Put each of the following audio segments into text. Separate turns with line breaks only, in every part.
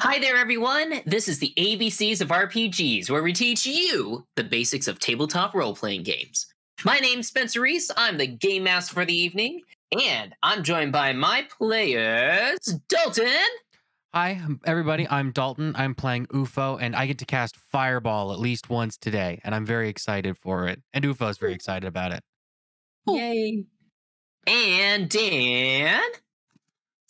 Hi there, everyone. This is the ABCs of RPGs, where we teach you the basics of tabletop role playing games. My name's Spencer Reese. I'm the game master for the evening, and I'm joined by my players, Dalton.
Hi, um, everybody. I'm Dalton. I'm playing UFO, and I get to cast Fireball at least once today, and I'm very excited for it. And UFO is very excited about it.
Yay. And Dan.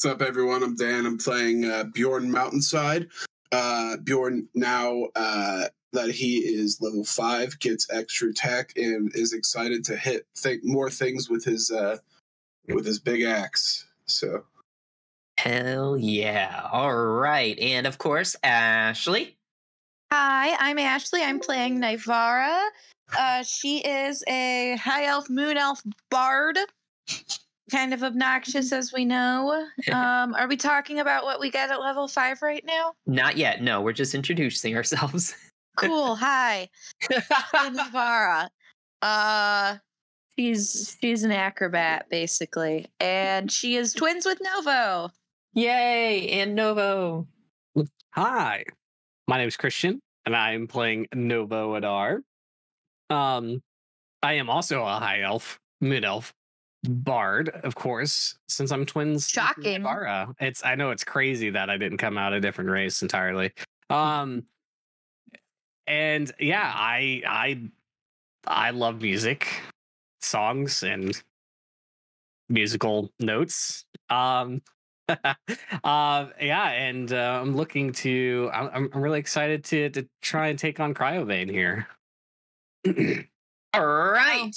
What's up, everyone? I'm Dan. I'm playing uh, Bjorn Mountainside. Uh, Bjorn, now uh, that he is level five, gets extra tech and is excited to hit th- more things with his uh, with his big axe. So,
Hell yeah. All right. And of course, Ashley.
Hi, I'm Ashley. I'm playing Nivara. Uh, she is a high elf, moon elf bard. Kind of obnoxious, as we know. Um, are we talking about what we get at level five right now?
Not yet. No, we're just introducing ourselves.
Cool. Hi, I'm Nivara. Uh, she's she's an acrobat basically, and she is twins with Novo.
Yay. And Novo.
Hi, my name is Christian, and I'm playing Novo Adar. Um, I am also a high elf, mid elf, bard, of course, since I'm twins.
Shocking.
Nivara. It's I know it's crazy that I didn't come out a different race entirely. Um, and yeah, I I I love music, songs, and musical notes. Um, uh, yeah, and uh, I'm looking to. I'm, I'm I'm really excited to to try and take on Cryovain here.
All right.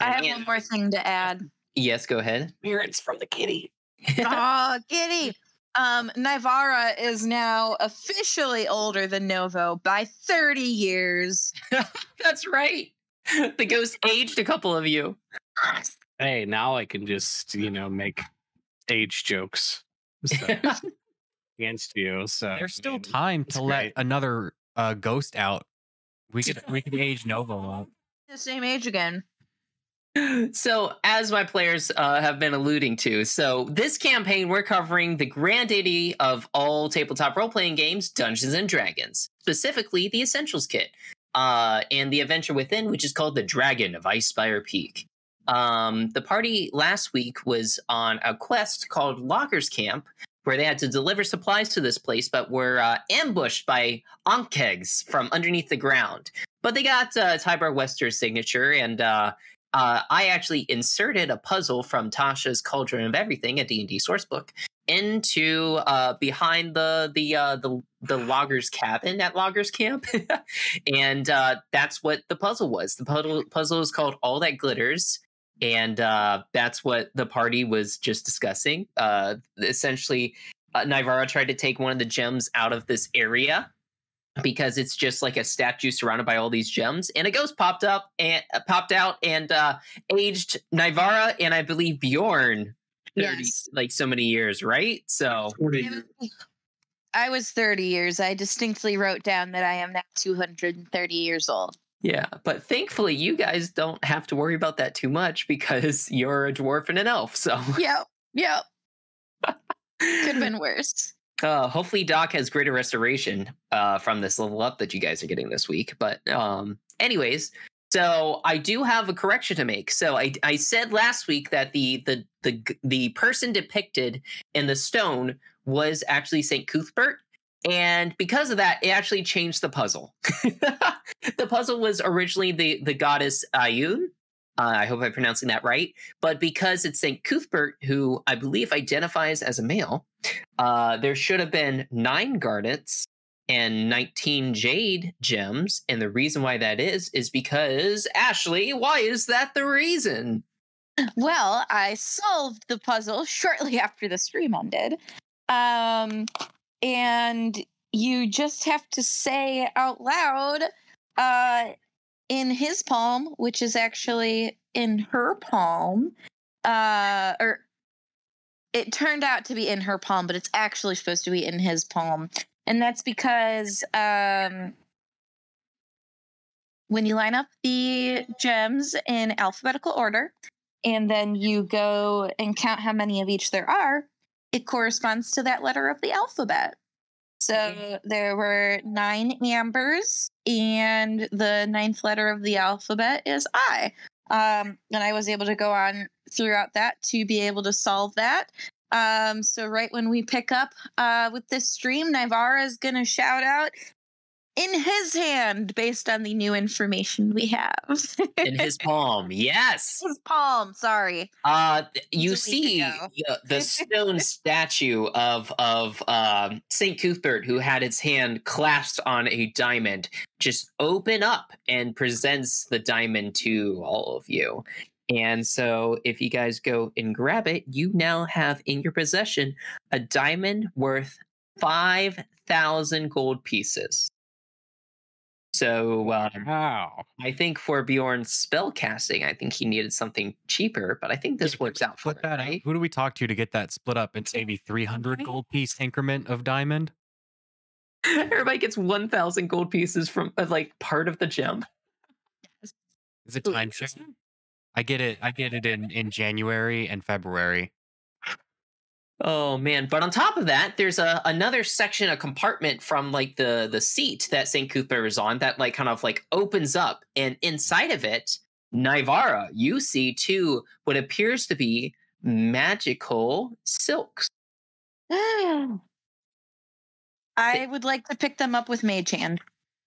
I have one more thing to add.
Yes, go ahead.
Appearance from the kitty.
oh, giddy. Um, Nivara is now officially older than Novo by 30 years.
That's right. The ghost aged a couple of you.
Hey, now I can just you know make age jokes so, against you. So
There's
I
still
mean,
time to let
great.
another uh, ghost out. We could we could age Novo up.
The same age again.
So, as my players uh, have been alluding to, so this campaign we're covering the granddaddy of all tabletop role playing games, Dungeons and Dragons, specifically the Essentials Kit, uh, and the adventure within, which is called the Dragon of Icespire Peak. Um, the party last week was on a quest called Loggers Camp, where they had to deliver supplies to this place, but were uh, ambushed by Ankhegs from underneath the ground. But they got uh, Tibor Wester's signature, and uh, I actually inserted a puzzle from Tasha's Cauldron of Everything, a D&D sourcebook, into uh, behind the the uh, the the loggers cabin at loggers camp, and uh, that's what the puzzle was. The puzzle puzzle is called All That Glitters, and uh, that's what the party was just discussing. Uh, essentially, uh, Nivara tried to take one of the gems out of this area because it's just like a statue surrounded by all these gems and a ghost popped up and uh, popped out and uh aged Nivara and I believe Bjorn 30,
Yes.
like so many years, right? So
40
I was 30 years. I distinctly wrote down that I am now 230 years old.
yeah, but thankfully you guys don't have to worry about that too much because you're a dwarf and an elf. So
Yep. Yep. Could have been worse.
Uh hopefully Doc has greater restoration uh from this level up that you guys are getting this week. But um anyways, so I do have a correction to make. So I I said last week that the the the the person depicted in the stone was actually Saint Cuthbert. And because of that, it actually changed the puzzle. the puzzle was originally the the goddess Ayun. Uh, I hope I'm pronouncing that right. But because it's Saint Cuthbert, who I believe identifies as a male, uh, there should have been nine garnets and 19 jade gems. And the reason why that is, is because, Ashley, why is that the reason?
Well, I solved the puzzle shortly after the stream ended. Um, and you just have to say out loud uh, in his palm, which is actually in her palm, uh, or it turned out to be in her palm, but it's actually supposed to be in his palm. And that's because um, when you line up the gems in alphabetical order, and then you go and count how many of each there are, it corresponds to that letter of the alphabet. So there were nine ambers, and the ninth letter of the alphabet is I. Um, and I was able to go on throughout that to be able to solve that. Um, so right when we pick up uh, with this stream, Nivara is going to shout out in his hand based on the new information we have.
In his palm. Yes.
his palm. Sorry.
Uh, you
It's a week
see
ago.
the, stone statue of of um, Saint Cuthbert, who had its hand clasped on a diamond, just open up and presents the diamond to all of you. And so, if you guys go and grab it, you now have in your possession a diamond worth five thousand gold pieces. So, um,
Wow.
I think for Bjorn's spell casting, I think he needed something cheaper, but I think this works out for
Flip
him,
that out.
right?
Who do we talk to to get that split up into maybe 300
Right.
gold piece increment of diamond?
Everybody gets 1,000 gold pieces from of like part of the gem.
Is it
time
timeshare? I get it. I get it in in January and February.
Oh man! But on top of that, there's a another section, a compartment from like the the seat that Saint Cuthbert is on that like kind of like opens up, and inside of it, Nivara, you see two what appears to be magical silks.
I would like to pick them up with Mage Hand.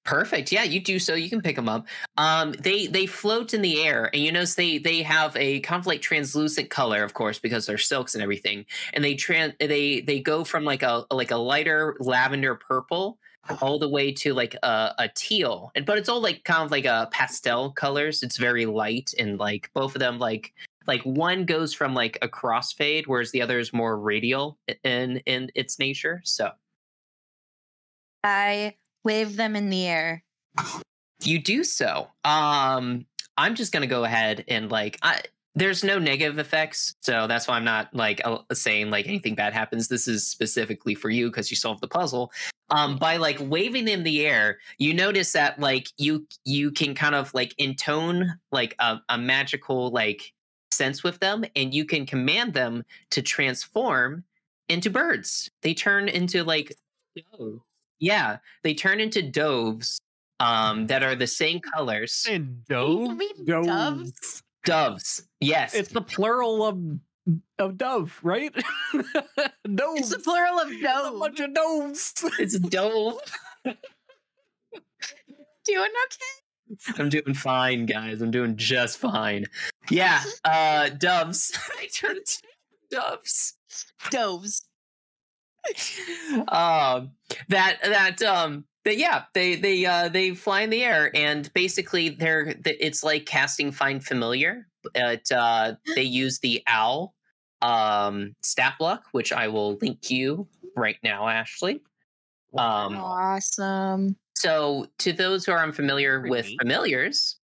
Perfect. Yeah, you do so. You can pick them up. Um, they they float in the air, and you notice they they have a kind of like translucent color, of course, because they're silks and everything. And they tran they they go from like a like a lighter lavender purple all the way to like a, a teal, and but it's all like kind of like a pastel colors. It's very light, and like both of them like like one goes from like a crossfade, whereas the other is more radial in in its nature. So
I wave them in the air.
you do so. Um, I'm just gonna go ahead and like, I, there's no negative effects, so that's why I'm not like uh, saying like anything bad happens. This is specifically for you because you solved the puzzle. Um, by like waving them in the air, you notice that like you you can kind of like intone like a, a magical like sense with them, and you can command them to transform into birds. They turn into like yeah, they turn into doves um, that are the same colors.
And
You
dove?
mean doves?
Doves, yes.
It's the plural of of dove, right? doves.
It's the plural of
It's a
dove.
bunch of doves.
it's dove.
Doing okay?
I'm doing fine, guys. I'm doing just fine. Yeah, uh, doves. I turn into doves.
Doves.
um that that um but yeah they they uh they fly in the air and basically they're it's like casting find familiar but uh they use the owl um stat block which i will link you right now ashley um
Awesome.
so to those who are unfamiliar
Pretty
with familiars,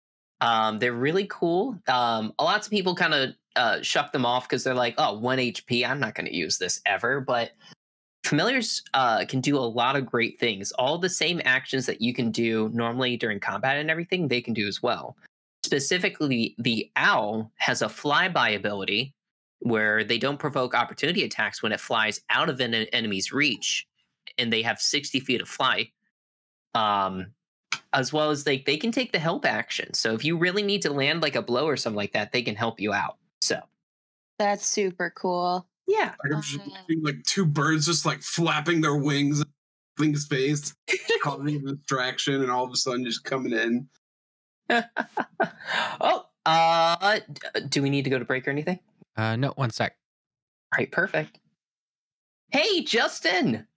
um, they're really cool. Um, lots of people kind of uh, shuck them off because they're like, "Oh, one HP. I'm not going to use this ever." But familiars uh, can do a lot of great things. All the same actions that you can do normally during combat and everything, they can do as well. Specifically, the owl has a flyby ability where they don't provoke opportunity attacks when it flies out of an enemy's reach, and they have 60 feet of flight um as well as they they can take the help action so if you really need to land like a blow or something like that they can help you out so
That's super cool.
Yeah
Like, I'm just
Uh,
imagining, like two birds just like flapping their wings in space, causing a distraction, and all of a sudden just coming in.
oh uh do we need to go to break or anything
Uh, no, one sec.
all right perfect hey justin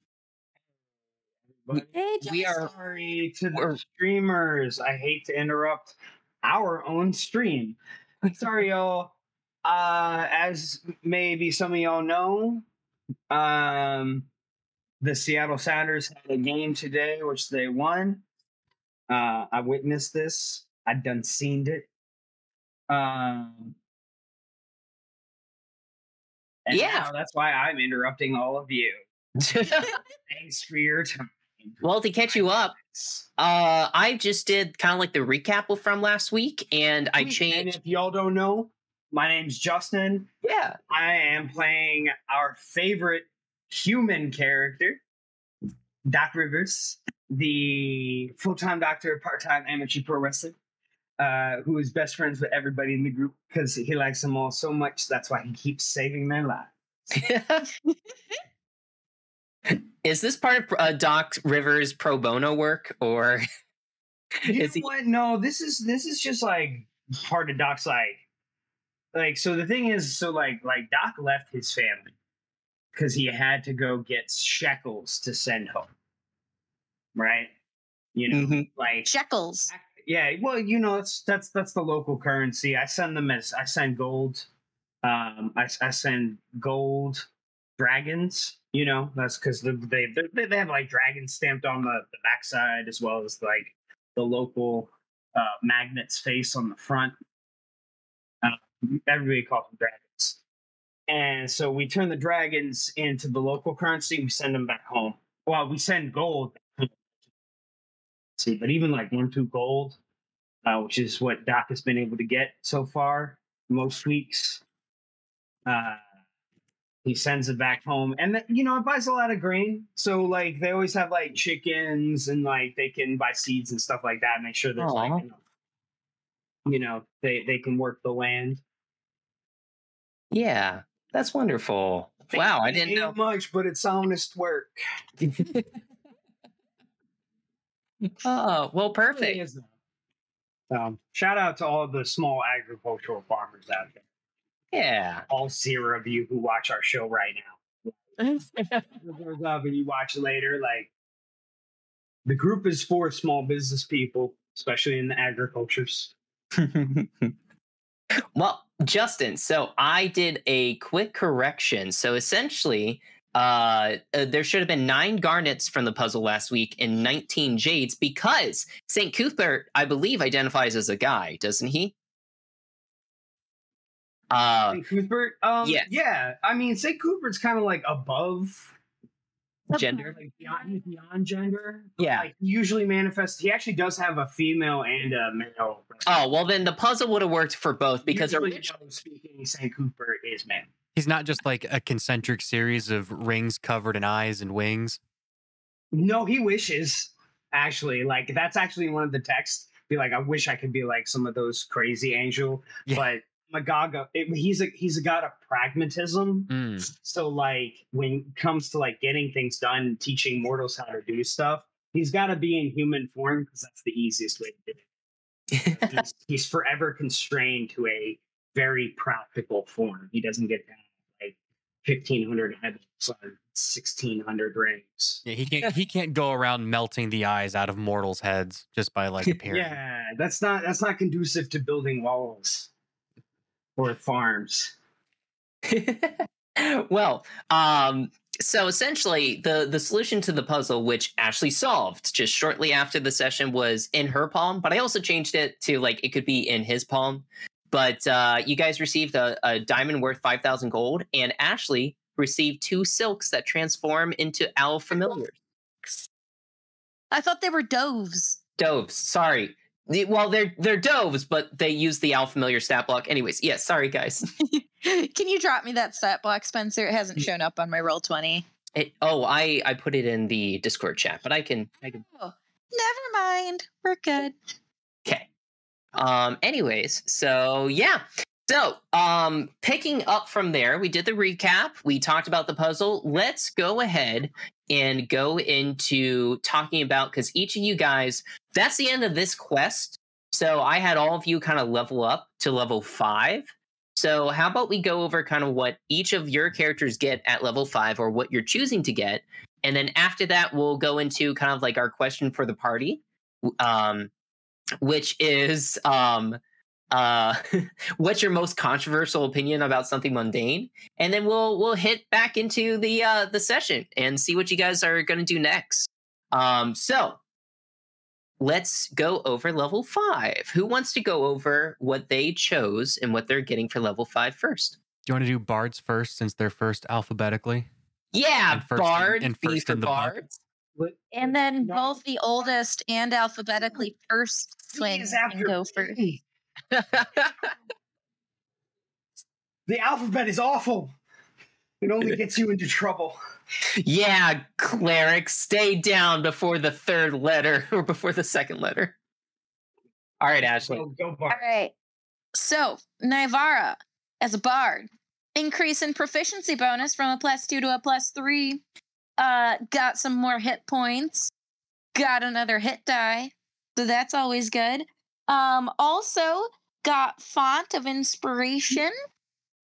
Hey, Justin.
we are
Sorry to the
We're-
streamers. I hate to interrupt our own stream. Sorry, y'all. Uh, as maybe some of y'all know, um, the Seattle Sounders had a game today, which they won. Uh, I witnessed this. I done seen it. Um, and
Yeah.
now that's why I'm interrupting all of you. Thanks for your time.
well to catch you up uh i just did kind of like the recap from last week and i changed
And if y'all don't know, my name's Justin.
yeah
I am playing our favorite human character. Doc Rivers, the full-time doctor, part-time amateur pro wrestler, uh, who is best friends with everybody in the group because he likes them all so much. That's why he keeps saving their lives.
Is this part of uh, Doc Rivers pro bono work, or
You
Is
know
he-
what? No, this is this is just like part of Doc's like like so the thing is so like like Doc left his family because he had to go get shekels to send home. Right? You know,
Mhm.
like
Shekels.
yeah, well, you know, that's that's that's the local currency. I send them as I send gold. Um, I, I send gold dragons. You know, that's because they, they they have like dragons stamped on the, the backside as well as like the local uh, magnet's face on the front. Everybody calls them dragons. And so we turn the dragons into the local currency. We send them back home. Well, we send gold. See, but even like one two gold, uh, which is what Doc has been able to get so far most weeks. Uh, he sends it back home, and th- you know it buys a lot of grain. So like they always have like chickens, and like they can buy seeds and stuff like that. Make sure there's
Aw.
like enough. You know they they can work the land.
Yeah, that's wonderful. Wow, I didn't know.
much, but it's honest work.
oh, well, perfect.
Um, shout out to all the small agricultural farmers out there.
Yeah.
All zero of you who watch our show right now. It goes up and you watch later. Like the group is for small business people, especially in the agricultures.
well, Justin, so I did a quick correction. So essentially, uh, uh, there should have been nine garnets from the puzzle last week and 19 jades because St. Cuthbert, I believe, identifies as a guy, doesn't he? Uh,
St. Cuthbert, um,
yeah.
yeah. I mean, St. Cuthbert's kind of like above
gender.
like beyond, beyond gender.
Yeah.
Like usually manifests. He actually does have a female and a male.
Oh, well, then the puzzle would have worked for both because
usually,
originally.
though, speaking, St. Cuthbert is man.
He's not just like a concentric series of rings covered in eyes and wings.
No, he wishes. Actually, like that's actually one of the texts. Be like, I wish I could be like some of those crazy angel,
Yeah.
but Magaga, it, he's a he's a god of pragmatism.
Mm.
So like when it comes to like getting things done, teaching mortals how to do stuff, he's got to be in human form because that's the easiest way to do it. He's, he's forever constrained to a very practical form. He doesn't get down like fifteen hundred heads on sixteen hundred rings.
Yeah, he can't he can't go around melting the eyes out of mortals' heads just by like appearing.
Yeah, that's not that's not conducive to building walls or farms.
well, um, so essentially, the the solution to the puzzle, which Ashley solved just shortly after the session, was in her palm. But I also changed it to like it could be in his palm. But uh, you guys received a, a diamond worth five thousand gold, and Ashley received two silks that transform into owl familiars.
I thought they were doves.
Doves. Sorry. Well, they're they're doves, but they use the owl familiar stat block. Anyways, yes. sorry, guys.
Can you drop me that stat block, Spencer? It hasn't shown up on my roll twenty.
It, oh, I I put it in the Discord chat, but I can I can
Oh, never mind. We're good.
Okay. Um anyways, so yeah. So, um picking up from there, we did the recap, we talked about the puzzle. Let's go ahead and go into talking about cuz each of you guys, that's the end of this quest. So, I had all of you kind of level up to level 5. So, how about we go over kind of what each of your characters get at level 5 or what you're choosing to get. And then after that, we'll go into kind of like our question for the party. Um which is um uh what's your most controversial opinion about something mundane and then we'll we'll hit back into the uh the session and see what you guys are going to do next um so let's go over level 5 who wants to go over what they chose and what they're getting for level five first?
Do you want to do bards first since they're first alphabetically?
yeah
And first in-
bard
and first in the book.
bards
And then both the oldest and alphabetically first twins
He's
can
after
go first.
Me. The alphabet is awful. It only gets you into trouble.
Yeah, cleric, stay down before the third letter or before the second letter. All right, Ashley.
So go
All
bar.
So, Nivara, as a bard, increase in proficiency bonus from a plus two to a plus three. Uh, got some more hit points. Got another hit die. So that's always good. Um, also got font of inspiration,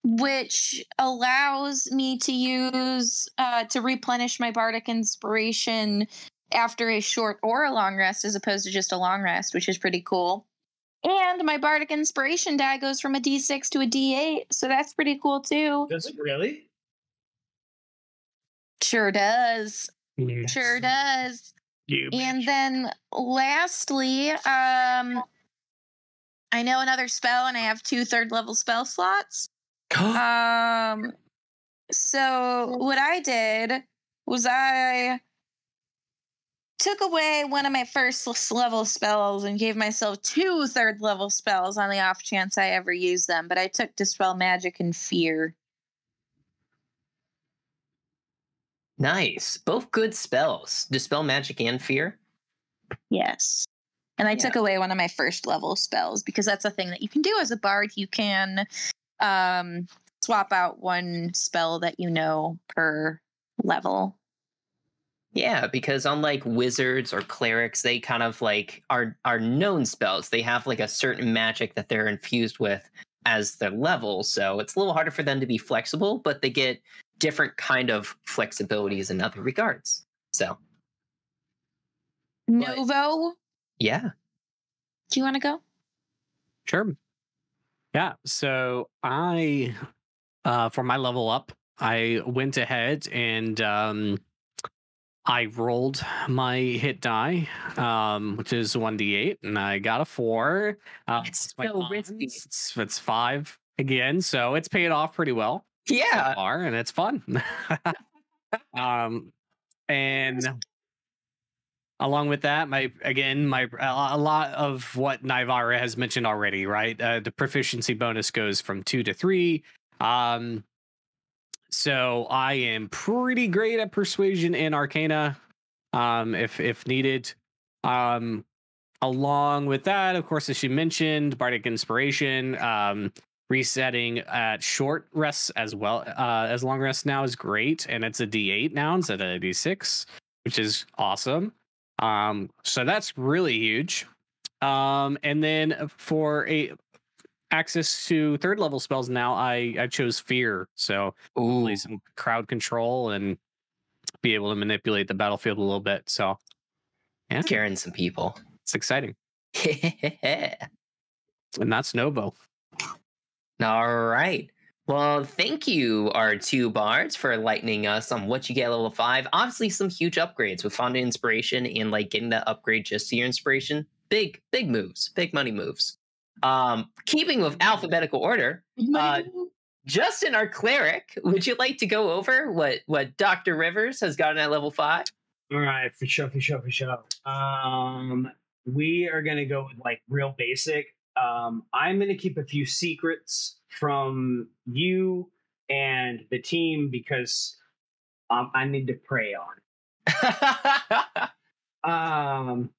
which allows me to use uh to replenish my bardic inspiration after a short or a long rest as opposed to just a long rest, which is pretty cool. And my bardic inspiration die goes from a d6 to a d8, so that's pretty cool too.
Does it really?
Sure does.
Yes.
Sure does.
You
And then lastly, um I know another spell and I have two third level spell slots. Um so what I did was I took away one of my first level spells and gave myself two third level spells on the off chance I ever use them, but I took dispel magic and fear.
Nice. Both good spells. Dispel magic and fear.
Yes. And I
Yeah.
took away one of my first level spells because that's a thing that you can do as a bard. You can um, swap out one spell that you know per level.
Yeah, because unlike wizards or clerics, they kind of like are are known spells. They have like a certain magic that they're infused with as their level, so it's a little harder for them to be flexible, but they get different kind of flexibilities in other regards. So,
Novo,
yeah.
do you want to go?
Sure. Yeah. So I, uh, for my level up, I went ahead and um, I rolled my hit die, um, which is one d8, and I got a four. Uh,
It's so risky.
It's, it's five again, so it's paid off pretty well so
Yeah.
far, and it's fun. um, and along with that, my again, my a lot of what Nivara has mentioned already, right? Uh, the proficiency bonus goes from two to three. Um, so I am pretty great at persuasion and arcana, um, if if needed. Um, along with that, of course, as she mentioned, bardic inspiration. Um, resetting at short rests as well uh, as long rests now is great, and it's a D8 now instead of a D6, which is awesome. Um, so that's really huge. Um, and then for a access to third level spells now, I I chose fear, so
Ooh.
some crowd control and be able to manipulate the battlefield a little bit. So yeah,
Scaring some people.
it's exciting, and that's Novo.
right. Well, thank you, our two bards, for enlightening us on what you get at level five. Obviously, some huge upgrades with Fond Inspiration and like getting that upgrade just to your inspiration. Big, big moves, big money moves. Um, keeping with alphabetical order, Uh, Justin, our cleric, would you like to go over what what Doctor Rivers has gotten at level five?
All right, for sure, for sure, for sure. Um, we are gonna go with like real basic. Um, I'm gonna keep a few secrets from you and the team because um, I need to pray on. Um,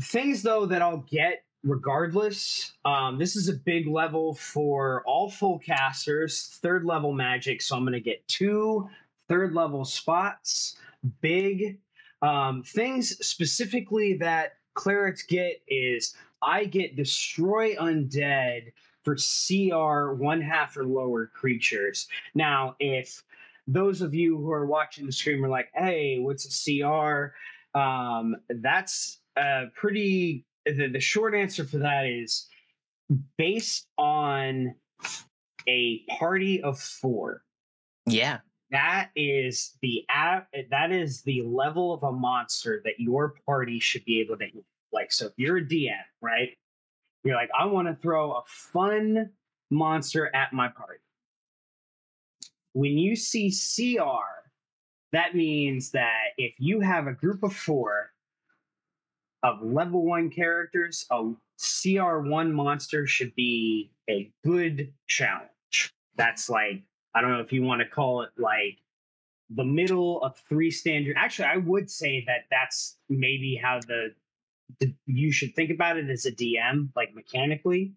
things though that I'll get regardless. Um, this is a big level for all full casters, third level magic. So I'm gonna get two third level spots. Big um, things specifically that clerics get is I get destroy undead for CR one half or lower creatures. Now, if those of you who are watching the stream are like, "Hey, what's a CR?" Um, that's uh, pretty. The, the short answer for that is based on a party of four.
yeah.
That is the app. That is the level of a monster that your party should be able to. Like. So if you're a DM, right? You're like, I want to throw a fun monster at my party. When you see CR, that means that if you have a group of four of level one characters, a CR1 monster should be a good challenge. That's like I don't know if you want to call it like the middle of three standard. Actually, I would say that that's maybe how the, you should think about it as a DM, like mechanically,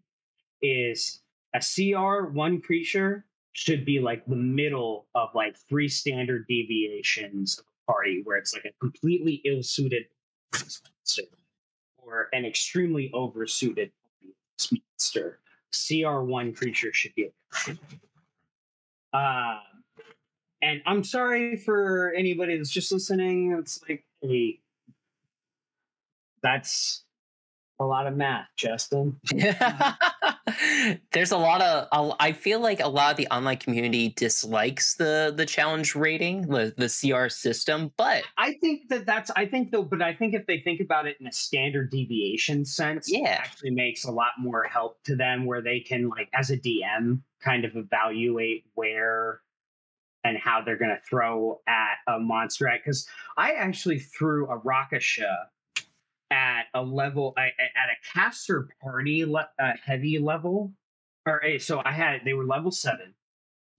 is a CR one creature should be like the middle of like three standard deviations of a party, where it's like a completely ill-suited monster or an extremely oversuited monster. CR one creature should be. Uh, and I'm sorry for anybody that's just listening. It's like, hey, that's a lot of math, Justin.
There's a lot of I feel like a lot of the online community dislikes the the challenge rating, the the CR system, but
I think that that's, I think though, but I think if they think about it in a standard deviation sense, it
Yeah.
actually makes a lot more help to them where they can, like, as a DM, kind of evaluate where and how they're going to throw at a monster at. Because I actually threw a Rakasha at a level, at a caster party le- uh, heavy level. Or so I had, they were level seven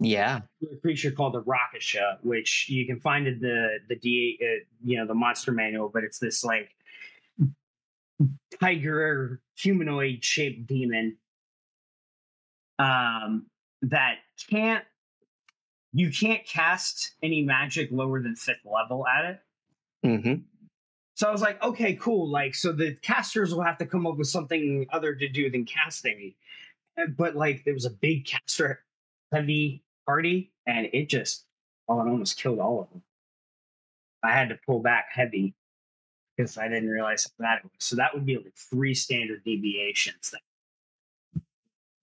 yeah.
a creature called the Rakasha, which you can find in the the D, uh, you know, the monster manual. But it's this like tiger humanoid shaped demon um, that can't you can't cast any magic lower than fifth level at it.
hmm
So I was like, okay, cool. Like, so the casters will have to come up with something other to do than casting. Uh, But like, there was a big caster heavy party, and it just, oh, it almost killed all of them. I had to pull back heavy because I didn't realize how bad it was. So that would be like three standard deviations.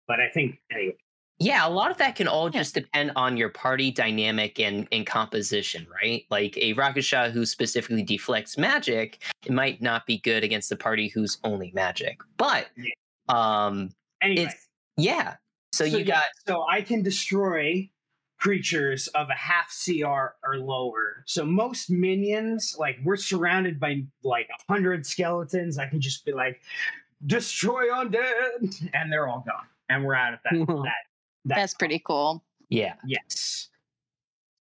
But I think anyway,
Yeah, a lot of that can all just depend on your party dynamic and, and composition, right? Like a Rakasha who specifically deflects magic, it might not be good against the party who's only magic. But um
anyway.
it's yeah. So, you
yeah,
got
so I can destroy creatures of a half CR or lower. So most minions, like we're surrounded by like a hundred skeletons. I can just be like, destroy undead, and they're all gone, and we're out of that. that, that
That's pretty cool.
yeah.
Yes.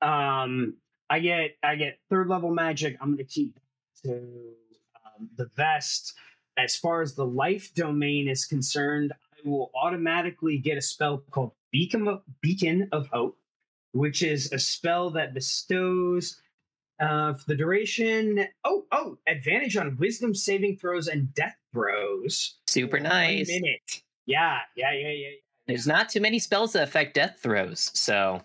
Um, I get I get third level magic. I'm gonna keep to um, the vest. As far as the life domain is concerned, I will automatically get a spell called Beacon of, Beacon of Hope, which is a spell that bestows uh, for the duration. Oh, oh, advantage on Wisdom saving throws and death throws.
Super
for one
nice.
minute. Yeah, yeah, yeah, yeah. Yeah.
There's not too many spells that affect death throws. So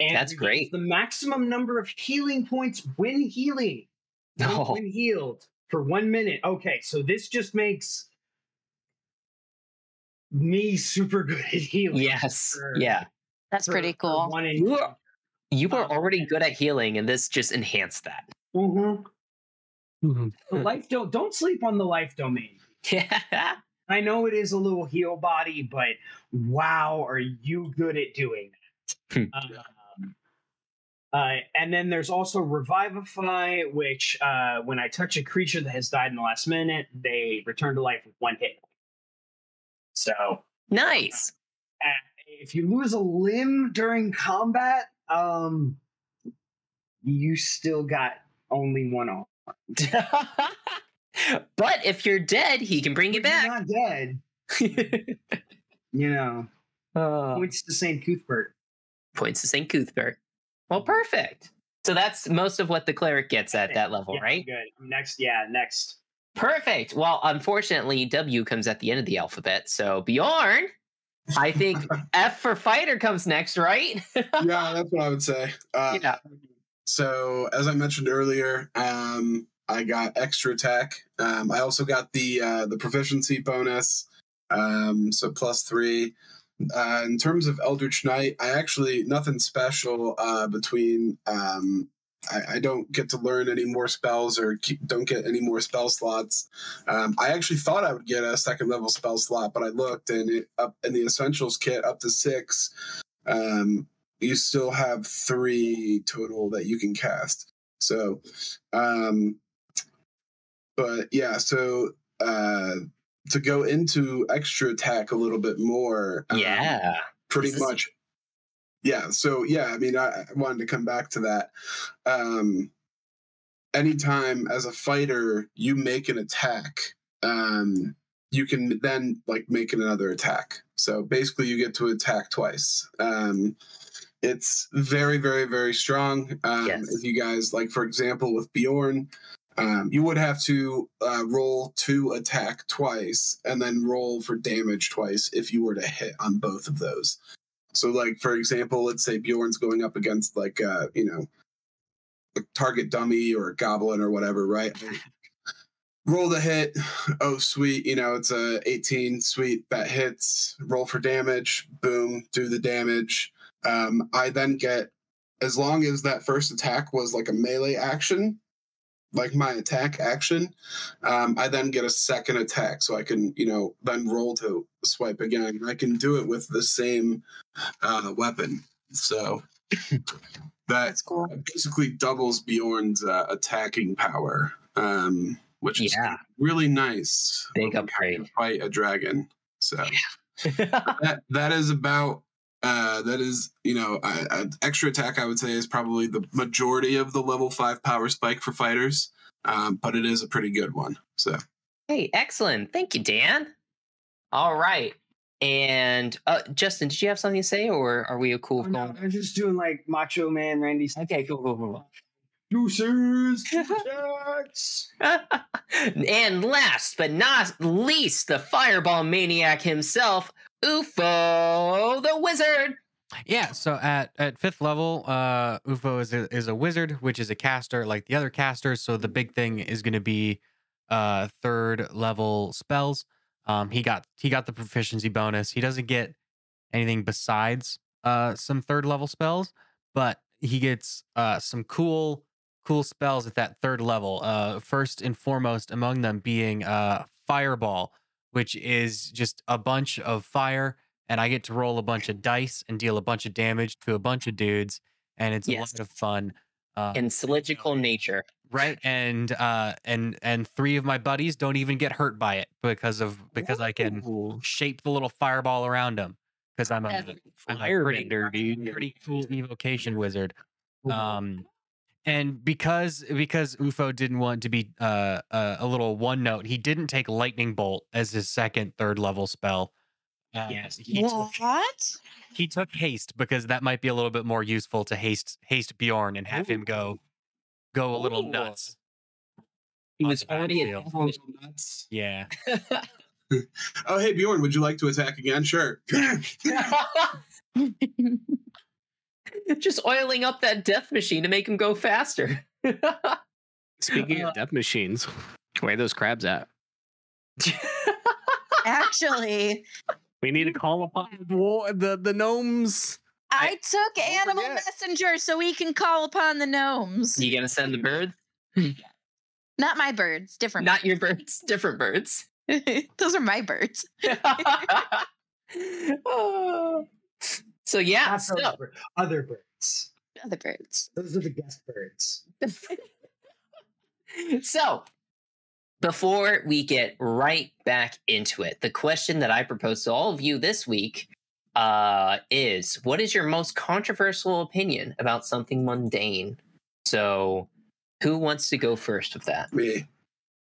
And
That's great.
The maximum number of healing points when healing. When-
Oh.
When healed for one minute. Okay, so this just makes me super good at healing.
yes.
for-
Yeah.
That's
for-
pretty cool.
One in,
You are, you were
Um,
already good at healing, and this just enhanced that.
Mm-hmm.
Mm-hmm.
The life don't don't sleep on the life domain.
Yeah.
I know it is a little heal body, but wow, are you good at doing
Hmm.
that? um, uh, and then there's also Revivify, which uh, when I touch a creature that has died in the last minute, they return to life with one hit. So
Nice.
uh, if you lose a limb during combat, um, you still got only one arm.
but if you're dead, he can bring you
But you're
back.
Not dead, you know.
Uh,
Points to Saint Cuthbert.
points to St. Cuthbert. Well, perfect. So that's most of what the cleric gets at that level,
Yeah,
right?
Good. Next, yeah, next.
Perfect. Well, unfortunately, W comes at the end of the alphabet. So Bjorn, I think F for fighter comes next, right?
yeah, that's what I would say. Uh,
Yeah.
So as I mentioned earlier, um, I got extra attack. Um, I also got the uh, the proficiency bonus, um, so plus three. Uh, in terms of Eldritch Knight, I actually nothing special uh, between. Um, I, I don't get to learn any more spells or keep, don't get any more spell slots. Um, I actually thought I would get a second level spell slot, but I looked and it, up in the essentials kit up to six. Um, you still have three total that you can cast. So, um, but yeah, so uh, to go into extra attack a little bit more, um,
yeah.
pretty much yeah so yeah i mean I, I wanted to come back to that um anytime as a fighter you make an attack um you can then like make another attack so basically you get to attack twice um it's very very very strong um
Yes.
if you guys like for example with bjorn um, you would have to uh, roll to attack twice and then roll for damage twice if you were to hit on both of those so, like for example, let's say Bjorn's going up against like uh, you know, a target dummy or a goblin or whatever, right? Roll the hit. Oh, sweet. You know, it's a 18. Sweet. That hits. Roll for damage. Boom. Do the damage. Um, I then get, as long as that first attack was like a melee action, like my attack action, um, I then get a second attack. So I can, you know, then roll to swipe again. I can do it with the same uh, weapon. So that
That's cool.
basically doubles Bjorn's uh, attacking power, um, which is
Yeah.
really nice.
Big
when we have to
upgrade.
Fight a dragon. So that that is about. Uh, that is, you know, uh, uh, extra attack. I would say is probably the majority of the level five power spike for fighters, um, but it is a pretty good one. So
hey, excellent. Thank you, Dan. All right. And uh, Justin, did you have something to say, or are we cool?
Oh, no. I'm just doing like Macho Man Randy.
Okay, cool, cool, cool.
Deuces, jacks.
and last but not least, the fireball maniac himself, UFO the wizard.
Yeah, so at at fifth level, uh UFO is a, is a wizard, which is a caster like the other casters. So the big thing is going to be uh third level spells. Um he got he got the proficiency bonus. He doesn't get anything besides uh some third level spells, but he gets uh some cool cool spells at that third level. Uh first and foremost among them being uh fireball, which is just a bunch of fire and I get to roll a bunch of dice and deal a bunch of damage to a bunch of dudes, and it's
Yes.
a lot of fun. Uh,
In cylindrical nature.
right, and uh, and and three of my buddies don't even get hurt by it because of because I can shape the little fireball around them because I'm a, a
Firebender, dude.
pretty cool evocation wizard. Um, and because because UFO didn't want to be uh, uh, a little one note, he didn't take lightning bolt as his second third level spell. Uh,
Yes.
he took
What?
he took haste because that might be a little bit more useful to haste haste Bjorn and have him go go a little
Ooh.
nuts.
He was already
battlefield.
at
nuts.
Yeah.
Oh, hey Bjorn, would you like to attack again? Sure.
Just oiling up that death machine to make him go faster.
Speaking
Uh,
of death machines, where are those crabs at?
Actually,
We need to call upon the the, the gnomes.
I took Animal
forget.
Messenger so we can call upon the gnomes.
you gonna send the bird?
Not my birds, different.
Not your birds, different birds.
Those are my birds.
Oh. So yeah,
Not
so,
those birds, other birds.
Other birds.
Those are the guest birds.
so before we get right back into it, the question that I propose to all of you this week uh, is: What is your most controversial opinion about something mundane? So, who wants to go first with that?
Me.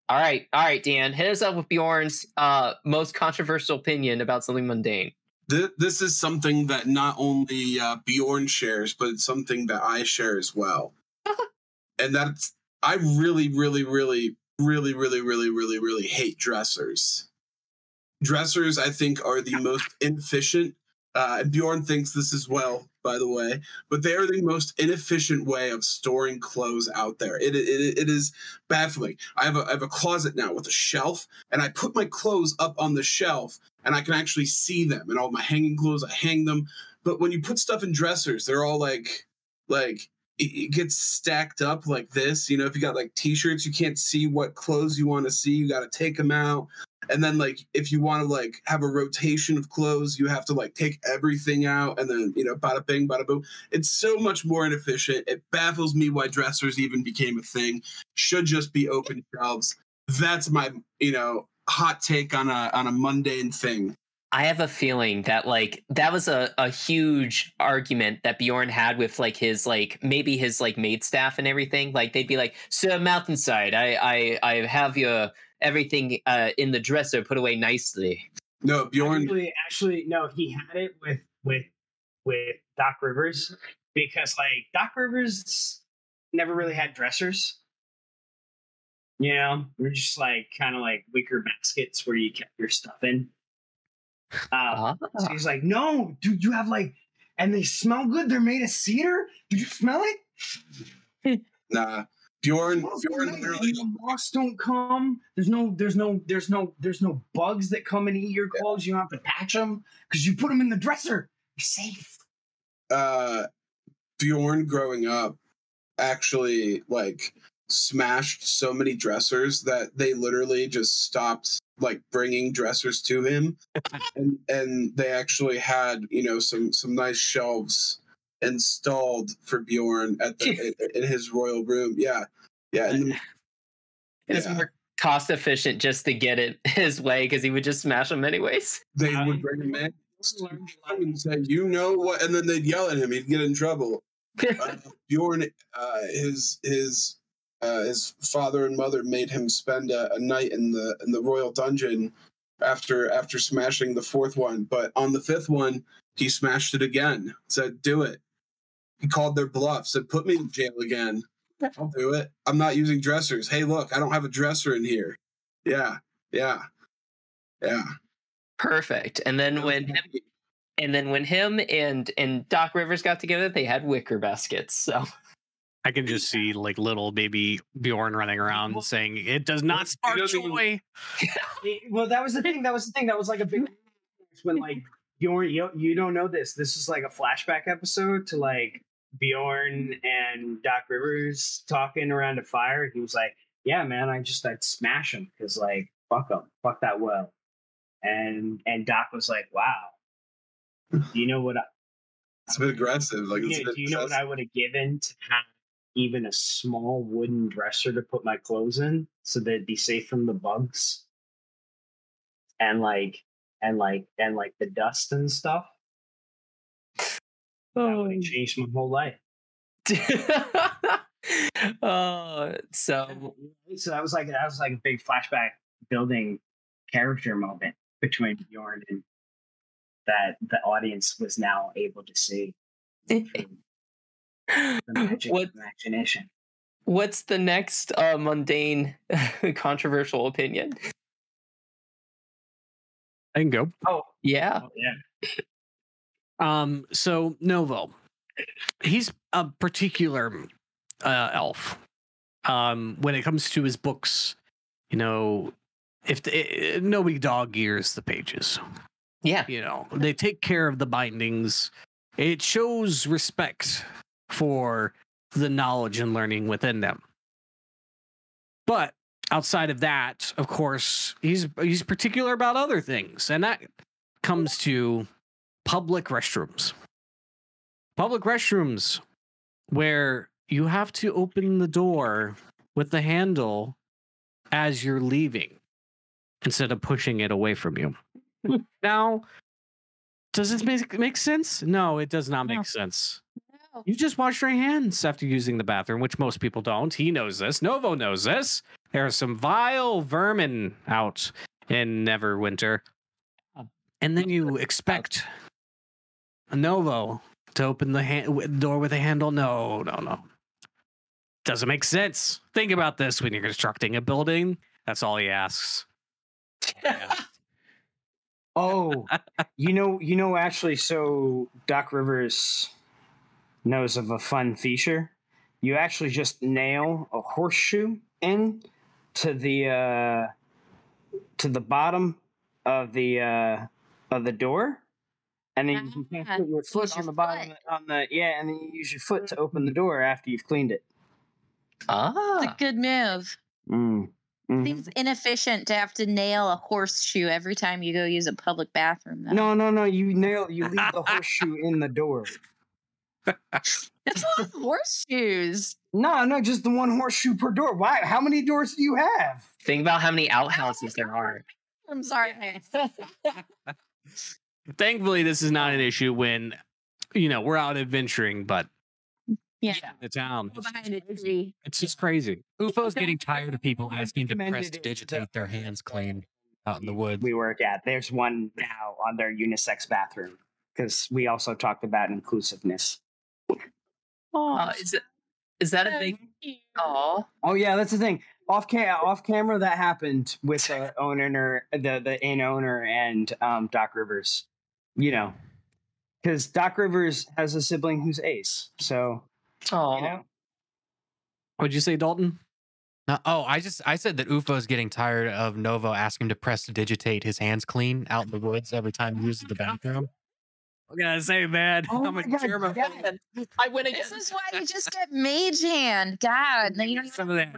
All right, all right, Dan, hit us up with Bjorn's uh, most controversial opinion about something mundane.
Th- this is something that not only uh, Bjorn shares, but it's something that I share as well. and that's I really, really, really, really, really, really, really, really hate dressers. Dressers, I think, are the most inefficient. Uh, Bjorn thinks this as well, by the way. But they are the most inefficient way of storing clothes out there. It, it, it is baffling. I have a I have a closet now with a shelf, and I put my clothes up on the shelf, and I can actually see them. And all my hanging clothes, I hang them. But when you put stuff in dressers, they're all like, like it, gets stacked up like this. You know, if you got like t-shirts, you can't see what clothes you want to see. You got to take them out. And then like if you want to like have a rotation of clothes, you have to like take everything out and then you know bada bing bada boom. It's so much more inefficient. It baffles me why dressers even became a thing. Should just be open shelves. That's my you know hot take on a on a mundane thing.
I have a feeling that like that was a, a huge argument that Bjorn had with like his like maybe his like maid staff and everything. Like they'd be like, Sir Mountainside, I I I have your everything uh in the dresser put away nicely.
No, Bjorn.
Actually, actually, no, he had it with with with Doc Rivers because like Doc Rivers never really had dressers. You know, we're just like kind of like wicker baskets where you kept your stuff in. Uh, so he's like, "No, dude, you have like, and they smell good. They're made of cedar. Did you smell it?
Nah, Bjorn.
Smells
Bjorn literally.
The moths don't come. There's no, there's no, there's no, there's no bugs that come and eat your clothes. You don't have to patch them because you put them in the dresser. You're safe.
uh Bjorn growing up actually like smashed so many dressers that they literally just stopped like bringing dressers to him. And and they actually had you know some some nice shelves installed for Bjorn at the in, in his royal room. Yeah. Yeah and then,
It's
yeah,
more cost efficient just to get it his way because he would just smash them anyways.
they
Um,
would bring him in. And say you know what and then they'd yell at him. He'd get in trouble. Uh, Bjorn, uh, his his uh, his father and mother made him spend a, a night in the in the royal dungeon after after smashing the fourth one. But on the fifth one, he smashed it again. Said, "Do it." He called their bluff. Said, "Put me in jail again. I'll do it. I'm not using dressers. Hey, look, I don't have a dresser in here. Yeah, yeah, yeah."
Perfect. And then when him, and then when him and and Doc Rivers got together, they had wicker baskets. So
I can just see like little baby Bjorn running around saying, "It does not spark
doesn't even-
joy."
It- well, that was the thing. That was the thing. That was like a big when like Bjorn. You you don't know this. This is like a flashback episode to like Bjorn and Doc Rivers talking around a fire. He was like, "Yeah, man, I just I'd smash him because like fuck him, fuck that well." And and Doc was like, "Wow, do you know what? I,
It's a bit aggressive. Like, it's
yeah,
a
do you know what. I would have given to have even a small wooden dresser to put my clothes in so they'd be safe from the bugs and like and like and like the dust and stuff? That would have oh. changed my whole life.
oh, so
So that was like that was like a big flashback building character moment between Bjorn and that the audience was now able to see
what
imagination.
what's the next uh, mundane controversial opinion?
I can go.
Oh,
Yeah.
oh yeah.
Um, so Novo, he's a particular uh, elf. Um, when it comes to his books, you know, if the, eh, nobody dog ears the pages,
Yeah.
you know, they take care of the bindings. It shows respect for the knowledge and learning within them. But outside of that, of course, he's he's particular about other things, and that comes to public restrooms. Public restrooms where you have to open the door with the handle as you're leaving instead of pushing it away from you. now, does this make make sense? No, it does not make
No.
sense.
No.
You just wash your hands after using the bathroom, which most people don't. He knows this. Novo knows this. There are some vile vermin out in Neverwinter. Oh. And then you expect a Novo to open the hand- door with a handle. No, no, no. Doesn't make sense. Think about this when you're constructing a building. That's all he asks.
Oh, you know, you know, actually, so Doc Rivers knows of a fun feature. You actually just nail a horseshoe in to the uh, to the bottom of the uh, of the door, and then you can
Ah,
put your foot
your
on the bottom
foot.
on the yeah, and then you use your foot to open the door after you've cleaned it.
Ah, it's
a good move.
Mm. Mhm.
Seems inefficient to have to nail a horseshoe every time you go use a public bathroom. Though.
No, no, no! You nail. You leave the horseshoe in the door.
That's a lot of horseshoes.
No, no, just the one horseshoe per door. Why? How many doors do you have?
Think about how many outhouses there are.
I'm sorry.
Thankfully, this is not an issue when you know we're out adventuring, but
Yeah.
the town,
Go
it's,
behind a
crazy.
tree.
it's just crazy.
UFO's getting tired of people asking to
press it,
prestidigitate their hands clean out in the woods.
we work at. There's one now on their unisex bathroom because we also talked about inclusiveness.
Uh, is it is that a thing? Oh,
Oh yeah, that's the thing. Off cam, off camera, that happened with the owner, the the inn owner, and um, Doc Rivers. You know, because Doc Rivers has a sibling who's Ace. So
oh.
you know,
What'd you say, Dalton?
No, oh, I just I said that UFO's getting tired of Novo asking him to prestidigitate his hands clean out in the woods every time he uses the bathroom.
I'm gonna say, man,
Oh
I'm
my
a
God,
German
yeah.
I win again.
This is why you just get mage hand. God, then you don't even
Some of that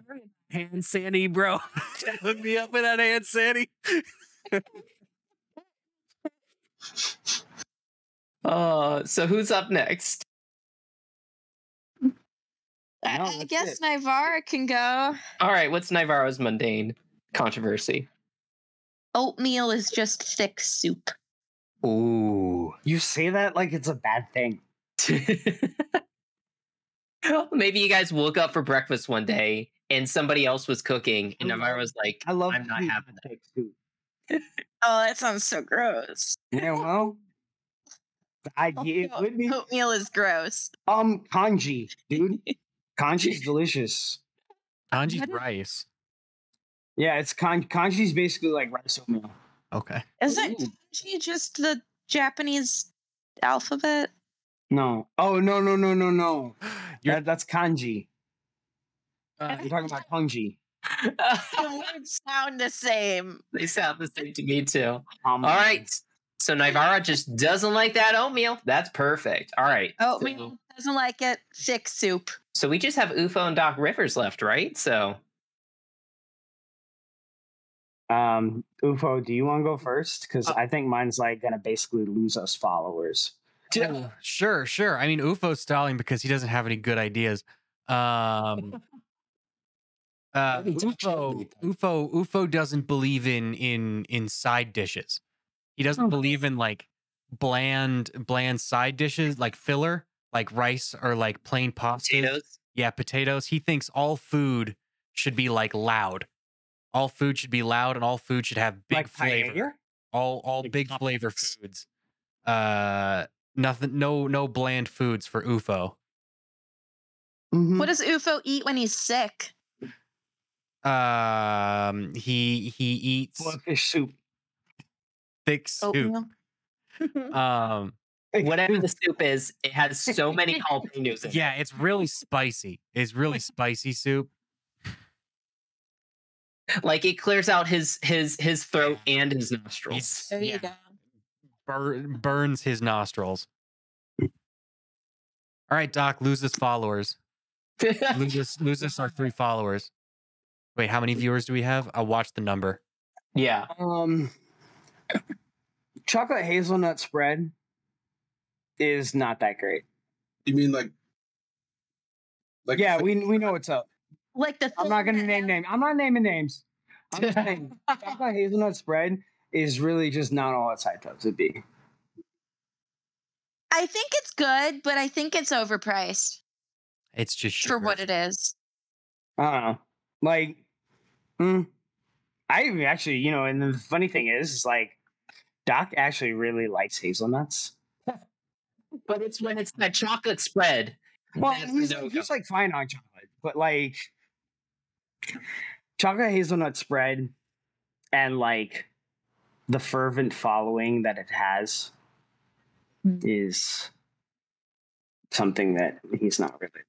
hand sandy, bro. Hook me up with that hand sandy.
Uh, so who's up next?
I,
No,
I guess
it.
Nivara can go.
All right, what's Nivara's mundane controversy?
Oatmeal is just thick soup.
Ooh.
you say that like it's a bad thing.
Maybe you guys woke up for breakfast one day and somebody else was cooking, and
I
was like,
I love.
I'm not
sweet
having that.
cake too.
Oh, that sounds so gross.
Yeah, well, I it would be
Oatmeal is gross.
um congee, dude. Congee's delicious.
Congee's
rice.
Yeah, it's kan congee's basically like rice oatmeal.
Okay.
Isn't
Ooh.
kanji just the Japanese alphabet?
No. Oh no no no no no.
You're,
That, that's kanji.
uh,
You're talking about kanji.
The words sound the same.
they sound the same to me too.
Um,
All right. So Nivara just doesn't like that oatmeal. That's perfect. All right.
Oatmeal doesn't like it. Thick soup.
So we just have UFO and Doc Rivers left, right? So
Um, Ufo, do you want to go first? Because
Uh,
I think mine's like gonna basically lose us followers.
Sure, sure. I mean, UFO's stalling because he doesn't have any good ideas. Um, uh, UFO. UFO, UFO doesn't believe in in in side dishes. He doesn't
Oh.
believe in like bland bland side dishes like filler, like rice or like plain pasta.
potatoes.
Yeah, potatoes. He thinks all food should be like loud. All food should be loud, and all food should have big
like
flavor
paella?
all all
Like
big flavor
toppings.
foods. Uh, nothing, no no bland foods for UFO.
Mhm.
What does UFO eat when he's sick?
Um, he he eats
Blood fish soup.
thick soup. Um,
Whatever the soup is, it has so many jalapenos in it.
yeah, it's really spicy. It's really spicy soup.
Like it clears out his his his throat and his nostrils.
It's-
There
yeah,
you go.
bur- burns his nostrils. All right, Doc, loses followers. Lose us, lose us our three followers. Wait, how many viewers do we have? I'll watch the number.
yeah.
Um, chocolate hazelnut spread is not that great.
You mean like, like
yeah, we we know what's up.
Like the.
I'm not gonna
thing
name names. I'm not naming names. I'm just saying, chocolate hazelnut spread is really just not all it's hyped up to be.
I think it's good, but I think it's overpriced
It's just
for what it is.
I don't know. Like, mm, I actually, you know, and the funny thing is, is like, Doc actually really likes hazelnuts.
But it's when it's that chocolate spread.
Well, he's, he's like fine on chocolate, but like, chocolate hazelnut spread and like the fervent following that it has
Mm.
is something that he's not really.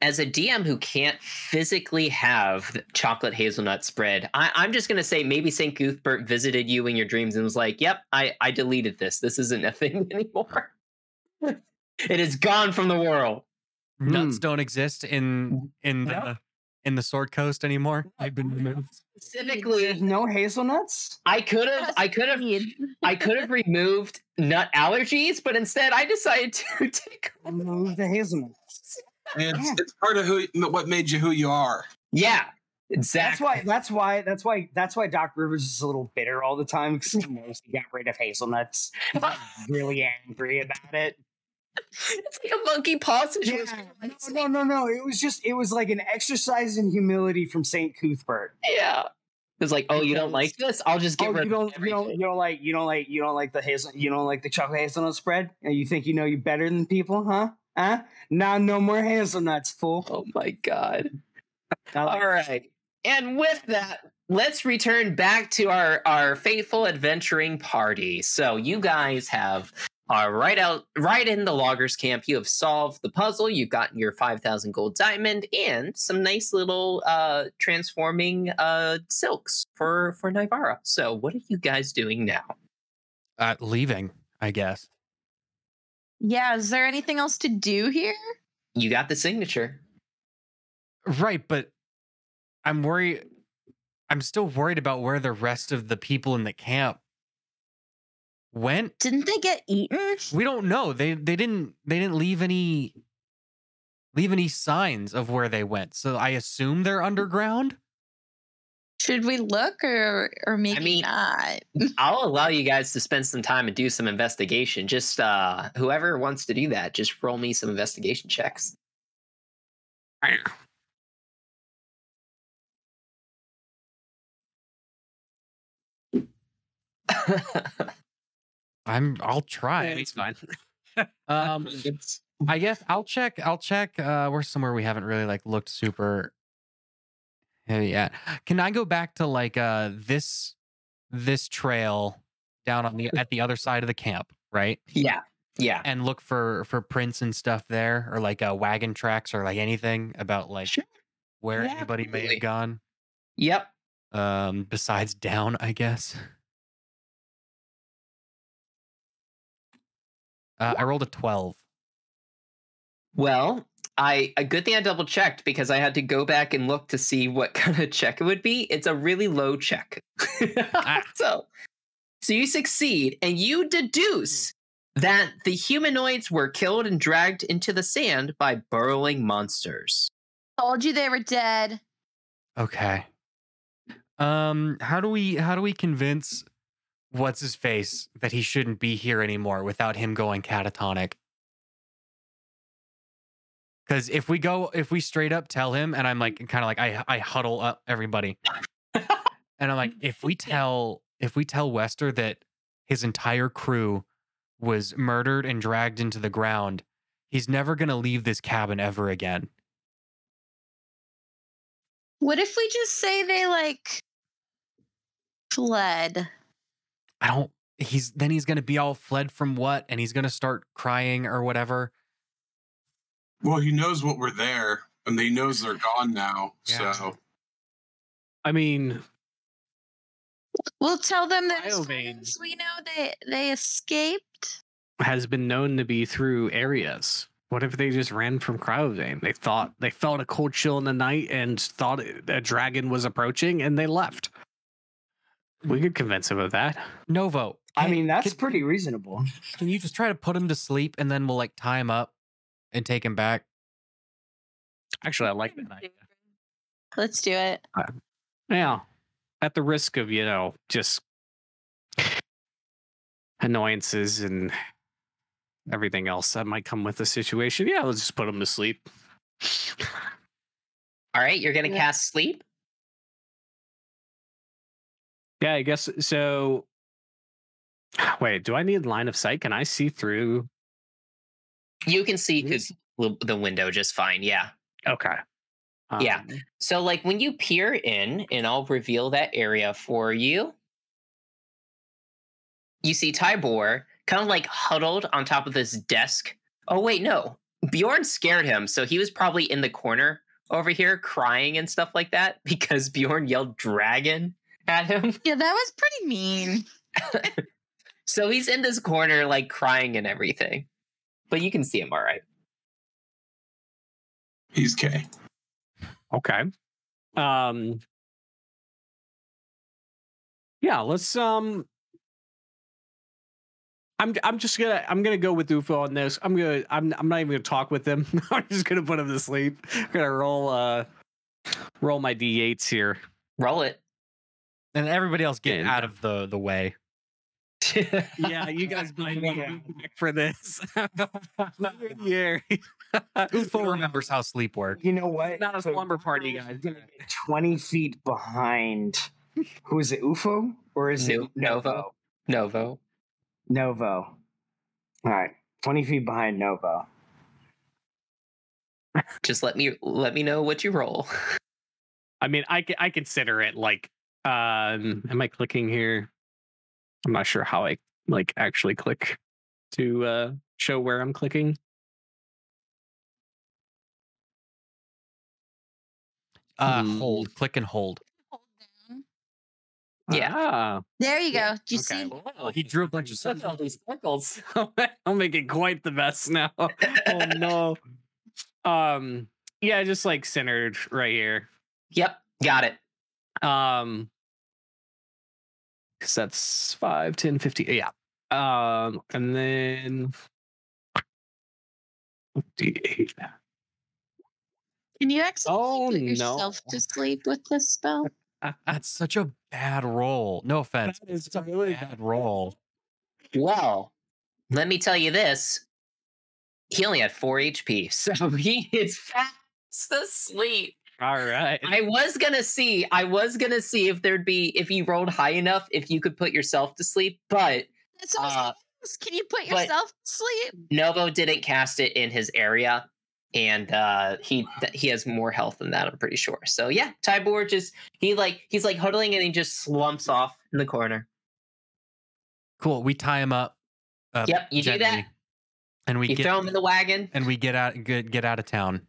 As a DM who can't physically have chocolate hazelnut spread, I, I'm just gonna say maybe St. Cuthbert visited you in your dreams and was like, "Yep, I I deleted this. This isn't a thing anymore. it is gone from the world."
Nuts
Mm.
don't exist in in the
Yep.
In the Sword Coast anymore. I've been removed.
There's
Specifically,
no hazelnuts.
I could have I could have I could have removed nut allergies, but instead I decided to take.
Remove the hazelnuts.
it's, it's part of who what made you who you are.
Yeah, Exactly.
That's why. That's why. That's why. That's why Doc Rivers is a little bitter all the time because he knows he got rid of hazelnuts. He's really angry about it.
It's like a monkey paw
Yeah,
situation.
no, no, no, no. It was just. It was like an exercise in humility from Saint Cuthbert.
Yeah. It's like, oh, you don't like this? I'll just get
Oh,
rid
you
of
don't, you don't, you don't like, you don't like, you don't like the hazel, you don't like the chocolate hazelnut spread, and you think you know you better than people, huh? Huh? Now, no more hazelnuts, fool.
Oh my god.
Like-
All right. And with that, let's return back to our our faithful adventuring party. So you guys have are right out right in the loggers camp. You have solved the puzzle. You've gotten your 5000 gold diamond and some nice little uh transforming uh silks for for Nivara. So what are you guys doing now?
Uh, leaving, I guess.
Yeah, is there anything else to do here?
You got the signature.
Right, but I'm worried. I'm still worried about where the rest of the people in the camp went.
Didn't they get eaten?
We don't know. They they didn't they didn't leave any leave any signs of where they went. So I assume they're underground.
Should we look or or maybe
mean-
not?
I'll allow you guys to spend some time and do some investigation. Just uh whoever wants to do that, just roll me some investigation checks.
I'm I'll try.
it's fine.
Um I guess I'll check I'll check uh we're somewhere we haven't really like looked super heavy at. Can I go back to like uh this this trail down on the at the other side of the camp, right?
yeah. Yeah.
And look for for prints and stuff there or like uh wagon tracks or like anything about like
Sure.
where
Yeah,
anybody may have gone.
Yep.
Um besides down, I guess. Uh, I rolled a 12.
Well, I a good thing I double checked because I had to go back and look to see what kind of check it would be. It's a really low check.
Ah.
so, so you succeed and you deduce that the humanoids were killed and dragged into the sand by burrowing monsters.
Told you they were dead.
Okay. Um how do we how do we convince what's his face that he shouldn't be here anymore without him going catatonic? Cuz if we go if we straight up tell him and I'm like kind of like I I huddle up everybody. and I'm like if we tell if we tell Wester that his entire crew was murdered and dragged into the ground, he's never going to leave this cabin ever again.
What if we just say they like fled?
I don't he's then he's gonna be all fled from what and he's gonna start crying or whatever.
Well, he knows what we're there, and he knows they're gone now.
Yeah.
So
I mean,
We'll tell them that as
Cryovain.
far as we know they they escaped.
has been known to be through areas. What if they just ran from Cryovain? They thought they felt a cold chill in the night and thought a dragon was approaching, and they left. We could convince him of that.
No Novo.
I
can-
mean, that's
can,
pretty reasonable.
can you just try to put him to sleep and then we'll like tie him up and take him back?
Actually, I like that idea.
Let's do it.
Uh, yeah, at the risk of you know just annoyances and everything else that might come with the situation. Yeah, let's just put him to sleep.
All right, you're gonna
Yeah.
cast sleep.
Yeah, I guess so. Wait, do I need line of sight? Can I see through?
You can see through the window just fine. Yeah.
Okay.
Yeah.
Um,
So, like when you peer in, and I'll reveal that area for you, you see Tibor kind of like huddled on top of this desk. Oh, wait, no. Bjorn scared him. So he was probably in the corner over here crying and stuff like that because Bjorn yelled dragon at him.
Yeah, that was pretty mean.
So he's in this corner, like crying and everything. But you can see him all right.
he's K.
Okay. Um. Yeah, let's um. I'm I'm just gonna I'm gonna go with Ufo on this. I'm gonna I'm I'm not even gonna talk with him. I'm just gonna put him to sleep. I'm gonna roll uh roll my d8s here.
Roll it.
And everybody else get
And-
out of the the way.
Yeah, you guys blame me back for this. yeah.
Ufo remembers how sleep works.
You know what?
Not a
So
slumber party,
Ufo's
guys.
Twenty feet behind. Who is it? UFO or is
No-
it Novo?
Novo.
Novo. All right, twenty feet behind Novo.
Just let me let me know what you roll.
I mean, I I consider it like, um, am I clicking here? I'm not sure how I like actually click to uh, show where I'm clicking.
Uh,
Hmm.
hold, click and hold.
Hold.
Yeah.
Ah,
There you
Yeah,
go. Do you
okay.
see?
He drew a bunch of
Look at all these circles.
I'm making quite the mess now. oh no. Um, yeah, just like centered right here.
Yep, got it.
Um, because that's 5, 10, 50. Yeah. Um, and then D8.
Can you actually
Oh,
put
no.
yourself to sleep with this spell?
That's such a bad roll. No offense.
That is
It's a
really
bad roll.
Well, let me tell you this. He only had four HP, so he is fast asleep.
All right.
I was gonna see, I was gonna see if there'd be if you rolled high enough, if you could put yourself to sleep, but
That's what
uh.
Can you put yourself to sleep?
Novo didn't cast it in his area, and uh, he th- he has more health than that. I'm pretty sure. So yeah, Tibor just he like he's like huddling and he just slumps off in the corner.
Cool. We tie him up. uh,
Yep, you do that.
And we
You
get
throw him in the wagon.
and we get out get get out of town.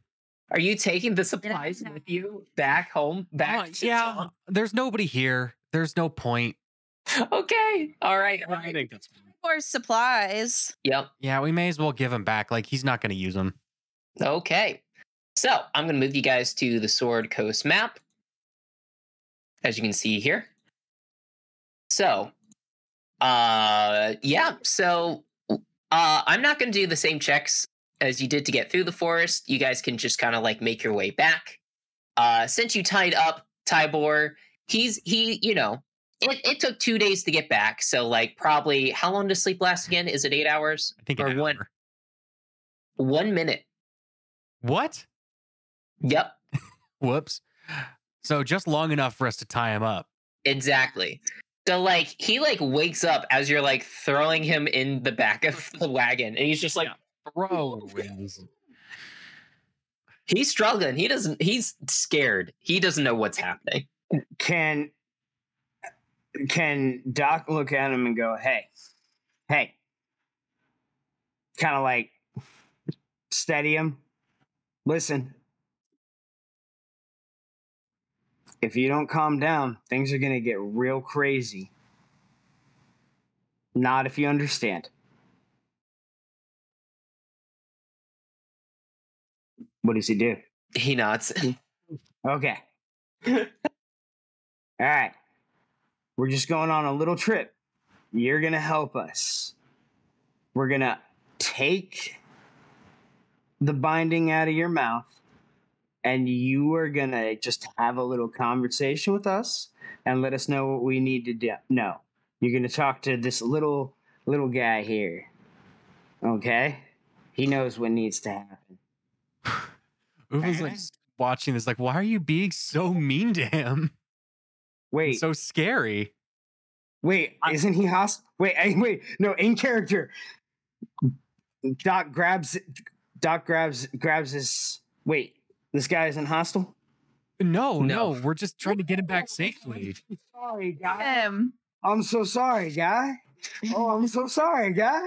Are you taking the supplies with you back home? Back
Uh,
to
yeah.
town?
There's nobody here. There's no point.
Okay. All right. All
I think that's
Or supplies?
Yep.
Yeah, we may as well give him back. Like he's not going to use them.
Okay. So I'm going to move you guys to the Sword Coast map, as you can see here. So, uh, yeah. So, uh, I'm not going to do the same checks as you did to get through the forest. You guys can just kind of like make your way back. Uh, since you tied up Tibor, he's he, you know, it, it took two days to get back. So, like, probably how long does sleep last again? Is it eight hours?
I think
Or one-
hour.
One minute.
What?
Yep.
Whoops. So just long enough for us to tie him up.
Exactly. So like he like wakes up as you're like throwing him in the back of the wagon, and he's just like He's struggling. He doesn't. He's scared. He doesn't know what's happening.
Can can Doc look at him and go, "Hey, hey," kind of like steady him. Listen, if you don't calm down, things are gonna get real crazy. Not if you understand. What does he do?
He nods.
Okay. All right. We're just going on a little trip. You're going to help us. We're going to take the binding out of your mouth and you are going to just have a little conversation with us and let us know what we need to do. No. You're going to talk to this little little guy here. Okay? He knows what needs to happen.
Ufa's like watching this, like, why are you being so mean to him?
Wait.
It's so scary.
Wait, isn't he hostile? Wait, wait, no, in character. Doc grabs Doc grabs grabs his wait, this guy isn't hostile?
No,
No.
no, we're just trying to get him back safely.
Sorry, guy.
Um,
I'm so sorry, guy. Oh, I'm so sorry, guy.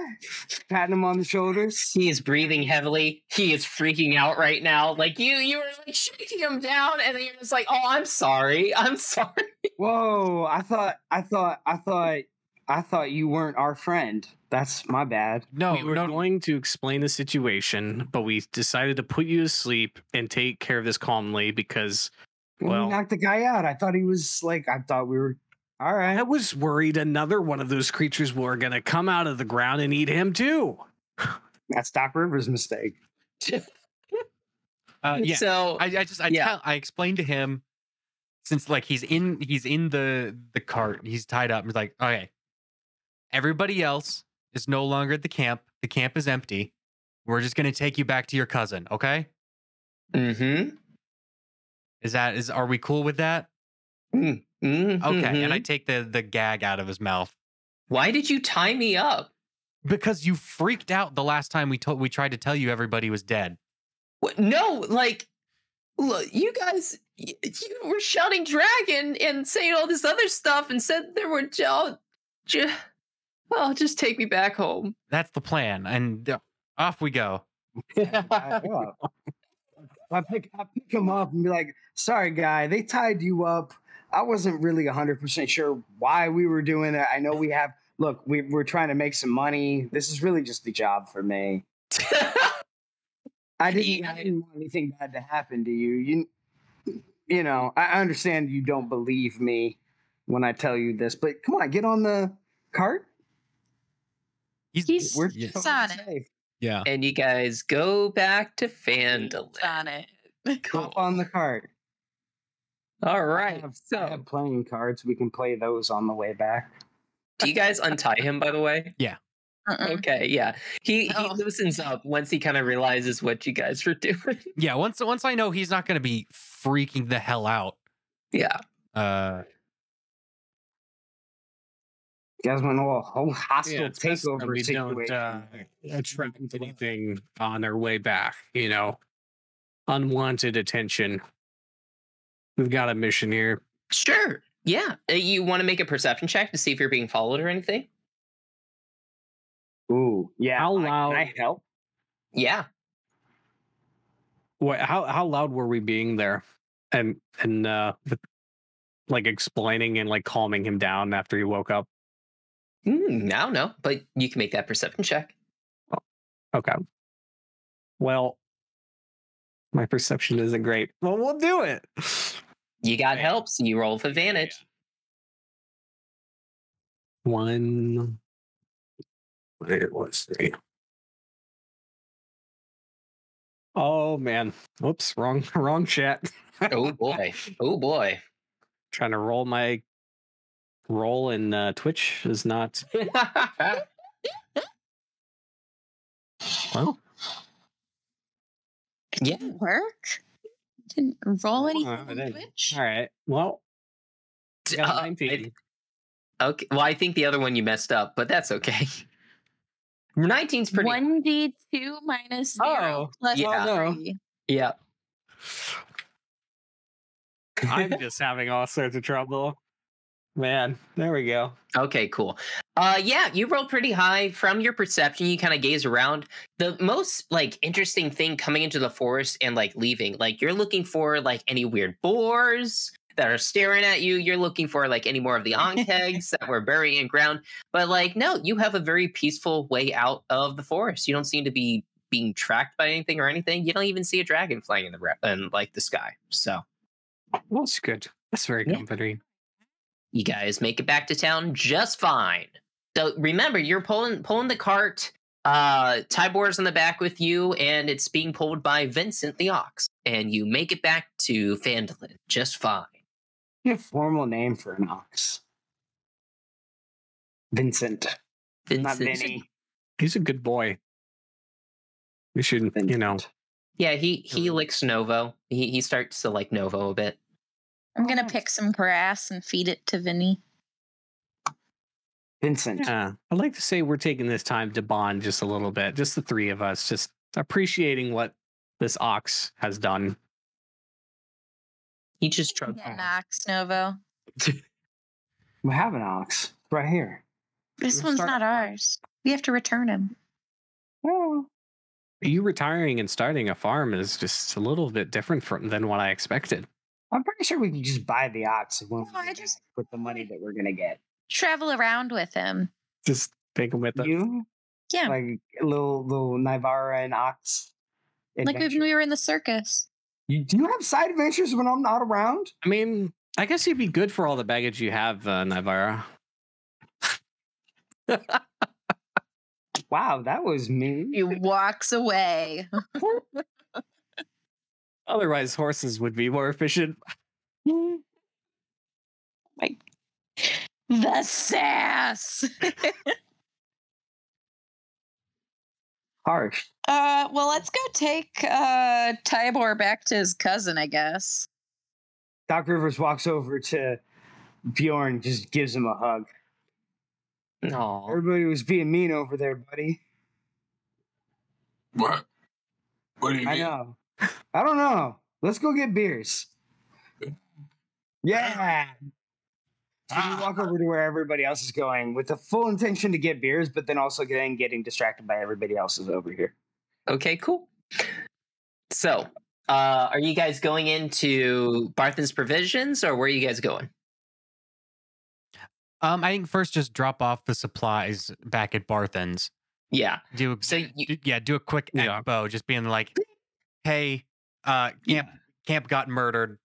Patting him on the shoulders.
He is breathing heavily. He is freaking out right now. Like you, you were like shaking him down, and then you're just like, "Oh, I'm sorry. I'm sorry."
Whoa, I thought I thought I thought I thought you weren't our friend. That's my bad.
No,
we were
no,
going to explain the situation, but we decided to put you to sleep and take care of this calmly because,
Well,
well,
we knocked the guy out. I thought he was like I thought we were all right.
I was worried another one of those creatures were going to come out of the ground and eat him too.
That's Doc Rivers' mistake.
Uh, yeah.
So
I, I just I
Yeah.
tell I explained to him since like he's in he's in the the cart he's tied up. He's like, okay, everybody else is no longer at the camp. The camp is empty. We're just gonna take you back to your cousin. Okay,
mm-hmm.
is that is are we cool with that?
Mm-hmm.
Okay, and I take the the gag out of his mouth
Why did you tie me up?
because you freaked out the last time we told we tried to tell you everybody was dead.
What? No, like, look, you guys, you were shouting dragon and saying all this other stuff and said there were all, ju- well, just take me back home.
That's the plan, and uh, off we go.
I, I pick I pick him up and be like, "Sorry, guy, they tied you up. I wasn't really hundred percent sure why we were doing it. I know we have. Look, we, we're trying to make some money. This is really just a job for me. I didn't. I didn't want anything bad to happen to you. You, you know, I I understand you don't believe me when I tell you this, but come on, get on the cart.
He's-
We're
yeah,
It's on it.
yeah.
and you guys go back to Phandalin.
on it.
Hop on the cart.
All
I
right.
have, I
So,
have playing cards. We can play those on the way back.
do you guys untie him, by the way?
Mm-mm.
Okay, yeah. He he
Oh.
loosens up once he kind of realizes what you guys were doing.
Yeah, once once I know he's not going to be freaking the hell out.
yeah.
Uh,
You guys want to a whole hostile
Yeah, it's best that
takeover
we
situation?
don't uh, attract anything on our way back. You know, unwanted attention. We've got a mission here.
Sure. Yeah. Uh, You want to make a perception check to see if you're being followed or anything?
Ooh, yeah.
How
I- Can I
loud-
help?
Yeah.
What? How how loud were we being there? And and uh, with- like explaining and like calming him down after he woke up.
Hmm, I don't know, but you can make that perception check.
Okay. Well, my perception isn't great. Well, we'll do it.
You got
Okay.
help, so you roll with advantage.
One. It was three. Oh man! Whoops! Wrong, wrong chat.
Oh boy. Oh boy.
Trying to roll my roll in uh, Twitch is not well.
It
Yeah.
didn't work. Didn't roll anything
Uh,
on
then-
Twitch.
All right. Well, I got
Uh,
19.
okay. Well, I think the other one you messed up, but that's okay. 19's pretty.
One d two minus zero
Oh,
plus
yeah.
no.
three.
Yeah.
I'm just having all sorts of trouble. Man, there we go.
Okay, cool. Uh yeah, you rolled pretty high from your perception. You kind of gaze around. The most like interesting thing coming into the forest and like leaving, like you're looking for like any weird boars that are staring at you. You're looking for like any more of the ankhegs that were burying in ground. But like no, you have a very peaceful way out of the forest. You don't seem to be being tracked by anything or anything. You don't even see a dragon flying in the re- in like the sky. So
Well, that's good. That's very
Yeah.
Comforting.
you guys make it back to town just fine. So remember, you're pulling pulling the cart. Uh, Tibor's in the back with you, and it's being pulled by Vincent the ox. And you make it back to Phandalin just fine.
You have a formal name for an ox. Vincent, not
Vincent,
Vinny.
He's a good boy. We should, you know.
Yeah, he he licks Novo. He he starts to like Novo a bit.
I'm gonna pick some grass and feed it to Vinny.
Vincent.
Yeah, I'd like to say we're taking this time to bond just a little bit, just the three of us, just appreciating what this ox has done.
He just trucks.
Yeah, Knox Novo.
We have an ox right here.
This
We'll
one's
start-
not ours. We have to return him.
Oh,
You retiring and starting a farm is just a little bit different from than what I expected.
I'm pretty sure we can just buy the ox when
No, I just-
with the money that we're gonna get.
Travel around with him.
Just take him with us.
You
Yeah, like,
like a little little Nivara and ox.
when
adventure?
we were in the circus.
You, do you have side adventures when I'm not around?
I mean, I guess you'd be good for all the baggage you have, uh, Nivara.
Wow, that was mean.
He walks away.
Otherwise, horses would be more efficient.
Like the sass.
Harsh.
uh, well, let's go take uh Tibor back to his cousin, I guess.
Doc Rivers walks over to Bjorn, just gives him a hug.
No.
Everybody was being mean over there, buddy.
What? What do you
I
mean?
know. I don't know. Let's go get beers. Yeah. So you walk over to where everybody else is going with the full intention to get beers, but then also getting getting distracted by everybody else is over here.
Okay, cool. So, uh, are you guys going into Barthen's provisions, or where are you guys going?
Um, I think first just drop off the supplies back at Barthen's.
Yeah.
Do
So you,
do- yeah, do a quick
Yeah.
expo, just being like, "Hey, uh, camp camp got murdered.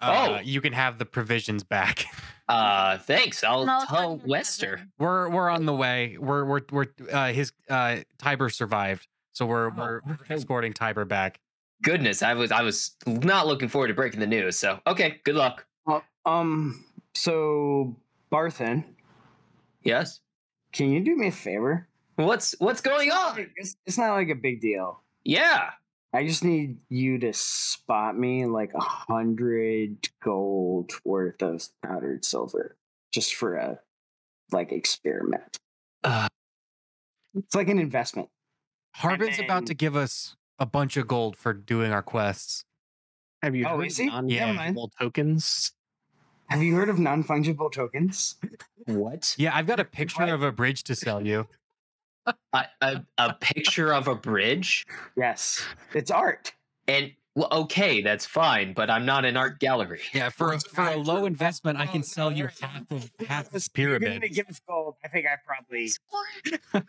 Uh,
Oh.
you can have the provisions back.
uh, thanks. I'll
No,
tell
fucking
Wester.
cousin.
we're we're on the way. We're we're we're uh, his uh Tibor survived, so we're we're
Oh, okay.
escorting Tibor back.
Goodness, I was I was not looking forward to breaking the news. So, okay, good luck.
Um. So Barthen,
Yes.
can you do me a favor?
What's what's going on?
It's, it's not like a big deal.
Yeah.
I just need you to spot me like a hundred gold worth of powdered silver, just for a like experiment.
Uh,
It's like an investment.
Harbin's about to give us a bunch of gold for doing our quests.
Have you
Oh,
heard
is he?
of
Yeah.
non-fungible tokens?
Have you heard of non fungible tokens?
what?
Yeah, I've got a picture
What?
of a bridge to sell you.
A, a, a picture of a bridge?
Yes, it's art.
And well, okay, that's fine, but I'm not an art gallery.
Yeah, for
What's
for a low investment, I can
no,
sell you half of half
If
this
you're gonna
pyramid.
give us gold. I think I probably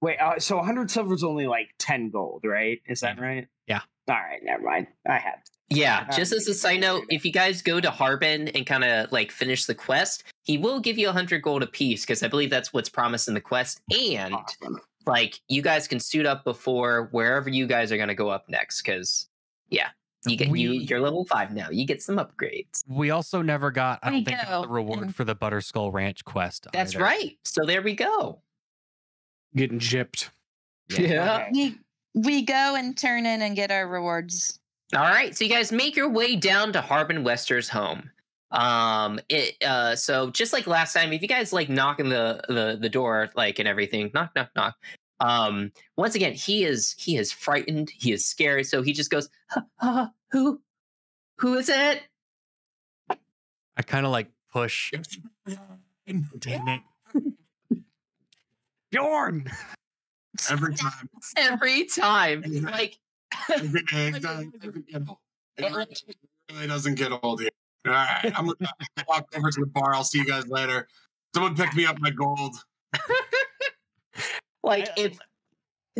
wait. Uh, so 100 silver is only like 10 gold, right? Is that right?
Yeah.
All right, never mind. I have.
Yeah,
Um,
just as a side note, if you guys go to Harbin and kind of like finish the quest, he will give you a hundred gold apiece because I believe that's what's promised in the quest. And
Awesome.
like you guys can suit up before wherever you guys are gonna go up next. Because yeah, you get you
We-
you're level five now. You get some upgrades.
We also never got, I don't think, got the reward for the Butterskull Ranch quest.
That's
either.
right. So there we go.
Getting gypped.
Yeah.
Okay.
We we go and turn in and get our rewards.
All right, so you guys make your way down to Harbin Wester's home. Um, it uh, so just like last time, if you guys like knocking the the the door like and everything, knock knock knock. Um, once again, he is he is frightened, he is scared, so he just goes, huh, huh, "Who, who is it?"
I kind of like push. Damn it.
Bjorn!
Every time.
Every time, like
It doesn't- it really doesn't get old here. All right, I'm gonna walk over to the bar. I'll see you guys later. Someone pick me up my gold.
like
I-
if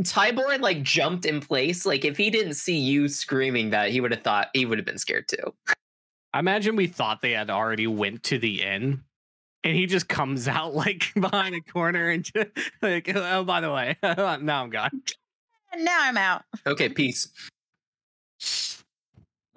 Tibor had like jumped in place, like if he didn't see you screaming that, he would have thought he would have been scared too.
I imagine we thought they had already went to the inn. And he just comes out like behind a corner and just, like, oh, by the way, now I'm gone.
And now I'm out.
Okay, peace.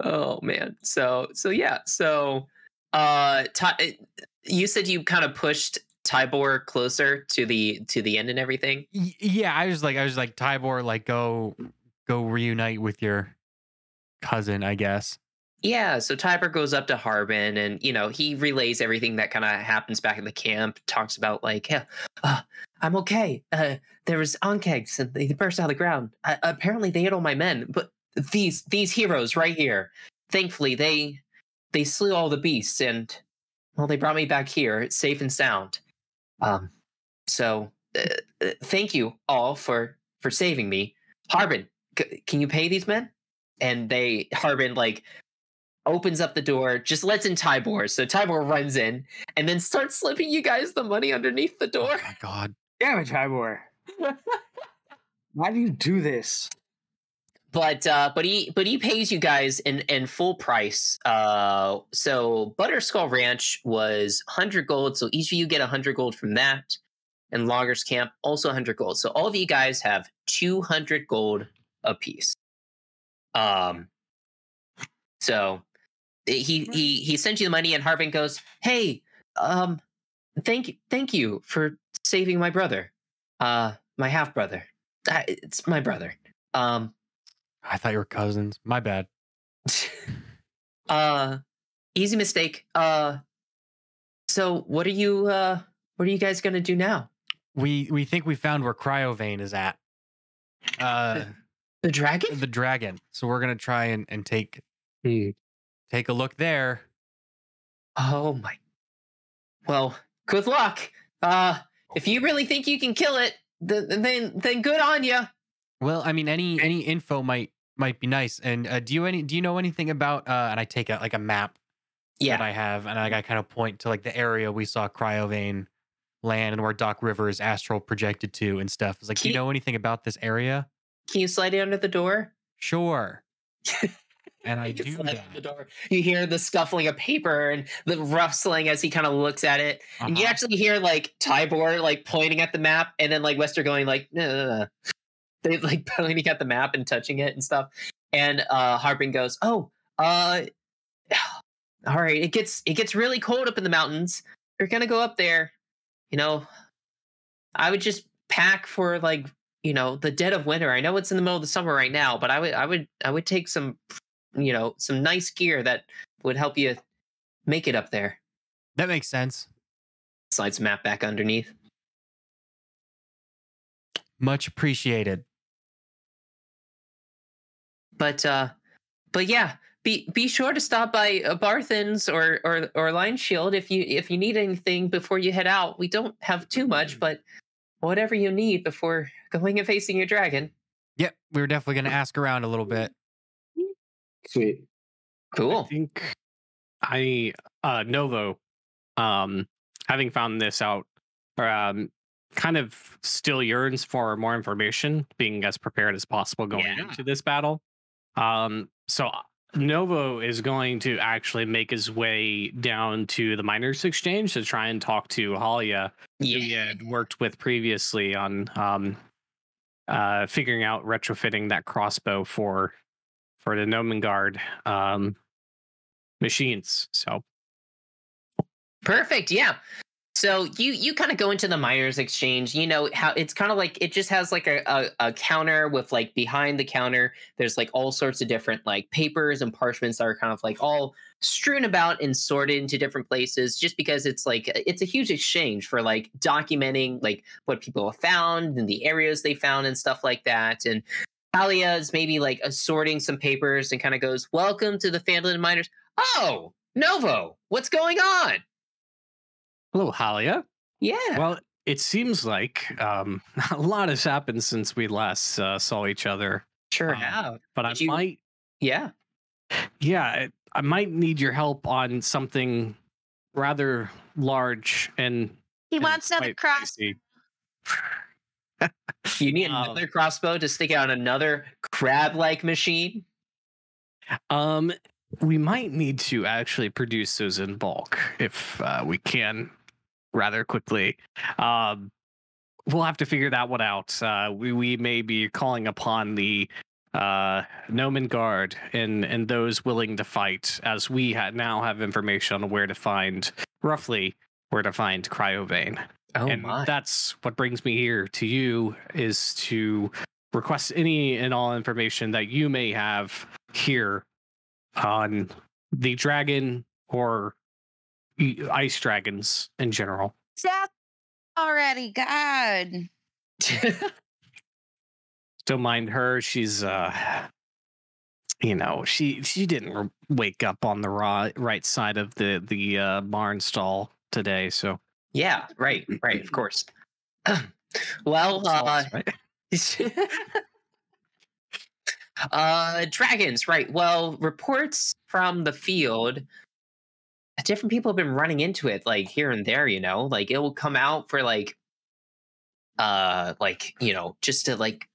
Oh man. So so yeah. So uh Ty- you said you kind of pushed Tibor closer to the to the end and everything.
Yeah, I was like, I was like, Tibor, like, go, go reunite with your cousin, I guess.
Yeah, so Tibor goes up to Harbin and you know, he relays everything that kind of happens back in the camp, talks about like, yeah, uh, I'm okay. Uh, there was ankhegs and they burst out of the ground. Uh, apparently they hit all my men, but these these heroes right here, thankfully they they slew all the beasts and well they brought me back here safe and sound. Um so uh, uh, thank you all for for saving me. Harbin, c- can you pay these men? And they Harbin like opens up the door, just lets in Tibor. So Tibor runs in and then starts slipping you guys the money underneath the door.
Oh my god.
Damn it, Tibor. Why do you do this?
but uh but he but he pays you guys in in full price uh so butterskull ranch was 100 gold so each of you get 100 gold from that and loggers camp also 100 gold so all of you guys have 200 gold apiece Um, so he he he sends you the money, and Harbin goes, "Hey, um, thank you, thank you for saving my brother, uh, my half brother. It's my brother. Um,
I thought you were cousins. My bad.
uh, easy mistake. Uh, so what are you uh what are you guys gonna do now?
We we think we found where Cryovain is at. Uh,
The dragon?
the dragon. So we're gonna try and, and take. Take a look there.
Oh my. Well, good luck. Uh, if you really think you can kill it, then then, then good on you.
Well, I mean, any any info might might be nice. And uh, do you any do you know anything about? Uh, and I take a, like a map that
Yeah.
I have, and I, I kind of point to like the area we saw Cryovain land and where Doc Rivers astral projected to and stuff. It's like, do you
you-
know anything about this area?
Can you slide it under the door?
Sure. and I do that.
the door. You hear the scuffling of paper and the rustling as he kind of looks at it. And you
Uh-huh.
actually hear like Tibor like pointing at the map, and then like Wester going like, no, no, no. They like pointing at the map and touching it and stuff. And uh Harbin goes, Oh, uh all right, it gets it gets really cold up in the mountains. You're gonna go up there. You know, I would just pack for like, you know, the dead of winter. I know it's in the middle of the summer right now, but I would I would I would take some you know, some nice gear that would help you make it up there.
That makes sense.
Slides map back underneath.
Much appreciated.
but uh but yeah be be sure to stop by uh, barthen's or or or Lion Shield if you if you need anything before you head out we don't have too much but whatever you need before going and facing your dragon
Yep, we were definitely gonna ask around a little bit.
Sweet.
Cool.
I think I uh Novo, um, having found this out, um, kind of still yearns for more information, being as prepared as possible going
Yeah.
into this battle. Um, so uh, Novo is going to actually make his way down to the miners exchange to try and talk to Halia, who he had worked with previously on um uh figuring out retrofitting that crossbow for for the Gnomengarde um machines. So
perfect yeah so you you kind of go into the miners exchange you know how it's kind of like it just has like a, a, a counter with like behind the counter there's like all sorts of different like papers and parchments that are kind of like all strewn about and sorted into different places just because it's like it's a huge exchange for like documenting like what people have found and the areas they found and stuff like that and Alia is maybe like assorting some papers and kind of goes welcome to the Phandalin miners oh Novo what's going on
hello Halia.
yeah
Well, it seems like um a lot has happened since we last uh, saw each other.
sure
um,
have
But I
you-
might
yeah
yeah, I might need your help on something rather large and
He
and
wants another
quite
cross.
You need
Um,
another crossbow to stick out another crab-like machine
Um, we might need to actually produce those in bulk if uh, we can rather quickly. Um, we'll have to figure that one out. Uh, we we may be calling upon the uh Gnomengarde and and those willing to fight, as we ha- now have information on where to find roughly where to find Cryovain
oh
and
my
that's what brings me here to you is to request any and all information that you may have here on the dragon or ice dragons in general.
Death already. God.
Don't mind her. She's uh you know, she she didn't wake up on the raw, right side of the the uh, barn stall today, so
yeah right right of course. Well uh uh dragons right well reports from the field different people have been running into it like here and there you know like it will come out for like uh like you know just to like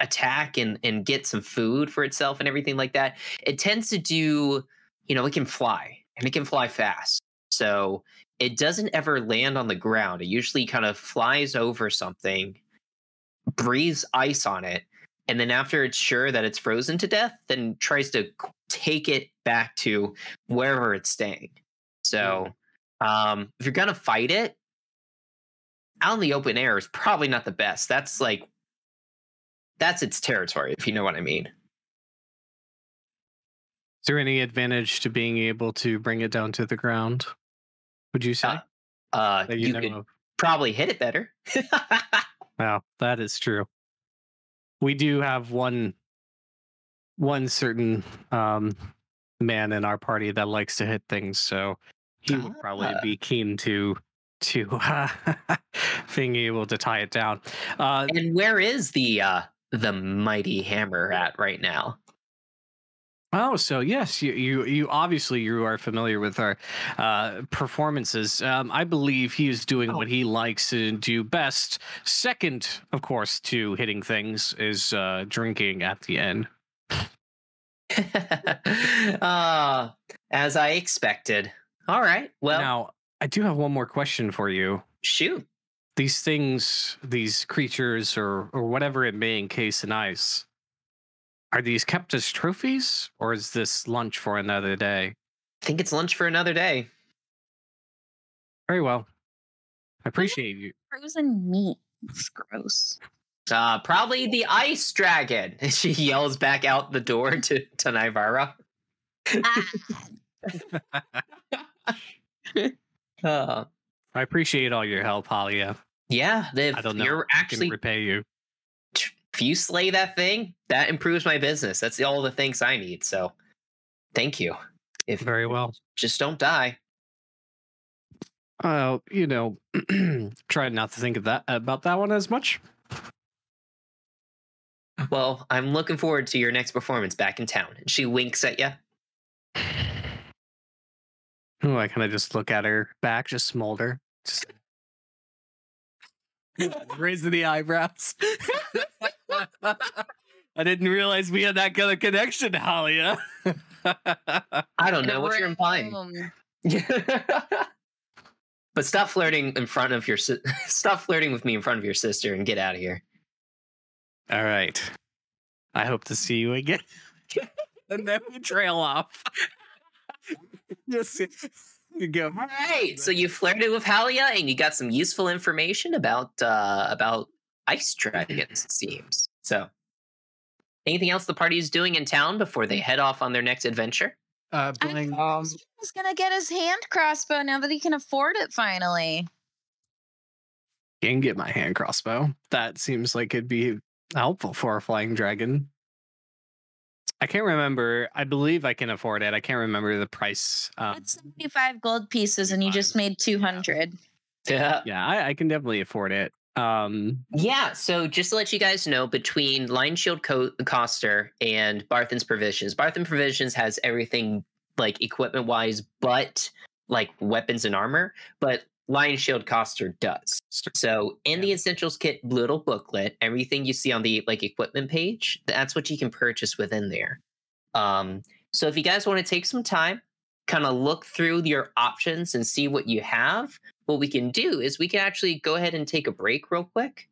attack and and get some food for itself and everything like that. It tends to do you know it can fly and it can fly fast. So it doesn't ever land on the ground it usually kind of flies over something breathes ice on it and then after it's sure that it's frozen to death, then tries to take it back to wherever it's staying. So, um, if you're gonna fight it, out in the open air is probably not the best. That's like that's its territory, if you know what I mean.
Is there any advantage to being able to bring it down to the ground? Would you say?
Uh, Uh, you,
you,
could probably hit it better.
Wow, that is true. We do have one one certain um man in our party that likes to hit things, so he would probably
Ah.
be keen to to uh, being able to tie it down. Uh
and where is the uh the mighty hammer at right now?
Oh, so yes, you, you you obviously you are familiar with our uh, performances. Um, I believe he is doing
Oh.
what he likes to do best. Second, of course, to hitting things is uh, drinking at the end.
uh, as I expected. All right. Well,
now, I do have one more question for you.
shoot.
These things, these creatures, or or whatever it may encase in ice, are these kept as trophies, or is this lunch for another day?
I think it's lunch for another day.
Very well. I appreciate you.
Frozen meat. It's gross.
Uh, probably the ice dragon. She yells back out the door to, to Nivara.
Ah,
Uh,
I appreciate all your help, Halia.
yeah, if
I don't know.
you're
if I can
actually
repay you.
If you slay that thing, that improves my business. That's all the things I need. So, thank you. If
Very well.
just don't die.
Uh, you know, try not to think of that about that one as much.
Well, I'm looking forward to your next performance back in town. And she winks at you.
Oh, I kind of just look at her back, just smolder, just raising the eyebrows. I didn't realize we had that kind of connection, Halia.
I don't know what you're implying. But stop flirting in front of your si- stop flirting with me in front of your sister and get out of here.
All right. I hope to see you again. and then we trail off. Just you go.
All right. So you flirted with Halia and you got some useful information about uh about ice dragons, it seems. So anything else the party is doing in town before they head off on their next adventure?
Uh,
I
Bling,
Um,
He's gonna get his hand crossbow now that he can afford it finally.
Can get my hand crossbow. That seems like it'd be helpful for a flying dragon. I can't remember. I believe I can afford it. I can't remember the price. Um,
it's 75 gold pieces and you just made 200.
Yeah.
yeah, I, I can definitely afford it. Um,
Yeah, so just to let you guys know, between Lion Shield Co- Coster and Barthen's Provisions, Barthen Provisions has everything like equipment wise, but like weapons and armor. But Lion Shield Coster does. So in the Essentials Kit little booklet, everything you see on the like equipment page, that's what you can purchase within there. Um, so if you guys want to take some time, kind of look through your options and see what you have, what we can do is we can actually go ahead and take a break real quick.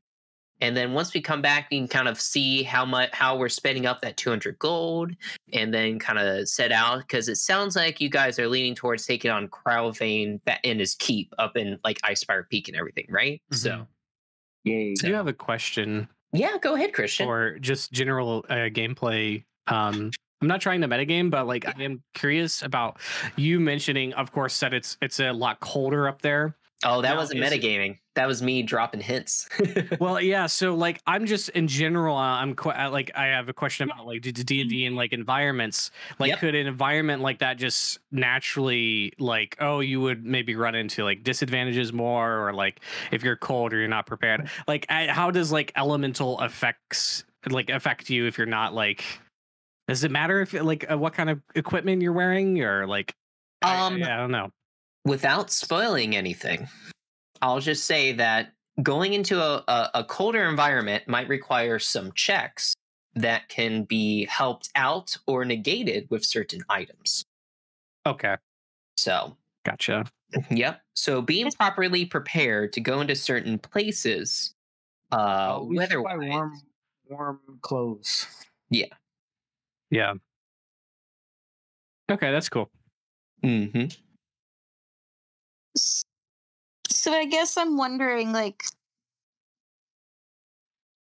And then once we come back, we can kind of see how much how we're spending up that 200 gold, and then kind of set out because it sounds like you guys are leaning towards taking on Cryovain that in his keep up in like Icespire Peak and everything, right? So
yay.
do you have a question
yeah, go ahead, Christian.
or just general uh, gameplay? Um, I'm not trying to metagame, but like I am curious about you mentioning, of course, that it's it's a lot colder up there.
Oh, that
now
wasn't
is it-
metagaming. That was me dropping hints.
Well, yeah. So, like, I'm just in general. Uh, I'm qu- uh, like, I have a question about like D and D and like environments. Like,
Yep.
could an environment like that just naturally, like, oh, you would maybe run into like disadvantages more, or like if you're cold or you're not prepared. Like, I, how does like elemental effects like affect you if you're not like? Does it matter if like uh, what kind of equipment you're wearing or like?
Um,
I, I don't know.
Without spoiling anything, I'll just say that going into a, a, a colder environment might require some checks that can be helped out or negated with certain items.
Okay,
So,
gotcha.
yep. So being properly prepared to go into certain places, uh,
Oh, we should
weather
warm warm clothes.
Yeah. Yeah. Okay, that's cool.
Mm-hmm.
S- So I guess I'm wondering, like,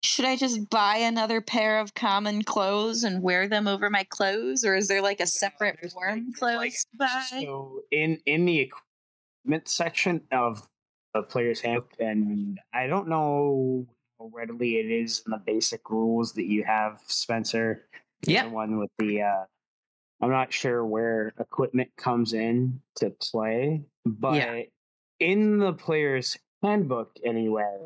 should I just buy another pair of common clothes and wear them over my clothes, or is there like a separate
there's,
warm
like- there's, like,
clothes buy?
So in in the equipment section of the player's handbook, and I don't know how readily it is in the basic rules that you have, Spencer.
Yeah.
the one with the. uh I'm not sure where equipment comes in to play, but in the player's handbook, anyway,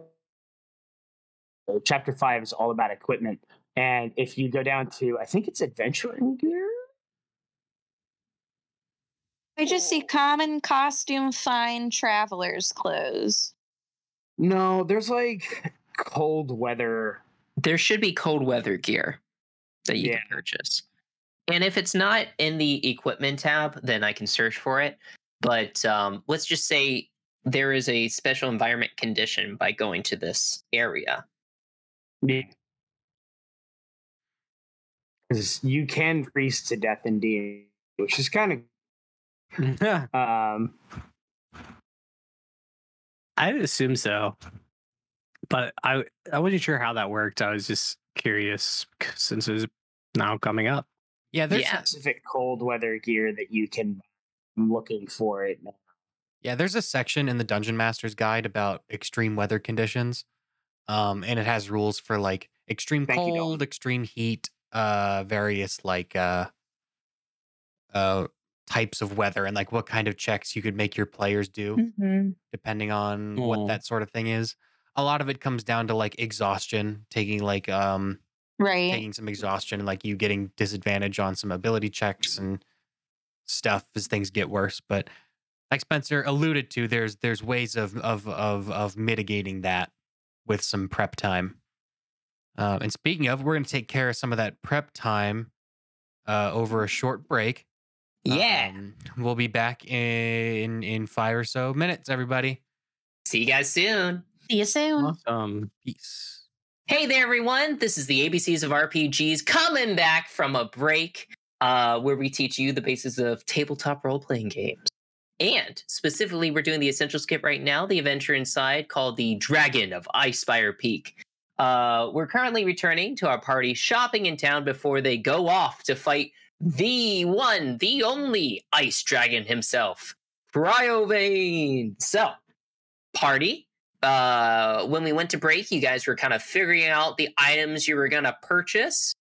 uh, chapter five is all about equipment. And if you go down to, I think it's adventuring gear.
I just see common costume, fine traveler's clothes.
No, there's like cold weather.
There should be cold weather gear that you
Yeah.
can purchase. And if it's not in the equipment tab, then I can search for it. But um, let's just say there is a special environment condition by going to this area.
Because you can freeze to death in D, which is kind of um
I'd assume so, but I I wasn't sure how that worked. I was just curious c- since it's now coming up.
Yeah, there's
Yeah.
specific cold weather gear that you can. I'm looking for it. now.
Yeah, there's a section in the Dungeon Master's Guide about extreme weather conditions. Um, and it has rules for like extreme
Thank
cold,
Dalton.
extreme heat, uh, various like uh uh types of weather and like what kind of checks you could make your players do
Mm-hmm.
depending on what that sort of thing is. A lot of it comes down to like exhaustion, taking like um
Right.
taking some exhaustion and like you getting disadvantage on some ability checks and stuff as things get worse. But like Spencer alluded to, there's there's ways of of of of mitigating that with some prep time. Uh, and speaking of, we're going to take care of some of that prep time uh, over a short break.
Yeah.
Um, we'll be back in in five or so minutes. Everybody,
See you guys soon.
See you soon.
Awesome.
peace.
Hey there, everyone. This is the ABCs of RPGs coming back from a break uh, where we teach you the basis of tabletop role playing games. And specifically, we're doing the Essentials Kit right now, the adventure inside called the Dragon of Icespire Peak. Uh, we're currently returning to our party shopping in town before they go off to fight the one, the only ice dragon himself, Cryovain. So, party, uh when we went to break you guys were kind of figuring out the items you were going to purchase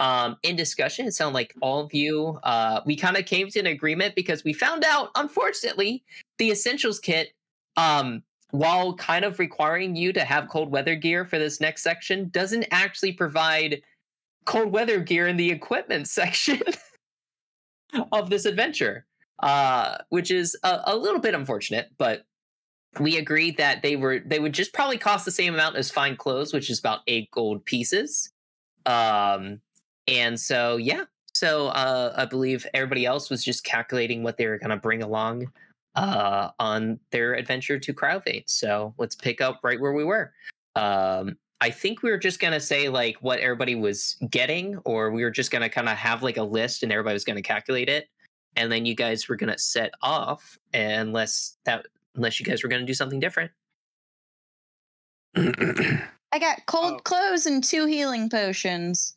um in discussion it sounded like all of you uh we kind of came to an agreement because we found out unfortunately the essentials kit um while kind of requiring you to have cold weather gear for this next section doesn't actually provide cold weather gear in the equipment section of this adventure uh which is a, a little bit unfortunate but we agreed that they were they would just probably cost the same amount as fine clothes, which is about eight gold pieces. Um, and so yeah, so uh, I believe everybody else was just calculating what they were going to bring along uh, on their adventure to Cryovain. So let's pick up right where we were. Um, I think we were just gonna say like what everybody was getting, or we were just gonna kind of have like a list and everybody was gonna calculate it, and then you guys were gonna set off unless that unless you guys were going to do something different.
I got cold
Oh.
clothes and two healing potions.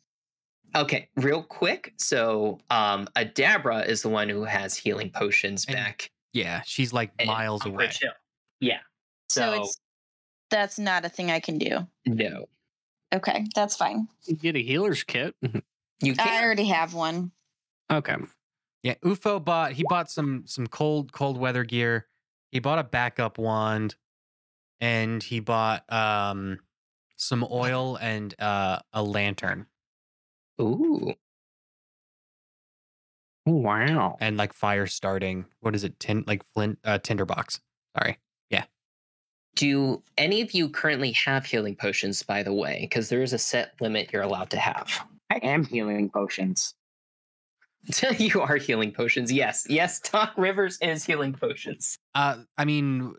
Okay, real quick. So, um, Adabra is the one who has healing potions
And-
back.
Yeah, she's like
and
miles away.
Yeah.
So,
So,
it's that's not a thing I can do.
no,
Okay, that's fine.
You get a healer's kit.
you
I
can't.
already have one.
Okay.
Yeah, Ufo bought he bought some some cold cold weather gear. He bought a backup wand, and he bought um some oil and uh, a lantern
Ooh.
Oh, wow.
and like fire starting. What is it? Tin like flint uh, tinderbox. Sorry. Yeah.
Do any of you currently have healing potions, by the way? Because there is a set limit you're allowed to have.
I am healing potions.
you are healing potions. Yes. Yes, Doc Rivers is healing potions.
Uh, I mean,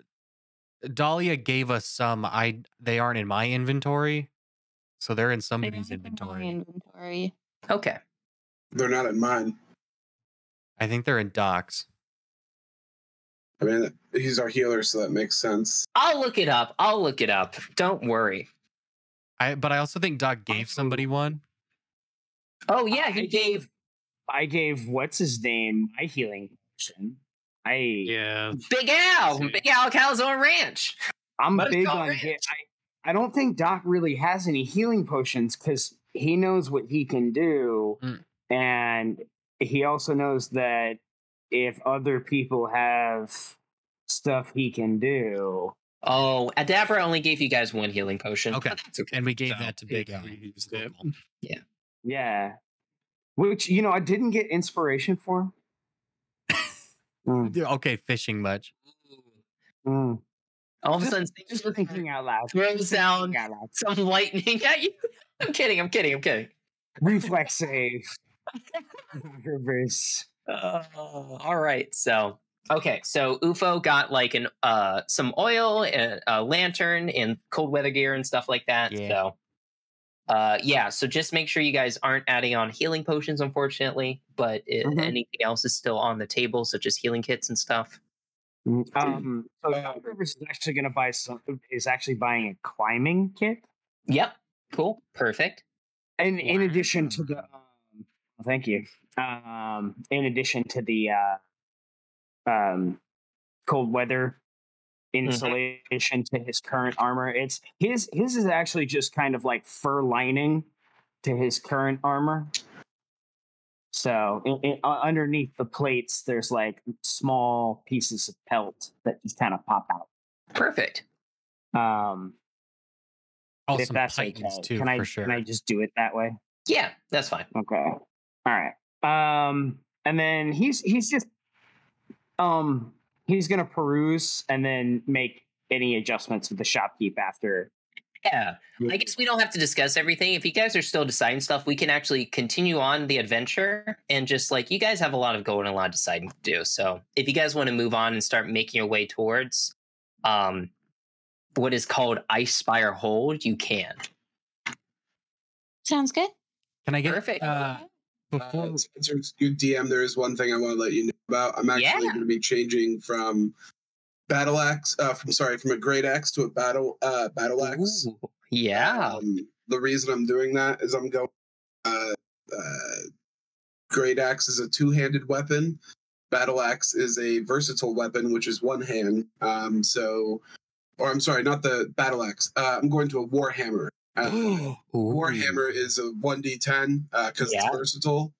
Dahlia gave us some. I they aren't in my inventory, so they're in somebody's inventory.
Inventory.
Okay.
They're not in mine.
I think they're in Doc's.
I mean, he's our healer, so that makes sense.
I'll look it up. I'll look it up. Don't worry.
I but I also think Doc gave somebody one.
Oh yeah,
I
he gave
I gave what's his name my healing potion. I
Yeah.
Big Al, Big Al Calzone Ranch.
I'm
Let
big
go,
on
Rich.
get, I I don't think Doc really has any healing potions because he knows what he can do,
Mm.
and he also knows that if other people have stuff he can do,
Oh, Adabra only gave you guys one healing potion.
Okay.
but that's okay.
And we gave
So,
that to
he
Big Al.
used it.
yeah. Which you know I didn't get inspiration for. Mm,
Okay, fishing much.
mm.
All of a sudden,
Just thinking out loud.
throws down
out loud.
some lightning at you. I'm kidding. I'm kidding. I'm kidding.
Reflex save. Reverse.
Uh, all right. So okay. So UFO got like an uh some oil, and a lantern, and cold weather gear and stuff like that.
Yeah.
So uh yeah. So just make sure you guys aren't adding on healing potions, unfortunately. But it,
Mhm.
anything else is still on the table, such as healing kits and stuff.
Um, so
Uh,
Rivers is actually going to buy some. Is actually buying a climbing kit,
Yep. Cool. Perfect.
and in addition to the. Um, thank you. Um, in addition to the uh, um, cold weather insulation to his current armor, it's his. His is actually just kind of like fur lining to his current armor. So in, in, uh, underneath the plates, there's like small pieces of pelt that just kind of pop out.
Perfect.
Um,
Oh,
if that's
Titans
okay,
too,
can I
for sure.
can I just do it that way?
Yeah, that's fine.
Okay, all right. Um, and then he's he's just um he's gonna peruse and then make any adjustments with the shopkeep after.
Yeah. I guess we don't have to discuss everything. If you guys are still deciding stuff, we can actually continue on the adventure and just like you guys have a lot of going, and a lot of deciding to do. So if you guys want to move on and start making your way towards um what is called Ice Spire Hold, you can.
Sounds good.
Can I get
Perfect.
uh before
Uh, Spencer, you DM. There is one thing I want to let you know about. I'm actually
Yeah.
going to be changing from battle axe. Uh, from sorry, from a great axe to a battle uh battle axe.
Ooh, yeah.
Um, the reason I'm doing that is I'm going. Uh, uh, great axe is a two-handed weapon. Battle axe is a versatile weapon, which is one hand. Um, so, or I'm sorry, not the battle axe. Uh, I'm going to a warhammer. Uh, Warhammer is a 1d10 because
Yeah.
it's versatile.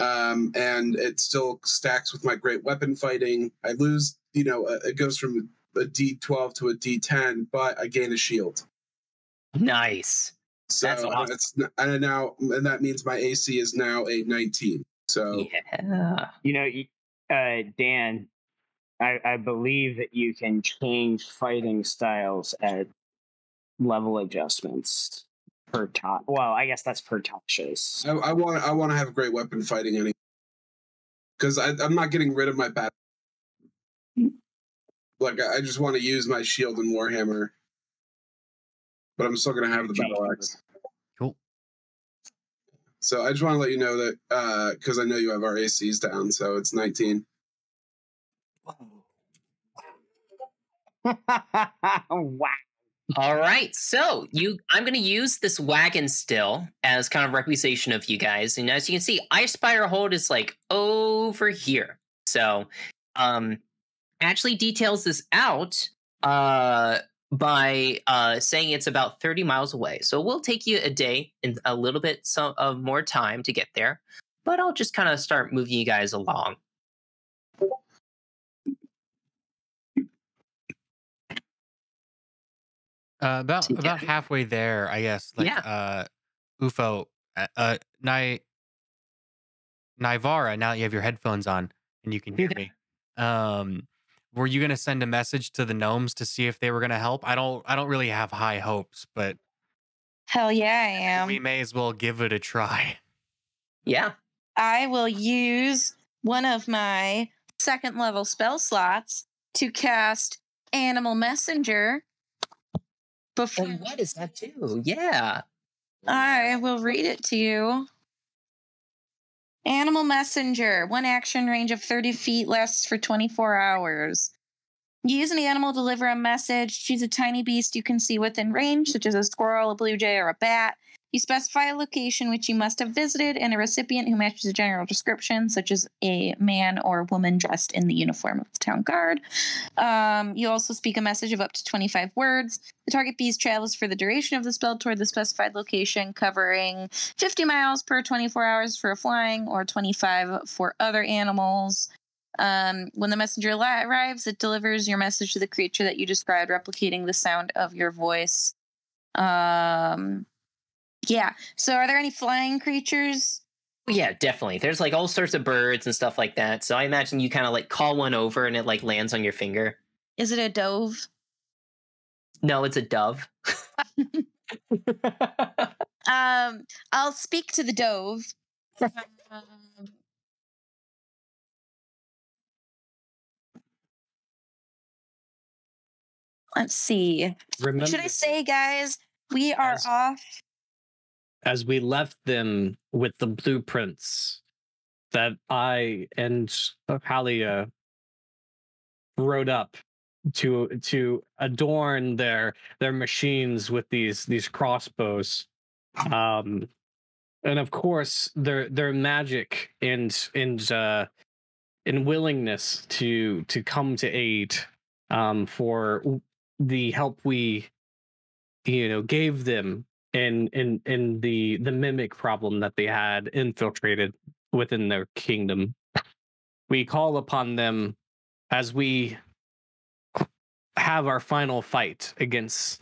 Um, and it still stacks with my great weapon fighting. I lose, you know, uh, it goes from a d12 to a d10, but I gain a shield.
Nice.
So
That's
and
awesome.
it's and now and that means my AC is now a 19. So
Yeah.
You know, uh, Dan, I, I believe that you can change fighting styles at level adjustments per top. Well, I guess that's per top shows.
I, I want I want to have a great weapon fighting anyway because I'm not getting rid of my battle. Like I I just want to use my shield and warhammer, but I'm still gonna have the battle axe.
Cool.
So I just want to let you know that uh because I know you have our ACs down, so it's 19.
wow.
All right, so you, I'm going to use this wagon still as kind of representation of you guys, and as you can see, Ice Spire Hold is like over here. So, um, actually details this out uh by uh saying it's about 30 miles away. So it will take you a day and a little bit so, of more time to get there, but I'll just kind of start moving you guys along.
Uh, about about halfway there, I guess. Like
Yeah.
uh UFO uh, uh Ni Nivara, now that you have your headphones on and you can hear me. Um were you gonna send a message to the gnomes to see if they were gonna help? I don't I don't really have high hopes, but
Hell yeah, I am.
we may as well give it a try.
Yeah.
I will use one of my second level spell slots to cast Animal Messenger oh, before
And what does that do? Yeah.
I will read it to you. Animal messenger. One action range of 30 feet lasts for 24 hours. You use an animal to deliver a message. Choose a tiny beast you can see within range, such as a squirrel, a blue jay, or a bat. You specify a location which you must have visited and a recipient who matches the general description, such as a man or woman dressed in the uniform of the town guard. Um, you also speak a message of up to 25 words. The target beast travels for the duration of the spell toward the specified location, covering 50 miles per 24 hours for a flying or 25 for other animals. Um, when the messenger arrives, it delivers your message to the creature that you described, replicating the sound of your voice. Um, yeah. So, are there any flying creatures?
Yeah, definitely. There's like all sorts of birds and stuff like that. So I imagine you kind of like call one over and it like lands on your finger.
Is it a dove?
No, it's a dove.
Um, I'll speak to the dove. Um, let's see.
Remember,
Should I say, guys, we are off.
As we left them with the blueprints that I and Halia wrote up to to adorn their their machines with these these crossbows. Um and of course their their magic and and uh and willingness to to come to aid um for the help we you know gave them in in in the the mimic problem that they had infiltrated within their kingdom we call upon them as we have our final fight against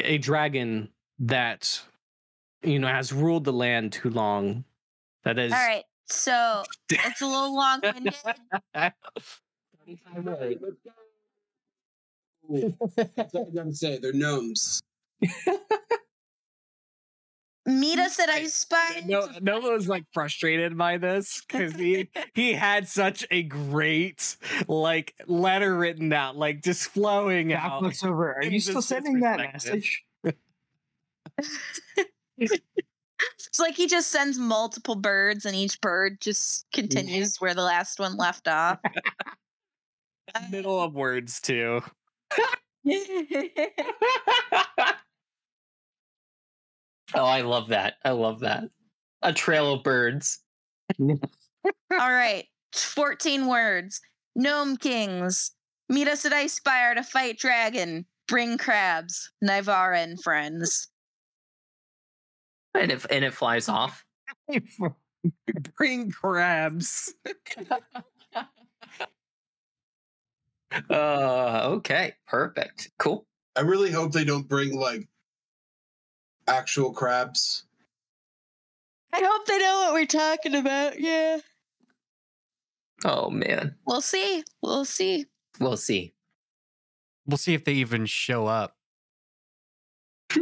a dragon that you know has ruled the land too long that is
All right. So it's a little long winded.
That's all I gotta say. They're gnomes.
Meet us at Ice Spire.
no,
to Novo
was like frustrated by this because he he had such a great like letter written out, like just flowing
Doc
out.
looks over. Are you still sending that message?
It's like he just sends multiple birds, and each bird just continues where the last one left off.
Middle of words too.
Oh, I love that. I love that. A trail of birds.
All right, 14 words. Gnome Kings. Meet us at Ice Spire to fight dragon. Bring crabs. Nivara and friends.
And it, and it flies off.
Bring crabs.
Uh, okay. Perfect. Cool.
I really hope they don't bring like actual crabs.
I hope they know what we're talking about. Yeah.
Oh, man.
We'll see. We'll see.
We'll see.
We'll see if they even show up.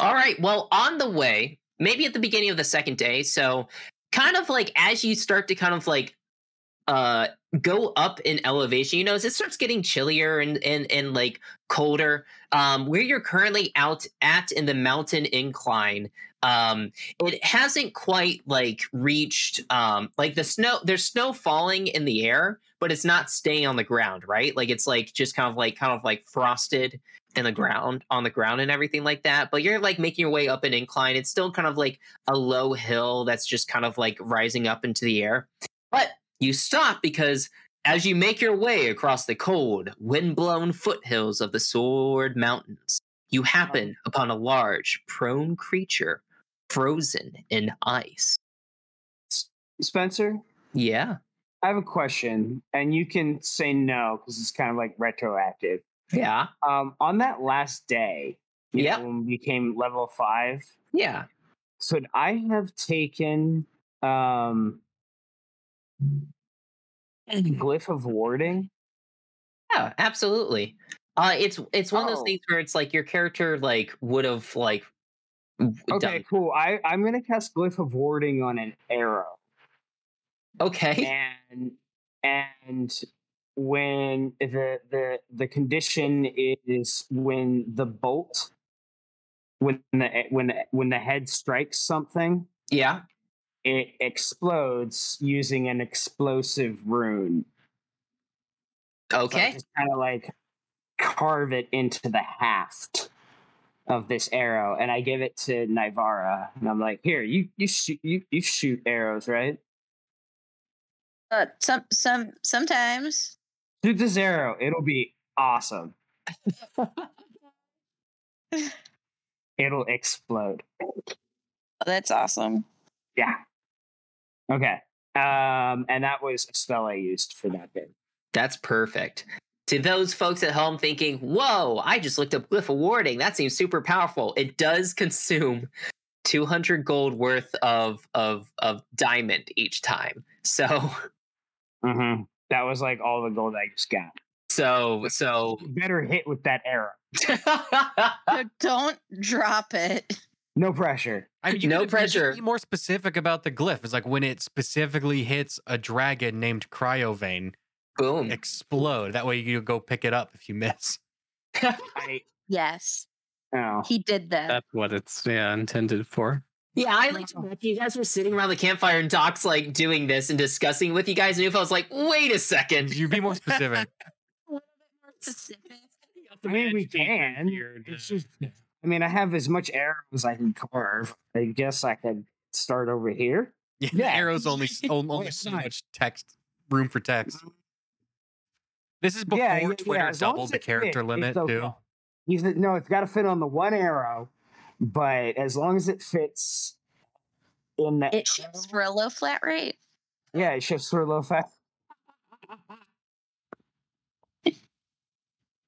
All right. Well, on the way, maybe at the beginning of the second day. So, kind of like as you start to kind of like uh go up in elevation, you know, as it starts getting chillier and and and like colder, um, where you're currently out at in the mountain incline, um, it hasn't quite like reached um like the snow. There's snow falling in the air, but it's not staying on the ground, right? Like it's like just kind of like kind of like frosted in the ground on the ground and everything like that but you're like making your way up an incline it's still kind of like a low hill that's just kind of like rising up into the air but you stop because as you make your way across the cold wind-blown foothills of the sword mountains you happen upon a large prone creature frozen in ice.
Spencer,
yeah.
I have a question, and you can say no because it's kind of like retroactive.
yeah.
Um, on that last day, you know, when we became level five,
yeah.
Could I have taken um glyph of warding?
Yeah, absolutely. Uh, it's it's one of those
Oh.
things where it's like your character like would have like
Okay,
done.
cool. I I'm gonna cast glyph of warding on an arrow,
Okay.
and and when the the the condition is when the bolt when the when the, when the head strikes something,
Yeah.
It explodes using an explosive rune. So
Okay.
just kind of like carve it into the haft of this arrow, and I give it to Nivara, and I'm like, "Here, you you shoot you you shoot arrows, right?
Uh, some some sometimes.
Shoot this arrow; it'll be awesome. It'll explode."
Oh, that's awesome.
Yeah. Okay. Um, and that was a spell I used for that bit.
That's perfect. To those folks at home thinking, whoa, I just looked up Glyph of Warding. That seems super powerful. It does consume 200 gold worth of, of, of diamond each time. So,
Mm-hmm. That was like all the gold I just got.
so, so.
Better hit with that arrow.
So don't drop it.
No pressure.
I mean, you
No
could- you
pressure.
Be more specific about the glyph. It's like when it specifically hits a dragon named Cryovain,
Boom.
explode. That way you go pick it up if you miss.
I
Yes,
oh.
he did that.
That's what it's yeah intended for.
Yeah, I like to imagine you guys were sitting around the campfire and Doc's like doing this and discussing with you guys, and Ufo was like, wait a second.
You be more specific.
I mean, we can. It's just, I mean, I have as much arrows as I can carve. I guess I could start over here.
Yeah,
Yeah.
arrows only only so much text room for text. Mm-hmm. This is before
yeah, yeah,
Twitter
yeah,
doubled
as
the character
fits,
limit
okay.
too.
He said, no, it's got to fit on the one arrow, but as long as it fits in the
It shifts for a low flat rate.
yeah, it shifts for a low flat.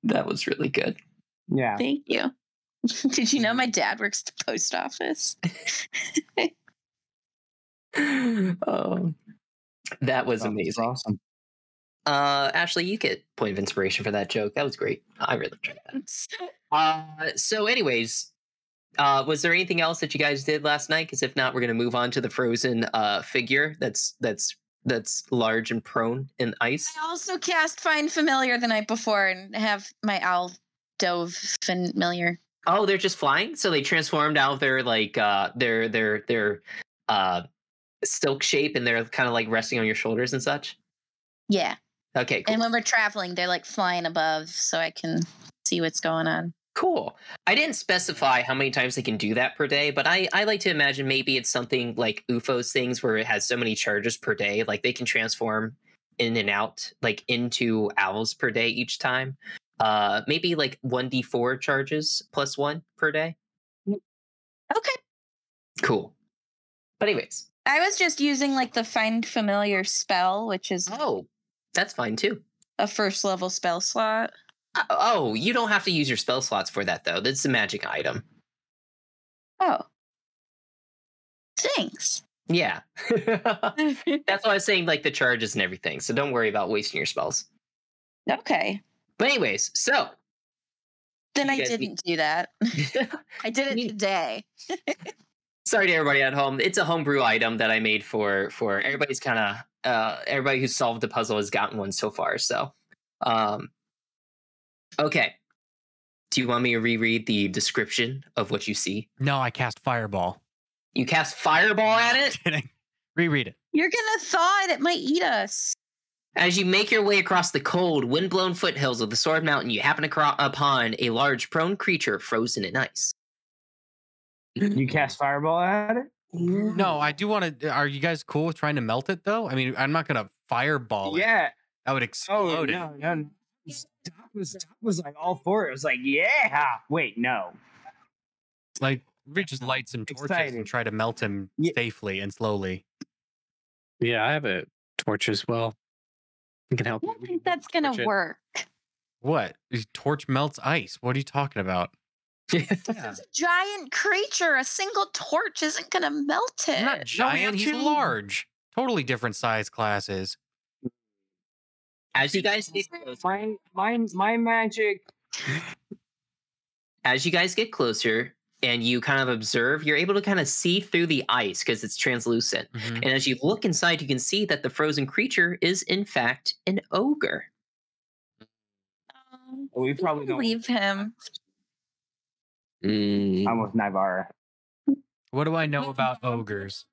That was really good.
Yeah,
Thank you. Did you know my dad works at the post office?
oh, that was
That
amazing.
awesome.
Uh, Ashley, you get point of inspiration for that joke. That was great. I really enjoyed that. Uh, so, anyways, uh, was there anything else that you guys did last night? Because if not, we're gonna move on to the frozen uh figure that's that's that's large and prone in ice.
I also cast Find Familiar the night before and have my owl dove familiar.
Oh, they're just flying. So they transformed out of their like uh their their their uh silk shape, and they're kind of like resting on your shoulders and such.
Yeah.
Okay, cool.
And when we're traveling, they're like flying above so I can see what's going on.
Cool. I didn't specify how many times they can do that per day, but I, I like to imagine maybe it's something like UFO's things where it has so many charges per day, like they can transform in and out, like into owls per day each time. Uh, maybe like one d four charges plus one per day.
Okay.
Cool. But anyways,
I was just using like the Find Familiar spell, which is
oh, that's fine too.
a first level spell slot.
Uh, Oh, you don't have to use your spell slots for that though. That's a magic item.
Oh. Thanks.
Yeah. That's why I was saying like the charges and everything. So don't worry about wasting your spells.
okay.
But anyways, so
Then I didn't do that. I did it
need-
today.
sorry to everybody at home. It's a homebrew item that I made for for everybody's kind of uh everybody who's solved the puzzle has gotten one so far. So, um, okay. Do you want me to reread the description of what you see?
No, I cast fireball.
You cast fireball at it.
Kidding. Reread it.
You're gonna thaw it. It might eat us.
As you make your way across the cold, windblown foothills of the Sword Mountain, you happen acro- upon a large prone creature frozen in ice.
You cast fireball at it.
No, I do want to. Uh, are you guys cool with trying to melt it though? I mean, I'm not gonna fireball it.
Yeah.
That would
Oh
explode it.
no, no. no. Doc was Doc was like all for it. It was like, yeah. Wait, no.
Like we just light some torches
Exciting.
and try to melt him
Ye-
safely and slowly.
Yeah, I have a torch as well. I can help.
I don't
We
think that's gonna
it.
work.
What? His Torch melts ice. What are you talking about?
Yeah.
It's a giant creature. A single torch isn't gonna melt it.
He's not giant. He's
two-
large. Totally different size classes.
As you guys get closer,
My my my magic.
as you guys get closer and you kind of observe, you're able to kind of see through the ice because it's translucent.
Mhm.
And as you look inside, you can see that the frozen creature is in fact an ogre.
Um,
We probably don't.
leave him.
Mm,
I'm with Nivara.
What do I know about ogres?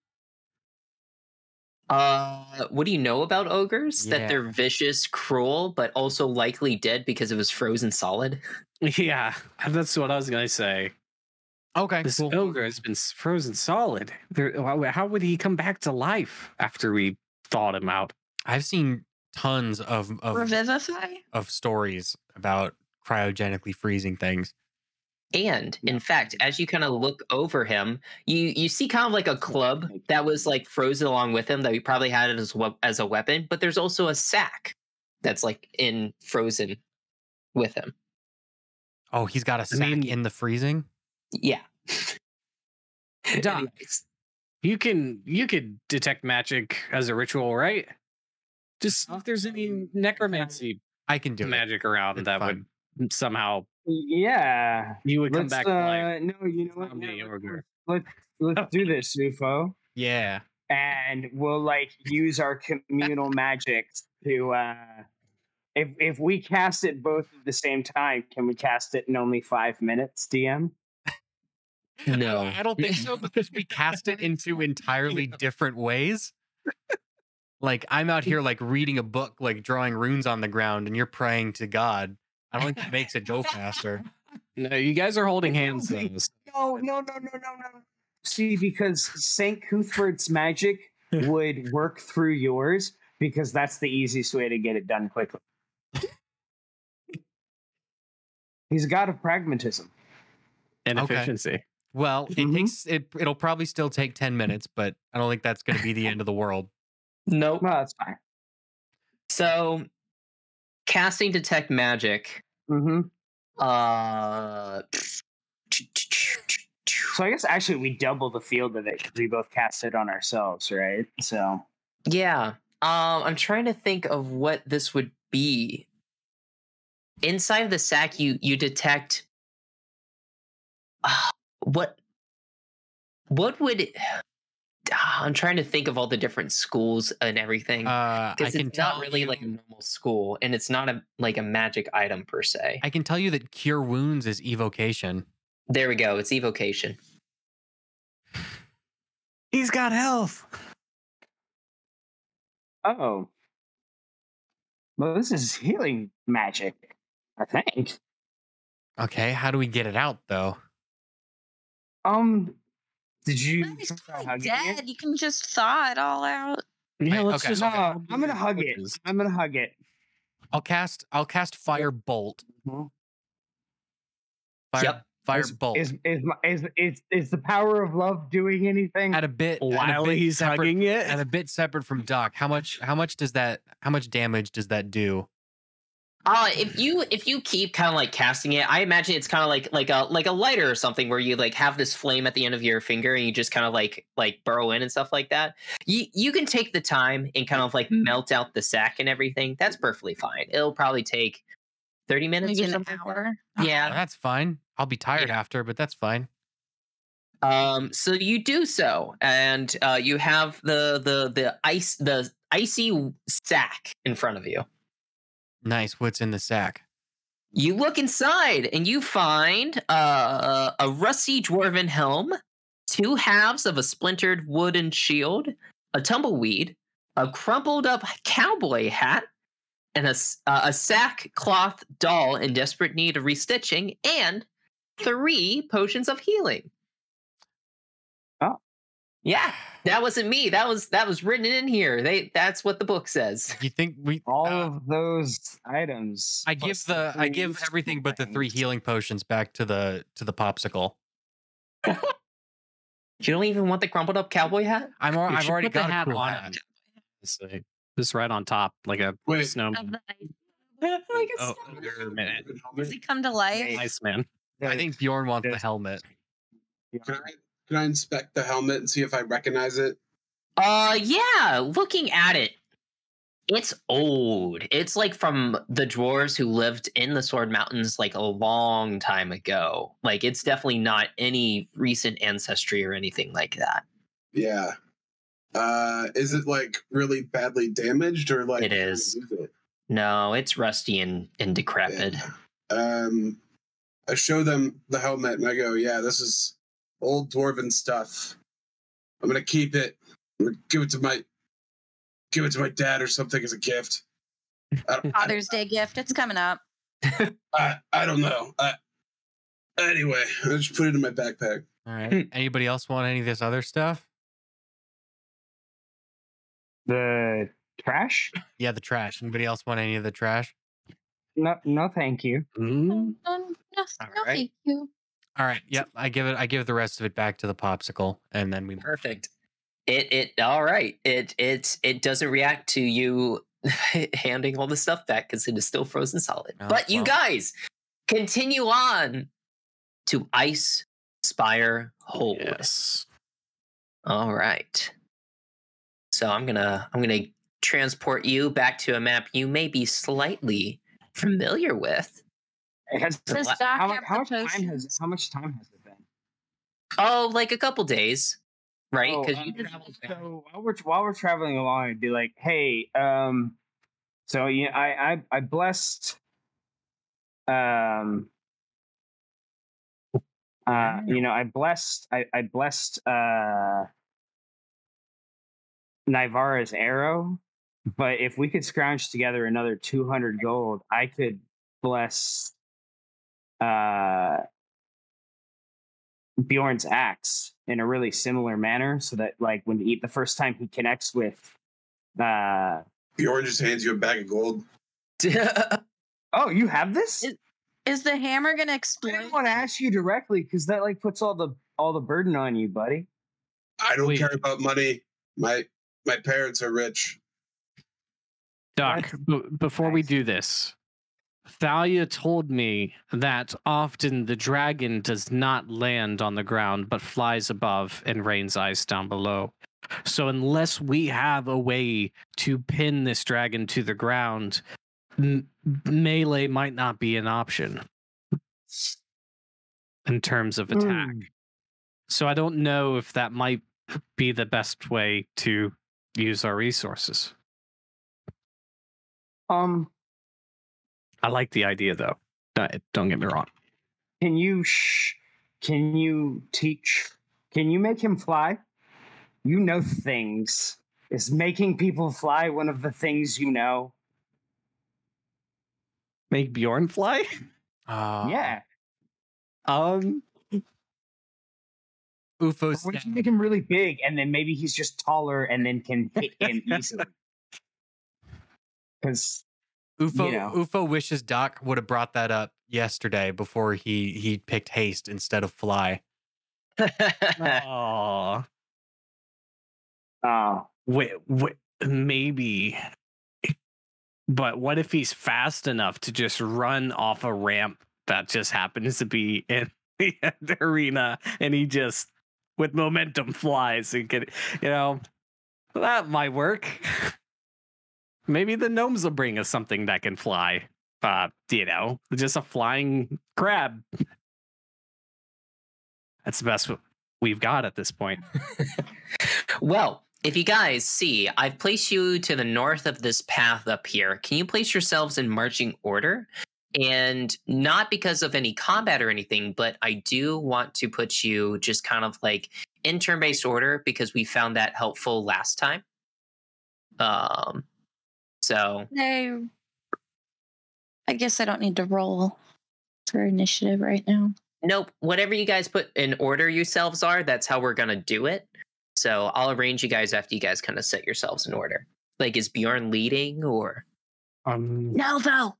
Uh, what do you know about ogres?
Yeah.
That they're vicious, cruel, but also likely dead because it was frozen solid.
yeah, that's what I was gonna say.
Okay,
This
cool.
ogre has been frozen solid. There, how how would he come back to life after we thawed him out?
I've seen tons of of,
Revivify?
of stories about cryogenically freezing things.
And in fact, as you kind of look over him, you you see kind of like a club that was like frozen along with him that he probably had it as as a weapon. But there's also a sack that's like in frozen with him.
Oh, he's got a sack
mean-
in the freezing.
Yeah.
Doc.
Anyways.
You can you could detect magic as a ritual, right? Just if there's any necromancy
I can do it.
magic around
It's
that
fine.
would somehow
Yeah.
you would come
Let's,
back to
uh, no, you know what?
From
No,
the
let's-
ogre.
let's let's do this, UFO,
Yeah.
and we'll like use our communal magic to. uh if if we cast it both at the same time, can we cast it in only five minutes, DM?
No.
I don't think so because we cast it into entirely different ways. Like I'm out here like reading a book, like drawing runes on the ground, and you're praying to God. I don't think it makes it go faster.
No, you guys are holding hands though.
No, no, no, no, no, no. See, because Saint Cuthbert's magic would work through yours because that's the easiest way to get it done quickly. He's a god of pragmatism.
and
Okay.
efficiency.
Well, it
Mhm.
takes it. It'll probably still take ten minutes, but I don't think that's going to be the end of the world.
Nope.
Well, that's fine.
So, casting detect magic.
hmm
Uh.
So I guess actually we double the field of it because we both cast it on ourselves, right? So
Yeah. Um, I'm trying to think of what this would be. Inside of the sack, you you detect. Ah, what? What would? Ah, I'm trying to think of all the different schools and everything.
Uh,
because
can
it's
tell
not really
you,
like a normal school, and it's not a like a magic item per se.
I can tell you that cure wounds is evocation.
There we go. It's evocation.
He's got health.
oh, well, this is healing magic, I think.
Okay, how do we get it out though?
Um, did you?
No, he's
try
probably
it?
dead. You can just thaw it all out.
Yeah,
Right,
let's
okay,
just.
okay.
No, I'm gonna hug it. I'm gonna hug it.
I'll cast. I'll cast fire bolt.
Mhm.
Fire,
Yep.
fire
is,
bolt.
Is is is is is the power of love doing anything?
at a bit at a
While
bit
he's
separate,
hugging it,
at a bit separate from Doc. How much? How much does that? How much damage does that do?
Uh, if you if you keep kind of like casting it, I imagine it's kind of like like a like a lighter or something where you like have this flame at the end of your finger and you just kind of like like burrow in and stuff like that. You you can take the time and kind of like melt out the sack and everything. That's perfectly fine. It'll probably take thirty minutes
Maybe
or
an
something.
hour.
Yeah.
Oh, that's fine. I'll be tired
Yeah.
after, but that's fine.
Um, so you do so, and uh, you have the the the ice the icy sack in front of you.
Nice. What's in the sack?
You look inside and you find uh, a rusty dwarven helm, two halves of a splintered wooden shield, a tumbleweed, a crumpled up cowboy hat, and a, uh, a sackcloth doll in desperate need of restitching, and three potions of healing.
Oh.
Yeah, that wasn't me. That was that was written in here. They that's what the book says.
You think we?
All
uh,
of those items.
I give
plus
the I give everything but the three healing potions back to the to the popsicle.
You don't even want the crumpled up cowboy hat.
I'm al-
You
I've already
put the
got
hat
a cool
on
hat.
it. Just, like- just right on top, like a
Wait.
snow
Of the
oh, a minute.
Does he come to life?
Nice man.
I think Bjorn wants the
There's-
helmet.
Can I can I inspect the helmet and see if I recognize it?
Uh, yeah. Looking at it, it's old. It's like from the dwarves who lived in the Sword Mountains like a long time ago. Like it's definitely not any recent ancestry or anything like that.
Yeah. Uh, is it like really badly damaged or like
It is.
it?
No, it's rusty and and decrepit.
Yeah. Um, I show them the helmet and I go, "Yeah, this is old dwarven stuff. I'm gonna keep it. I'm gonna give it to my give it to my dad or something as a gift." I, I,
Father's Day gift. It's coming up.
I, I don't know. I, anyway, I just put it in my backpack.
All right. Hmm. Anybody else want any of this other stuff?
The trash?
Yeah, the trash. Anybody else want any of the trash?
No, no, thank you.
Mm,
No, no, no, no,
right.
thank you.
All right. Yep. I give it. I give the rest of it back to the popsicle, and then we.
Perfect. It it all right. It it it doesn't react to you handing all the stuff back because it is still frozen solid.
Oh,
but you
well.
guys continue on to Ice Spire Hold.
yes.
All right. So I'm gonna I'm gonna transport you back to a map you may be slightly familiar with.
It has,
Does
how, how much time has how much time has it been?
Oh, like a couple days, right?
Oh,
Because
um,
you traveled.
So while we're while we're traveling along, I'd be like, "Hey, um, so yeah, I I I blessed, um, uh, you know, I blessed, I I blessed uh, Nivara's arrow, but if we could scrounge together another two hundred gold, I could bless, uh." Bjorn's axe in a really similar manner, so that like when he the first time he connects with, uh,
Bjorn just hands you a bag of gold.
oh, you have this.
Is- Is the hammer gonna explain?
I
explode?
didn't want to ask you directly because that like puts all the all the burden on you, buddy.
I don't
Wait.
care about money. My my parents are rich.
Doc, b- before we do this, Thalia told me that often the dragon does not land on the ground but flies above and rains ice down below. So, unless we have a way to pin this dragon to the ground, m- melee might not be an option in terms of attack.
Hmm.
So, I don't know if that might be the best way to use our resources.
Um,
I like the idea though. Uh, Don't get me wrong.
can you sh- can you teach? Can you make him fly? You know things. Is making people fly one of the things you know?
Make Bjorn fly?
Uh,
yeah.
Um,
Ufo's.
What if you make him really big and then maybe he's just taller and then can hit him easily? Because
Ufo.
you know.
Ufo wishes Doc would have brought that up yesterday before he he picked haste instead of fly.
oh,
oh,
wait, wait, maybe. But what if he's fast enough to just run off a ramp that just happens to be in the arena, and he just with momentum flies and get, you know, that might work. Maybe the gnomes will bring us something that can fly. Uh, you know, just a flying crab. That's the best we've got at this point.
well, if you guys see, I've placed you to the north of this path up here. Can you place yourselves in marching order? And not because of any combat or anything, but I do want to put you just kind of like in turn based order because we found that helpful last time. Um, so
I, I guess I don't need to roll for initiative right now.
Nope. Whatever you guys put in order yourselves are, that's how we're gonna do it. So I'll arrange you guys after you guys kind of set yourselves in order. Like, is Bjorn leading or?
Um,
Novo,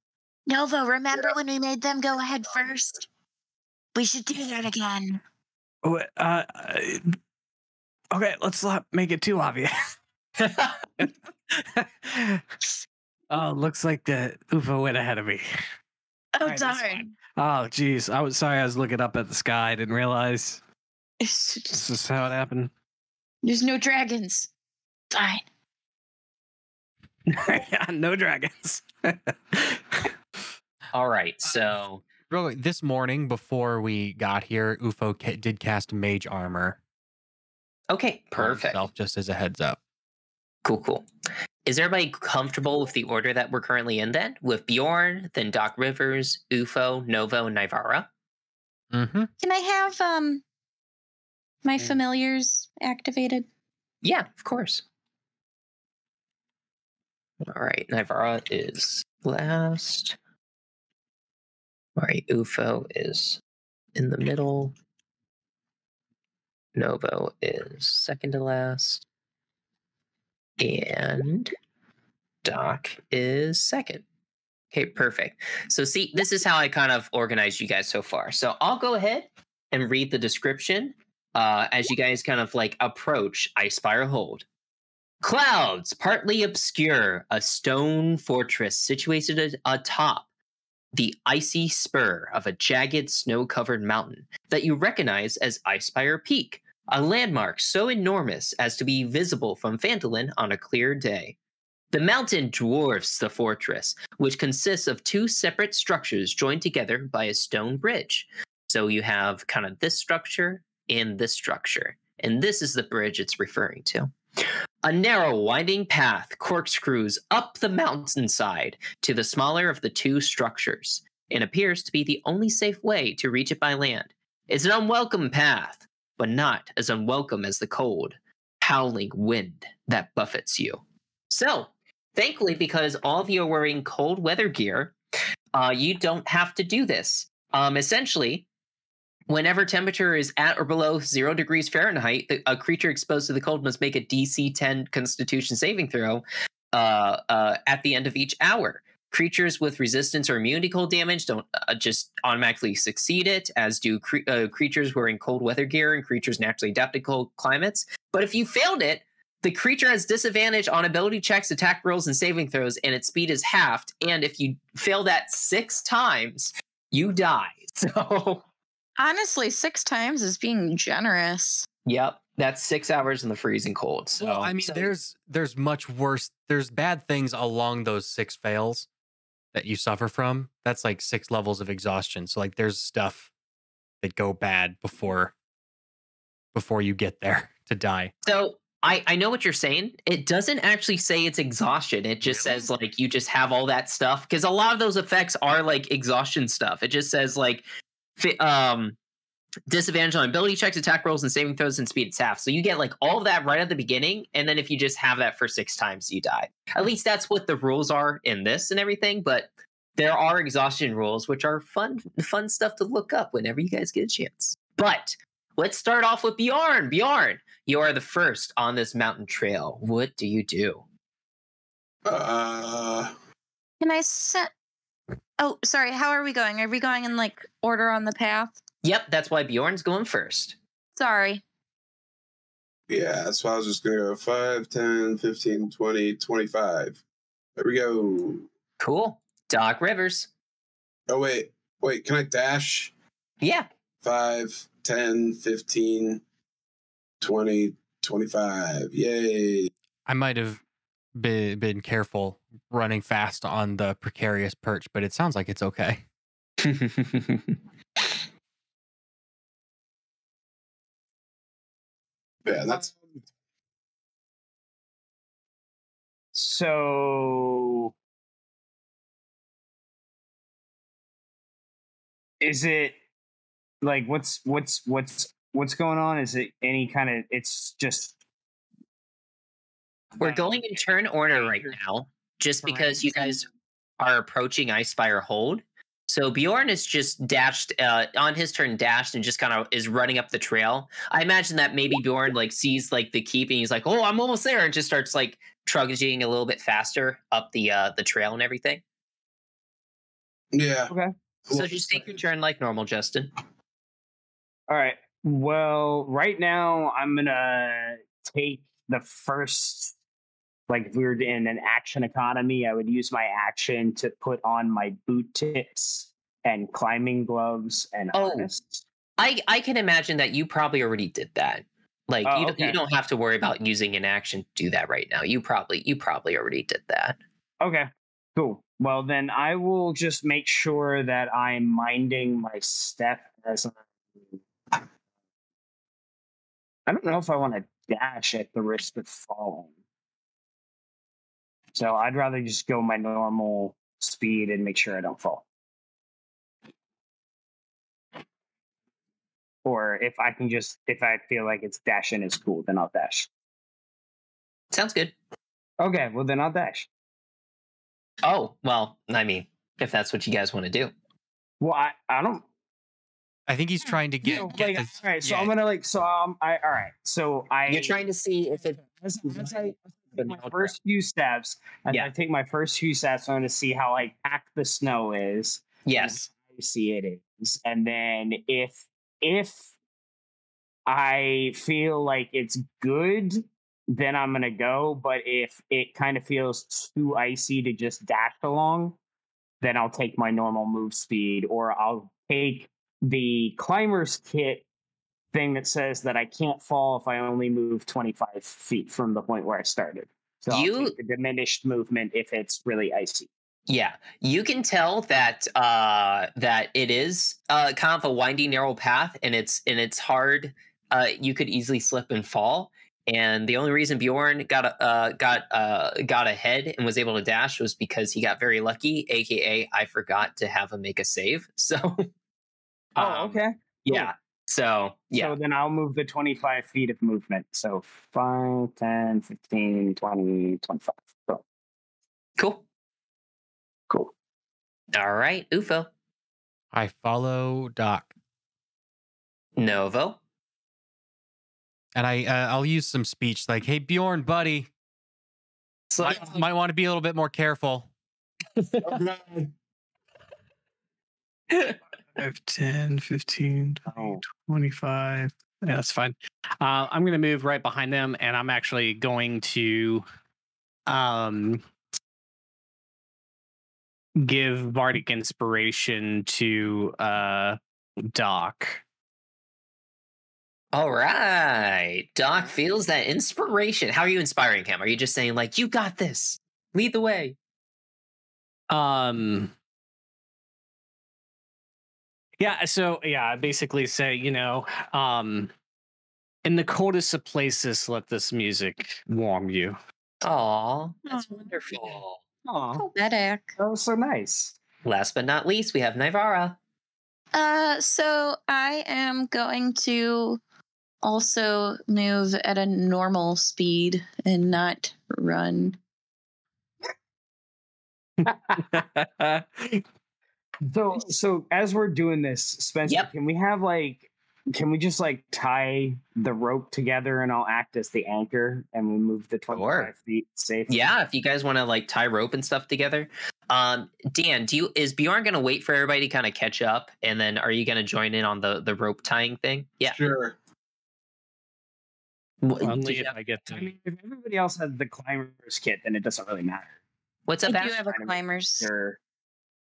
Novo, remember when we made them go ahead first? We should do that again.
uh, uh, okay, let's not make it too obvious. oh, looks like the UFO went ahead of me.
Oh
Alright, that's
darn!
Oh, geez. I was sorry. I was looking up at the sky. I didn't realize
It's
this is how it happened.
There's no dragons. Fine.
yeah, no dragons.
All right. Uh, so
Real quick, this morning before we got here, Ufo ca- did cast mage armor.
okay, perfect.
himself, just as a heads up.
Cool, cool. Is everybody comfortable with the order that we're currently in then? With Bjorn, then Doc Rivers, UFO, Novo, and Nivara?
Mm-hmm.
Can I have um my familiars activated?
Yeah, of course. All right, Nivara is last. All right, UFO is in the middle. Novo is second to last. And Doc is second. Okay, perfect. So, see, this is how I kind of organized you guys so far. So, I'll go ahead and read the description uh, as you guys kind of like approach Ice Spire Hold. Clouds partly obscure a stone fortress situated atop the icy spur of a jagged snow covered mountain that you recognize as Ice Spire Peak, a landmark so enormous as to be visible from Phandalin on a clear day. The mountain dwarfs the fortress, which consists of two separate structures joined together by a stone bridge. So you have kind of this structure and this structure, and this is the bridge it's referring to. A narrow, winding path corkscrews up the mountainside to the smaller of the two structures and appears to be the only safe way to reach it by land. It's an unwelcome path, but not as unwelcome as the cold, howling wind that buffets you. So, thankfully, because all of you are wearing cold weather gear, uh, you don't have to do this. Um, essentially, whenever temperature is at or below zero degrees Fahrenheit, a creature exposed to the cold must make a DC 10 Constitution saving throw uh, uh, at the end of each hour. Creatures with resistance or immunity to cold damage don't uh, just automatically succeed it, as do cre- uh, creatures wearing cold weather gear and creatures naturally adapted to cold climates. But if you failed it, the creature has disadvantage on ability checks, attack rolls, and saving throws, and its speed is halved. And if you fail that six times, you die. So,
Honestly, six times is being generous.
yep, that's six hours in the freezing cold. So,
well, I mean,
so-
there's there's much worse. There's bad things along those six fails that you suffer from. That's like six levels of exhaustion. So like, there's stuff that go bad before before you get there to die.
So I, I know what you're saying. It doesn't actually say it's exhaustion. It just
Really?
says like you just have all that stuff because a lot of those effects are like exhaustion stuff. It just says like um disadvantage on ability checks, attack rolls, and saving throws and speed is half. So you get like all of that right at the beginning, and then if you just have that for six times, you die. At least that's what the rules are in this and everything. But there are exhaustion rules, which are fun fun stuff to look up whenever you guys get a chance. But let's start off with Bjorn. Bjorn, you are the first on this mountain trail. What do you do?
Uh,
Can I set? Oh, sorry. How are we going? Are we going in like order on the path?
Yep, that's why Bjorn's going first.
Sorry.
yeah, that's why I was just going to go 5, 10, 15, 20, 25. There we go.
Cool. Doc Rivers.
Oh, wait. Wait, can I dash?
Yeah.
5, 10, 15, 20, 25. Yay.
I might have been been careful running fast on the precarious perch, but it sounds like it's okay.
Yeah, that's.
Um so is it like what's what's what's what's going on? Is it any kind of it's just
We're going in turn order right now, just because you guys are approaching Ice Spire Hold. So Bjorn is just dashed uh, on his turn, dashed and just kind of is running up the trail. I imagine that maybe Bjorn like sees like the keep and he's like, "Oh, I'm almost there," and just starts like trudging a little bit faster up the uh, the trail and everything.
Yeah.
okay.
So just take your turn like normal, Justin.
All right. Well, right now I'm gonna take the first. Like if we were in an action economy, I would use my action to put on my boot tips and climbing gloves and
Oh.
harness.
I I can imagine that you probably already did that. Like
Oh,
you, don't- you don't have to worry about using an action to do that right now. You probably you probably already did that.
Okay, cool. Well, then I will just make sure that I'm minding my step as I. I don't know if I want to dash at the risk of falling. So I'd rather just go my normal speed and make sure I don't fall. or if I can just if I feel like it's dashing is cool, then I'll dash.
Sounds good.
Okay, well then I'll dash.
Oh, well, I mean, if that's what you guys want to do.
Well, I, I don't
I think he's trying to get,
So,
get
like,
this.
all right, so
yeah.
I'm gonna like so um I all right. So I
You're trying to see if it.
as, as I
the
take my first few steps, as
Yeah.
I take my first few steps, I'm gonna see how like packed the snow is.
Yes.
icy it is, and then if if I feel like it's good, then I'm gonna go. But if it kind of feels too icy to just dash along, then I'll take my normal move speed, or I'll take the climber's kit thing that says that I can't fall if I only move 25 feet from the point where I started. So I'll
You-
the diminished movement if it's really icy.
Yeah, you can tell that uh, that it is uh, kind of a windy, narrow path, and it's and it's hard. Uh, you could easily slip and fall. And the only reason Bjorn got uh, got uh, got ahead and was able to dash was because he got very lucky. AKA, I forgot to have him make a save. So,
Oh,
um,
okay.
yeah. So yeah,
So then I'll move the 25 feet of movement. So 5, 10, 15, 20, 25. So,
cool.
cool.
All right, Ufo,
I follow Doc,
Novo.
and I uh, I'll use some speech like, "Hey Bjorn, buddy,
So
might, might want to be a little bit more careful."
5, 10, 15, 20,
Oh.
25. Yeah, that's fine. Uh, I'm going to move right behind them, and I'm actually going to um, give Bardic inspiration to uh, Doc.
All right. Doc feels that inspiration. How are you inspiring him? Are you just saying, like, you got this? Lead the way.
Um, yeah, so yeah, I basically say, you know, um, in the coldest of places, let this music warm you.
Aw, that's
Aw.
wonderful.
Oh,
Poetic.
that was so nice.
Last but not least, we have Nivara.
Uh, so I am going to also move at a normal speed and not run.
So, so as we're doing this, Spencer,
Yep.
can we have like, can we just like tie the rope together and I'll act as the anchor and we move the 25
Sure.
feet safely?
Yeah, if you guys want to like tie rope and stuff together. Um, Dan, do you is Bjorn gonna wait for everybody to kind of catch up, and then are you gonna join in on the the rope tying thing? Yeah.
Sure.
Wh- did
Only if
have-
I get to.
I mean, if everybody else has the climber's kit, then it doesn't really matter.
What's
I
up,
do
Ash?
have a
Trying to make
climber's.
Sure.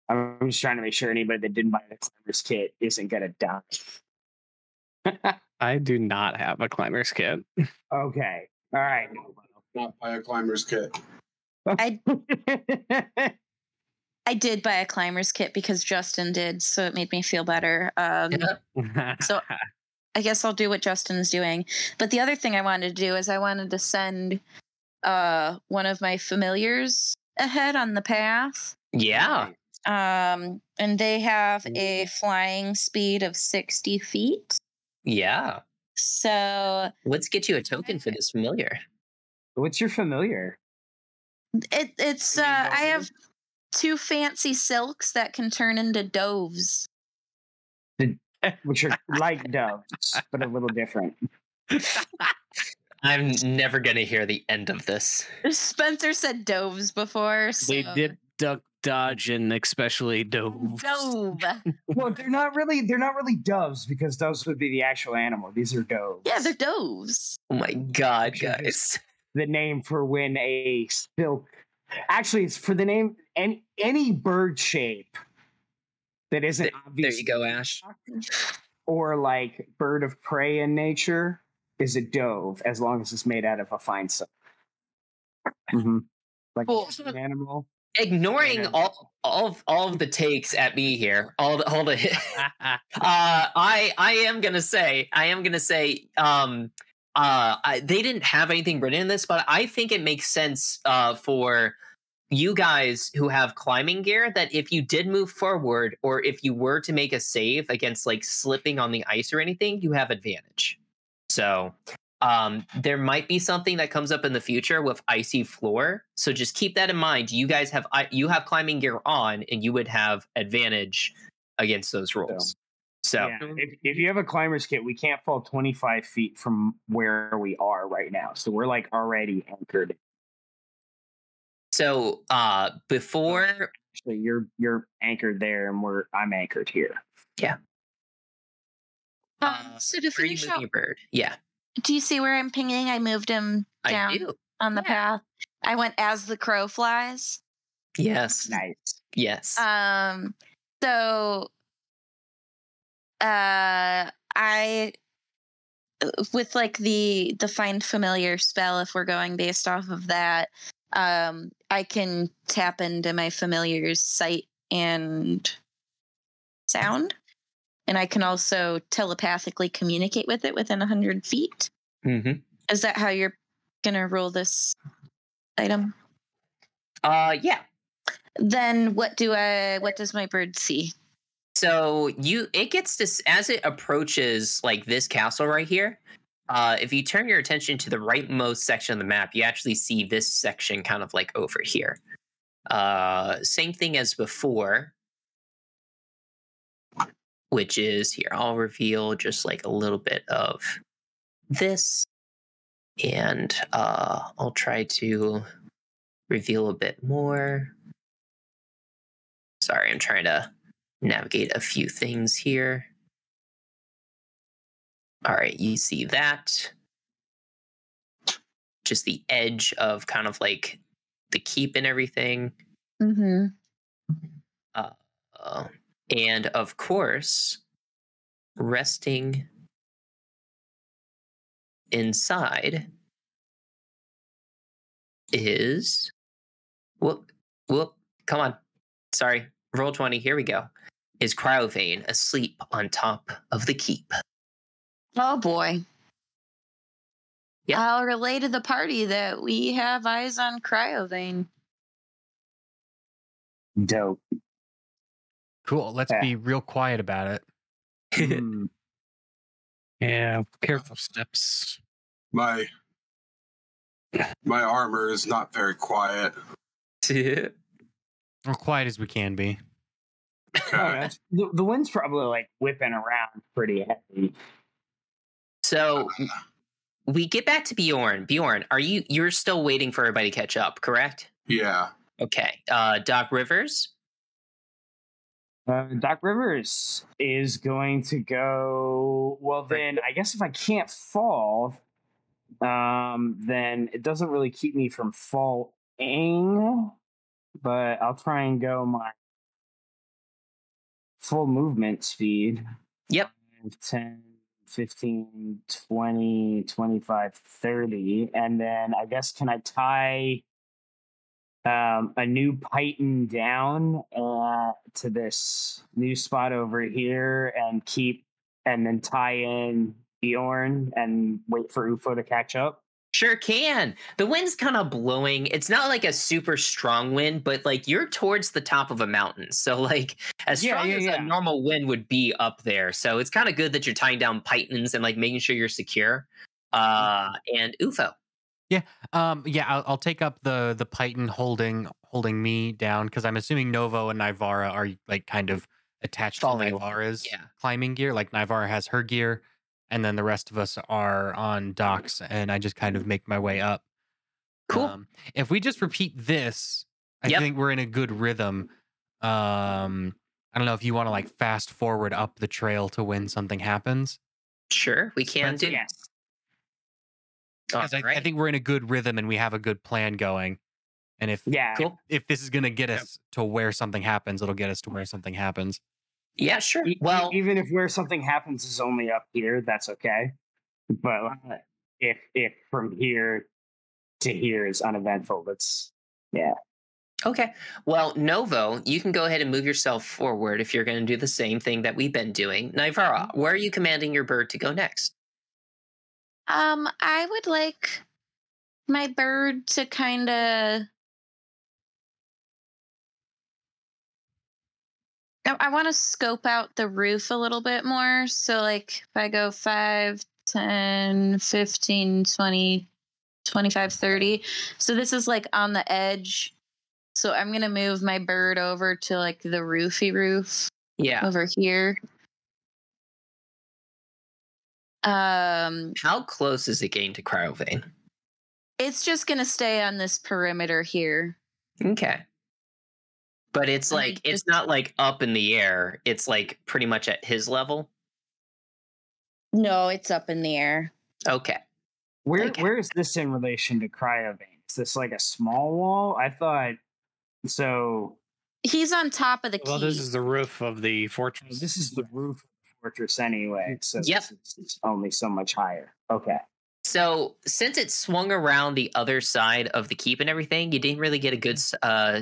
I'm just trying to make sure anybody that didn't buy the climber's kit isn't gonna die.
I do not have a climber's kit.
Okay. All right.
Not buy a climber's kit.
I I did buy a climber's kit because Justin did, so it made me feel better. Um, So- I guess I'll do what Justin's doing. But the other thing I wanted to do is I wanted to send uh one of my familiars ahead on the path.
Yeah.
Um and they have a flying speed of 60 feet.
Yeah.
So
Let's get you a token for this familiar.
What's your familiar?
it it's uh I have two fancy silks that can turn into doves.
Which are like doves, but a little different.
I'm never gonna hear the end of this.
Spencer said doves before. So.
They dip, duck, dodge, and especially dove.
Dove.
Well, they're not really they're not really doves because doves would be the actual animal. These are doves.
Yeah, they're doves.
Oh my god, guys.
the name for when a silk actually it's for the name any any bird shape that isn't
There-
obvious
There you go, Ash.
or like bird of prey in nature is a dove as long as it's made out of a fine silk. Mhm. Like
Cool.
an animal.
Ignoring
Yeah.
all all of all of the takes at me here, all the all the uh I I am gonna say I am gonna say um uh I, they didn't have anything written in this, but I think it makes sense uh for you guys who have climbing gear that if you did move forward or if you were to make a save against like slipping on the ice or anything, you have advantage. So um, there might be something that comes up in the future with icy floor. So just keep that in mind. You guys have you have climbing gear on, and you would have advantage against those rules. So
Yeah, if, if you have a climber's kit, we can't fall 25 feet from where we are right now. So we're like already anchored.
so uh, before
Actually, you're you're anchored there, and we're I'm anchored here.
Um,
uh,
so to
you
finish
moving
out,
bird, yeah,
do you see where I'm pinging? I moved him down
do.
on the
Yeah.
path. I went as the crow flies.
Yes,
Nice.
yes.
Um, so uh I uh, with like the the find familiar spell if we're going based off of that um i can tap into my familiar's sight and sound and i can also telepathically communicate with it within 100 feet
hmm
is that how you're gonna roll this item
Uh, yeah.
then what do i what does my bird see
So you it gets this as it approaches like this castle right here. Uh, if you turn your attention to the rightmost section of the map, you actually see this section kind of like over here. Uh, same thing as before, which is here. I'll reveal just like a little bit of this, and uh, I'll try to reveal a bit more. Sorry, I'm trying to navigate a few things here. All right, you see that. Just the edge of kind of like the keep and everything.
mm-hmm
Uh, and of course, resting inside is whoop whoop come on sorry Roll20 here we go is Cryovain asleep on top of the keep
Oh boy.
Yeah.
I'll relay to the party that we have eyes on Cryovain.
Dope.
Cool. Let's
Yeah.
be real quiet about it.
Mm.
Yeah, careful steps.
My my armor is not very quiet.
Or quiet as we can be.
Oh, that's- the, the wind's probably like whipping around pretty heavy.
so we get back to bjorn bjorn are you you're still waiting for everybody to catch up correct
Yeah.
okay uh doc rivers
Uh, Doc Rivers is going to go. Well, then I guess if I can't fall, um, then it doesn't really keep me from falling. But I'll try and go my full movement speed.
Yep.
10, 15, 20, 25, 30. And then I guess can I tie um, a new piton down uh, to this new spot over here and keep and then tie in Bjorn and wait for UFO to catch up.
Sure can. The wind's kind of blowing. It's not like a super strong wind, but like you're towards the top of a mountain. So like as
Yeah,
strong
yeah,
as
yeah.
a normal wind would be up there. So it's kind of good that you're tying down pitons and like making sure you're secure. Uh and UFO.
Um, yeah, I'll, I'll take up the the piton holding holding me down because I'm assuming Novo and Nivara are like kind of attached
Following
to
along,
Nivara's
yeah.
climbing gear. Like Nivara has her gear, and then the rest of us are on docks, and I just kind of make my way up.
Cool.
Um, if we just repeat this, I
Yep.
think we're in a good rhythm. Um, I don't know if you want to like fast forward up the trail to when something happens.
Sure, we can
Spencer?
do.
Yes.
All
Because I, I think we're in a good rhythm and we have a good plan going. And if
Yeah.
Cool.
if this is gonna get
Yep.
us to where something happens, it'll get us to where something happens.
Yeah, sure.
E-
Well,
even if where something happens is only up here, that's okay. But uh, if if from here to here is uneventful, that's yeah.
Okay. Well, Novo, you can go ahead and move yourself forward if you're going to do the same thing that we've been doing. Nivara, where are you commanding your bird to go next?
Um, I would like my bird to kind of. I, I want to scope out the roof a little bit more. So, like, if I go 5, 10, 15, 20, 25, 30. So, this is like on the edge. So, I'm going to move my bird over to like the roofy roof.
Yeah.
Over here. Um,
How close is it getting to Cryovain?
it's just going to stay on this perimeter here.
Okay. But it's like
mean,
it's not like up in the air. It's like pretty much at his level.
No, it's up in the air.
Okay.
Where
Okay.
where is this in relation to Cryovain? Is this like a small wall? I thought so.
He's on top of the key.
Well, this is the roof of the fortress.
This is the roof of the fortress anyway, so
Yep.
this is only so much higher. Okay.
So since it swung around the other side of the keep and everything, you didn't really get a good uh,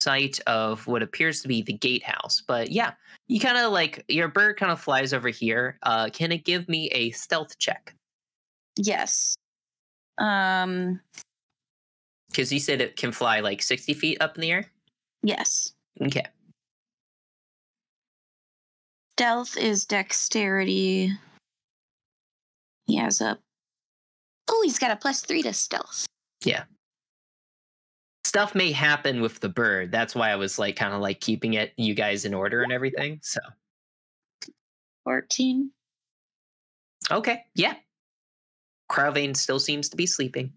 sight of what appears to be the gatehouse. But yeah, you kind of like your bird kind of flies over here. Uh, can it give me a stealth check?
yes. Um,
Because you said it can fly like sixty feet up in the air.
yes.
Okay.
Stealth is dexterity. He has a. Oh, he's got a plus three to stealth. Yeah.
Stuff may happen with the bird. That's why I was like kind of like keeping it you guys in order and everything. So
14.
okay, yeah. Cryovain still seems to be sleeping,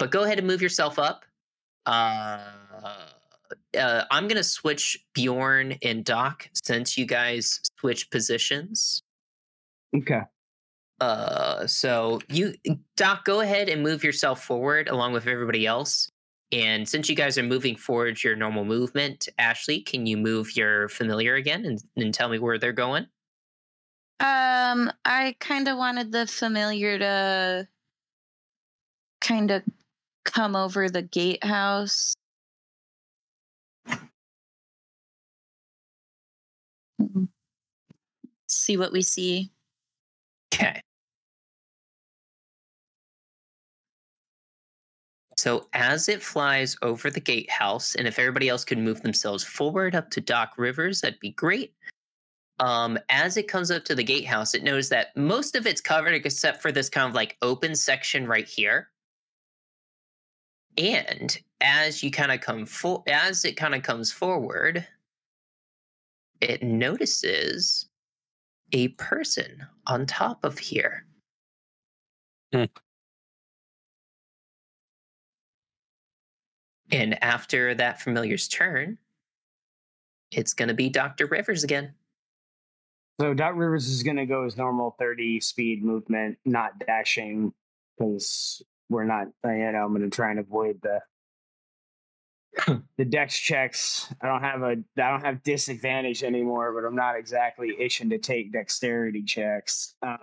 but go ahead and move yourself up. Uh, uh, I'm gonna switch Bjorn and Doc since you guys switch positions.
Okay.
Uh, so you, Doc, go ahead and move yourself forward along with everybody else. And since you guys are moving forward your normal movement, Ashley, can you move your familiar again and, and tell me where they're going?
Um, I kind of wanted the familiar to kind of come over the gatehouse. See what we see.
Okay. So as it flies over the gatehouse, and if everybody else could move themselves forward up to Doc Rivers, that'd be great. Um, as it comes up to the gatehouse, it knows that most of it's covered except for this kind of like open section right here. And as you kind of come for as it kind of comes forward, it notices a person on top of here.
Hmm.
And after that familiar's turn, it's going to be Dr. Rivers again.
So Doc Rivers is going to go his normal 30 speed movement, not dashing, because we're not. uh, You know, I'm going to try and avoid the the dex checks. I don't have a. I don't have disadvantage anymore, but I'm not exactly itching to take dexterity checks. Um,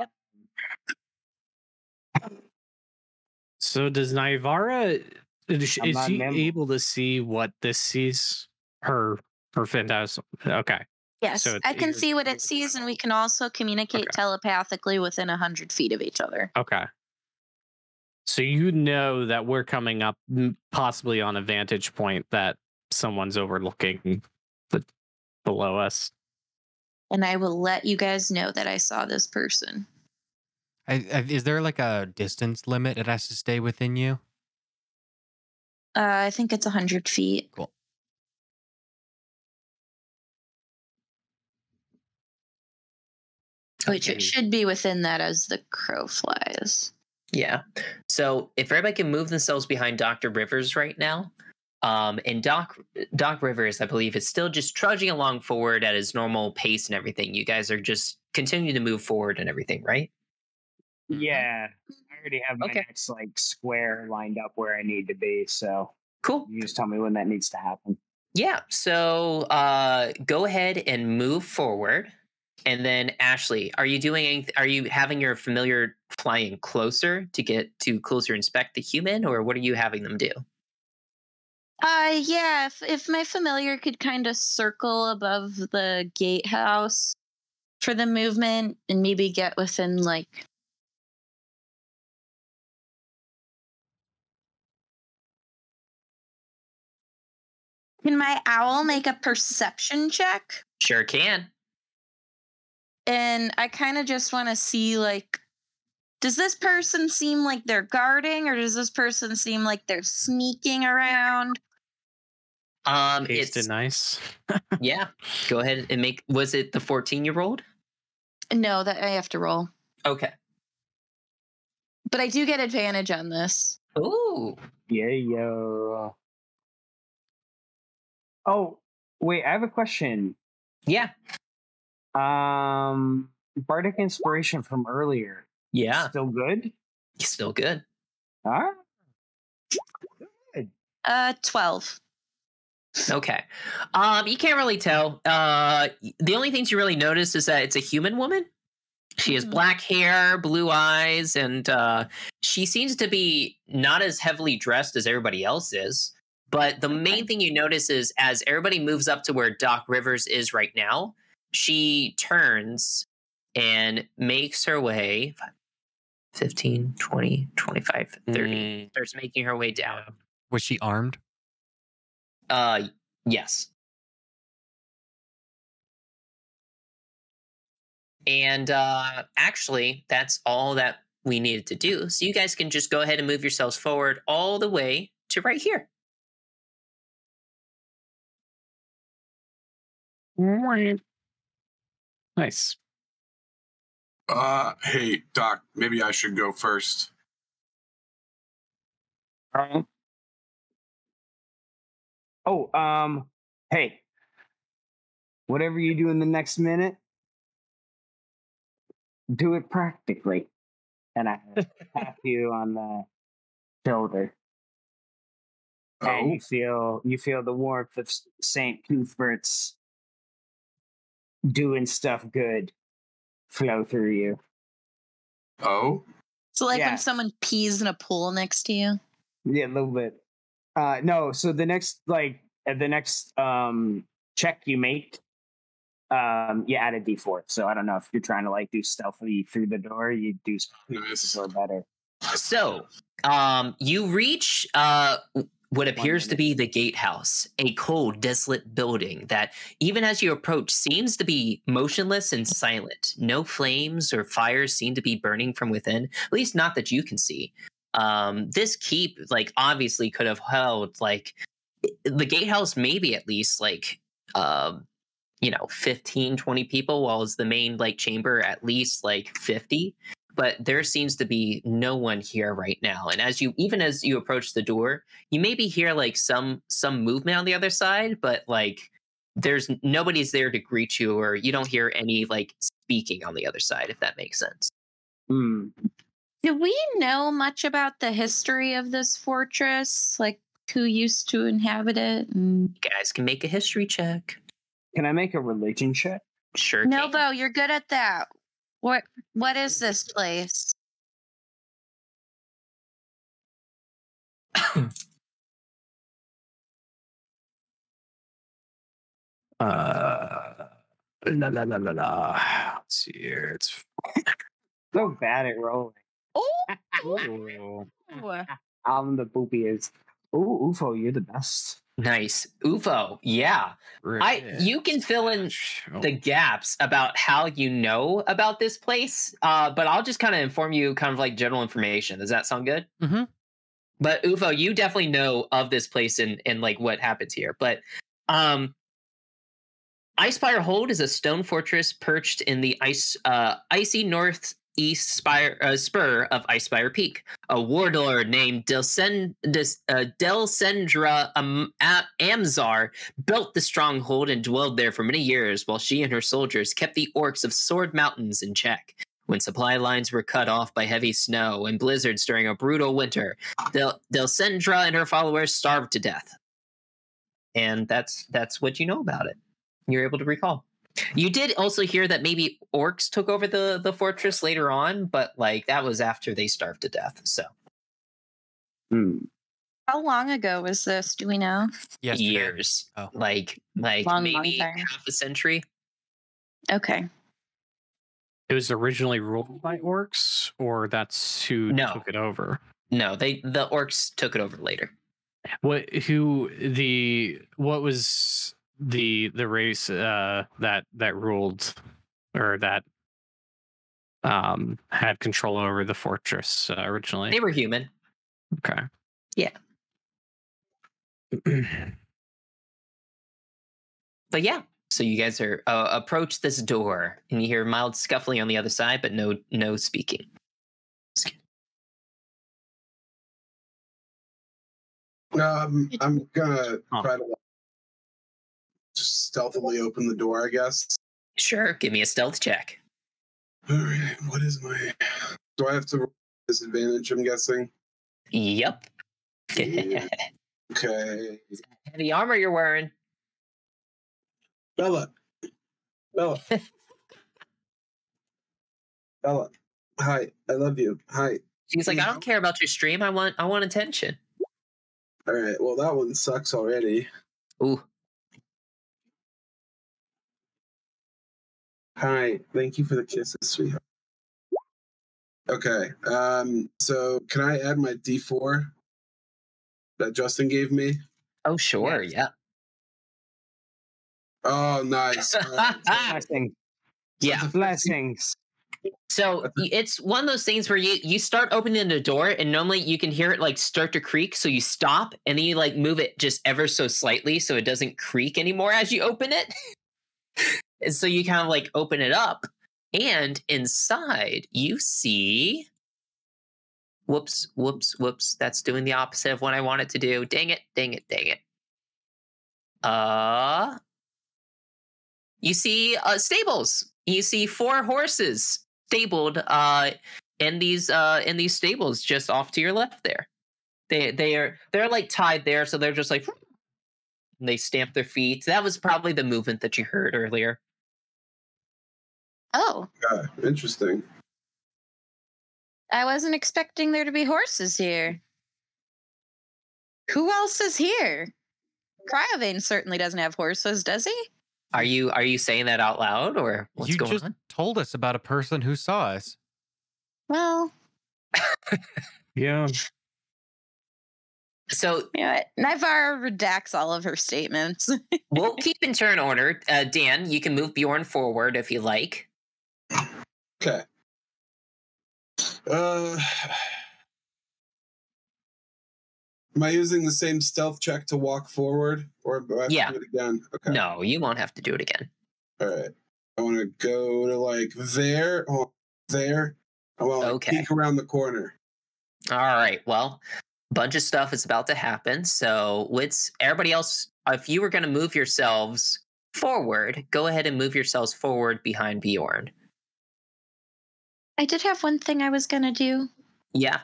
So does Nivara is, is she
nimble.
able to see what this sees? Her her phantasm. Okay.
Yes,
So
I can see what it sees, and we can also communicate
Okay.
telepathically within a hundred feet of each other.
Okay. So you know that we're coming up possibly on a vantage point that someone's overlooking the, below us.
And I will let you guys know that I saw this person.
I, I, is there like a distance limit it has to stay within you?
Uh, I think it's a hundred feet.
Cool.
Which
Okay.
it should be within that as the crow flies.
Yeah. So if everybody can move themselves behind Dr. Rivers right now, um, and Doc Doc Rivers, I believe, is still just trudging along forward at his normal pace and everything. You guys are just continuing to move forward and everything, right?
yeah, I already have my
Okay.
next like square lined up where I need to be. So
Cool.
you just tell me when that needs to happen.
Yeah. So uh, go ahead and move forward. And then Ashley, are you doing anything? Are you having your familiar flying closer to get to closer inspect the human, or what are you having them do?
Uh yeah, if if my familiar could kind of circle above the gatehouse for the movement and maybe get within like Can my owl make a perception check?
Sure can.
And I kind of just want to see like does this person seem like they're guarding or does this person seem like they're sneaking around?
Um,
Tasted
it's
nice.
yeah. Go ahead and make. Was it the fourteen year old?
No, that I have to roll.
Okay.
But I do get advantage on this.
Ooh.
Yeah, yeah. Oh, wait, I have a question.
Yeah.
Um, Bardic inspiration from earlier.
Yeah.
Still good?
Still good.
Huh?
Uh 12.
Okay. Um, you can't really tell. Uh, the only things you really notice is that it's a human woman. She has
Mhm.
black hair, blue eyes, and uh, she seems to be not as heavily dressed as everybody else is. But the main thing you notice is as everybody moves up to where Doc Rivers is right now, she turns and makes her way 15, 20, 25, 30.
Mm,
Starts making her way down.
Was she armed?
Uh, yes. And uh, actually, that's all that we needed to do. So you guys can just go ahead and move yourselves forward all the way to right here.
Nice.
Uh, hey, Doc, maybe I should go first.
Um, oh, um, hey, whatever you do in the next minute, do it practically. And I tap you on the shoulder, and
Oh,
you feel you feel the warmth of Saint Cuthbert's doing stuff good flow through you.
oh,
So like
Yeah.
when someone pees in a pool next to you.
Yeah, a little bit. Uh no, so the next like uh, the next um check you make um you add a d4. So I don't know if you're trying to like do stealthily through the door, you do s-
nice.
the door better.
So, um, you reach uh, what appears to be the gatehouse, a cold, desolate building that, even as you approach, seems to be motionless and silent. No flames or fires seem to be burning from within, at least not that you can see. Um, this keep, like, obviously could have held, like, the gatehouse, maybe at least, like, um, you know, 15, 20 people, while it's the main, like, chamber at least, like, 50 but there seems to be no one here right now and as you even as you approach the door you maybe hear like some some movement on the other side but like there's nobody's there to greet you or you don't hear any like speaking on the other side if that makes sense
Hmm.
Do we know much about the history of this fortress? Like who used to inhabit it? And...
you guys can make a history check
Can I make a religion check?
sure
No,
can.
Bo, you're good at that. What what is this place?
Uh, la la la la la. Let's see here. It's
So bad at rolling.
Oh,
I'm the boobiest. Ooh, UFO, you're the best.
Nice. Ufo yeah. I- you can fill in
Oh,
the gaps about how you know about this place uh but i'll just kind of inform you kind of like general information. Does that sound good?
Mhm.
but ufo you definitely know of this place and and like what happens here. But um icespire hold is a stone fortress perched in the ice uh icy northeast spire uh, spur of icespire peak a warlord named Delsen, Des, uh, Delsendra um, Amzar built the stronghold and dwelled there for many years while she and her soldiers kept the orcs of Sword Mountains in check. When supply lines were cut off by heavy snow and blizzards during a brutal winter, Del- Delsendra and her followers starved to death. And that's that's what you know about it. You're able to recall. You did also hear that maybe orcs took over the the fortress later on, but like that was after they starved to death. So
Hmm.
How long ago was this? Do we know?
Yesterday.
years,
Oh.
like like
Long, long
maybe
time.
half a century.
Okay.
It was originally ruled by orcs, or that's who
No.
took it over.
No, they the orcs took it over later.
What? Who? The what was the the race uh, that that ruled or that um, had control over the fortress uh, originally.
They were human.
Okay.
Yeah. But yeah, so you guys are uh, approach this door, and you hear mild scuffling on the other side, but no no speaking.
Um, I'm gonna try to like, just stealthily open the door, I guess.
Sure, give me a stealth check.
All right, what is my? Do I have to roll disadvantage? I'm guessing.
Yep.
Yeah. Okay,
Heavy armor you're wearing.
Bella. Bella. Bella. Hi, I love you. Hi.
She's like, I don't care about your stream. I want I want attention.
All right. Well, that one sucks already.
Ooh.
Hi. Thank you for the kisses, sweetheart. Okay. Um. So, can I add my D4 that Justin gave me?
Oh sure,
Yes.
yeah.
Oh, nice. All right, so-
Blessings.
Yeah.
Blessings.
So it's one of those things where you you start opening the door and normally you can hear it like start to creak. So you stop and then you like move it just ever so slightly so it doesn't creak anymore as you open it. and so you kind of like open it up and inside you see whoops whoops whoops that's doing the opposite of what I want it to do. Dang it, dang it, dang it. Uh you see uh stables. You see four horses stabled uh in these uh in these stables just off to your left there. They they are they're like tied there, so they're just like they stamp their feet. That was probably the movement that you heard earlier.
Oh,
Yeah, interesting.
I wasn't expecting there to be horses here. Who else is here? Cryovain certainly doesn't have horses, does he?
Are you are you saying that out loud or what's
you
going
just
on?
told us about a person who saw us.
Well,
Yeah.
So
you know what? Nivara redacts all of her statements.
we'll keep in turn order. Uh, Dan, you can move Bjorn forward if you like.
Okay. Uh, am I using the same stealth check to walk forward, or do I have
Yeah.
to do it again? Okay.
No, you won't have to do it again.
All right. I want to go to like there, oh, there. I want to
Okay.
peek around the corner.
All right. Well, bunch of stuff is about to happen. So let's everybody else. If you were going to move yourselves forward, go ahead and move yourselves forward behind Bjorn.
I did have one thing I was going to do.
Yeah.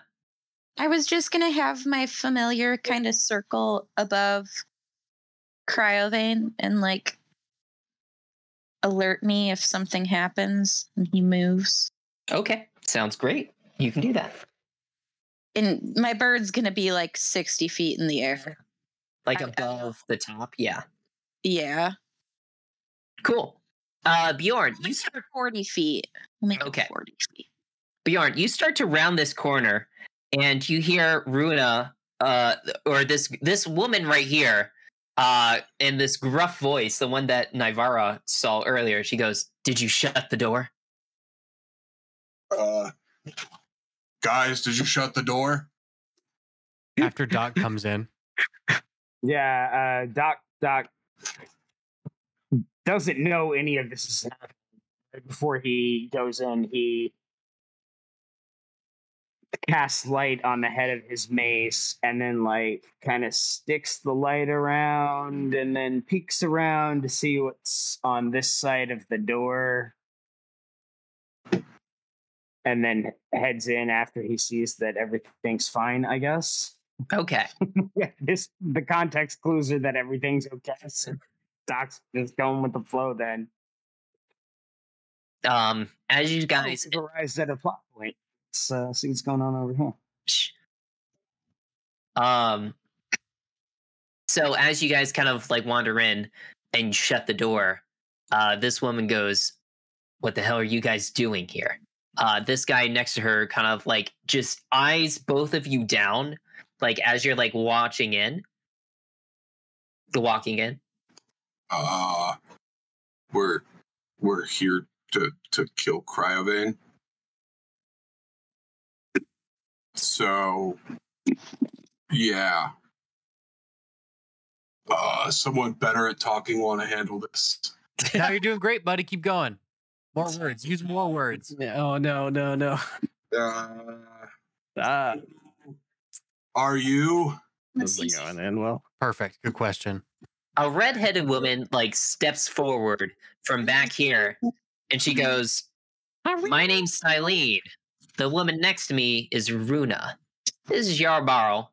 I was just going to have my familiar kind of circle above Cryovain and like alert me if something happens and he moves.
Okay. Sounds great. You can do that.
And my bird's going to be like 60 feet in the air.
Like
I-
above the top. Yeah.
Yeah.
Cool. Uh, Bjorn, you start.
40 feet. We'll make
Okay.
it 40 feet.
Bjorn, you start to round this corner, and you hear Runa, uh, or this this woman right here, uh, in this gruff voice, the one that Nivara saw earlier. She goes, "Did you shut the door?"
Uh, guys, did you shut the door?
After Doc comes in,
Yeah, uh, Doc Doc doesn't know any of this is happening. Right Before he goes in, he casts light on the head of his mace and then like kind of sticks the light around and then peeks around to see what's on this side of the door and then heads in after he sees that everything's fine i guess
Okay.
yeah, this the context clues are that everything's okay. So Doc's just going with the flow then.
Um, as you guys,
Oh, at a plot point. Let's uh, see what's going on over here.
Um. So as you guys kind of like wander in and shut the door, uh, this woman goes, "What the hell are you guys doing here?" Uh, this guy next to her kind of like just eyes both of you down, like as you're like watching in, the walking in.
Uh, we're we're here to to kill Cryovain. So, yeah. Uh, someone better at talking want to handle this.
now you're doing great, buddy. Keep going. More words. Use more words.
No, no, no, no.
Uh,
Ah,
are you?
this is going in well.
Perfect. Good question.
A redheaded woman like steps forward from back here, and she mm-hmm. goes, "My name's Silene. The woman next to me is Runa. This is Yarbarl,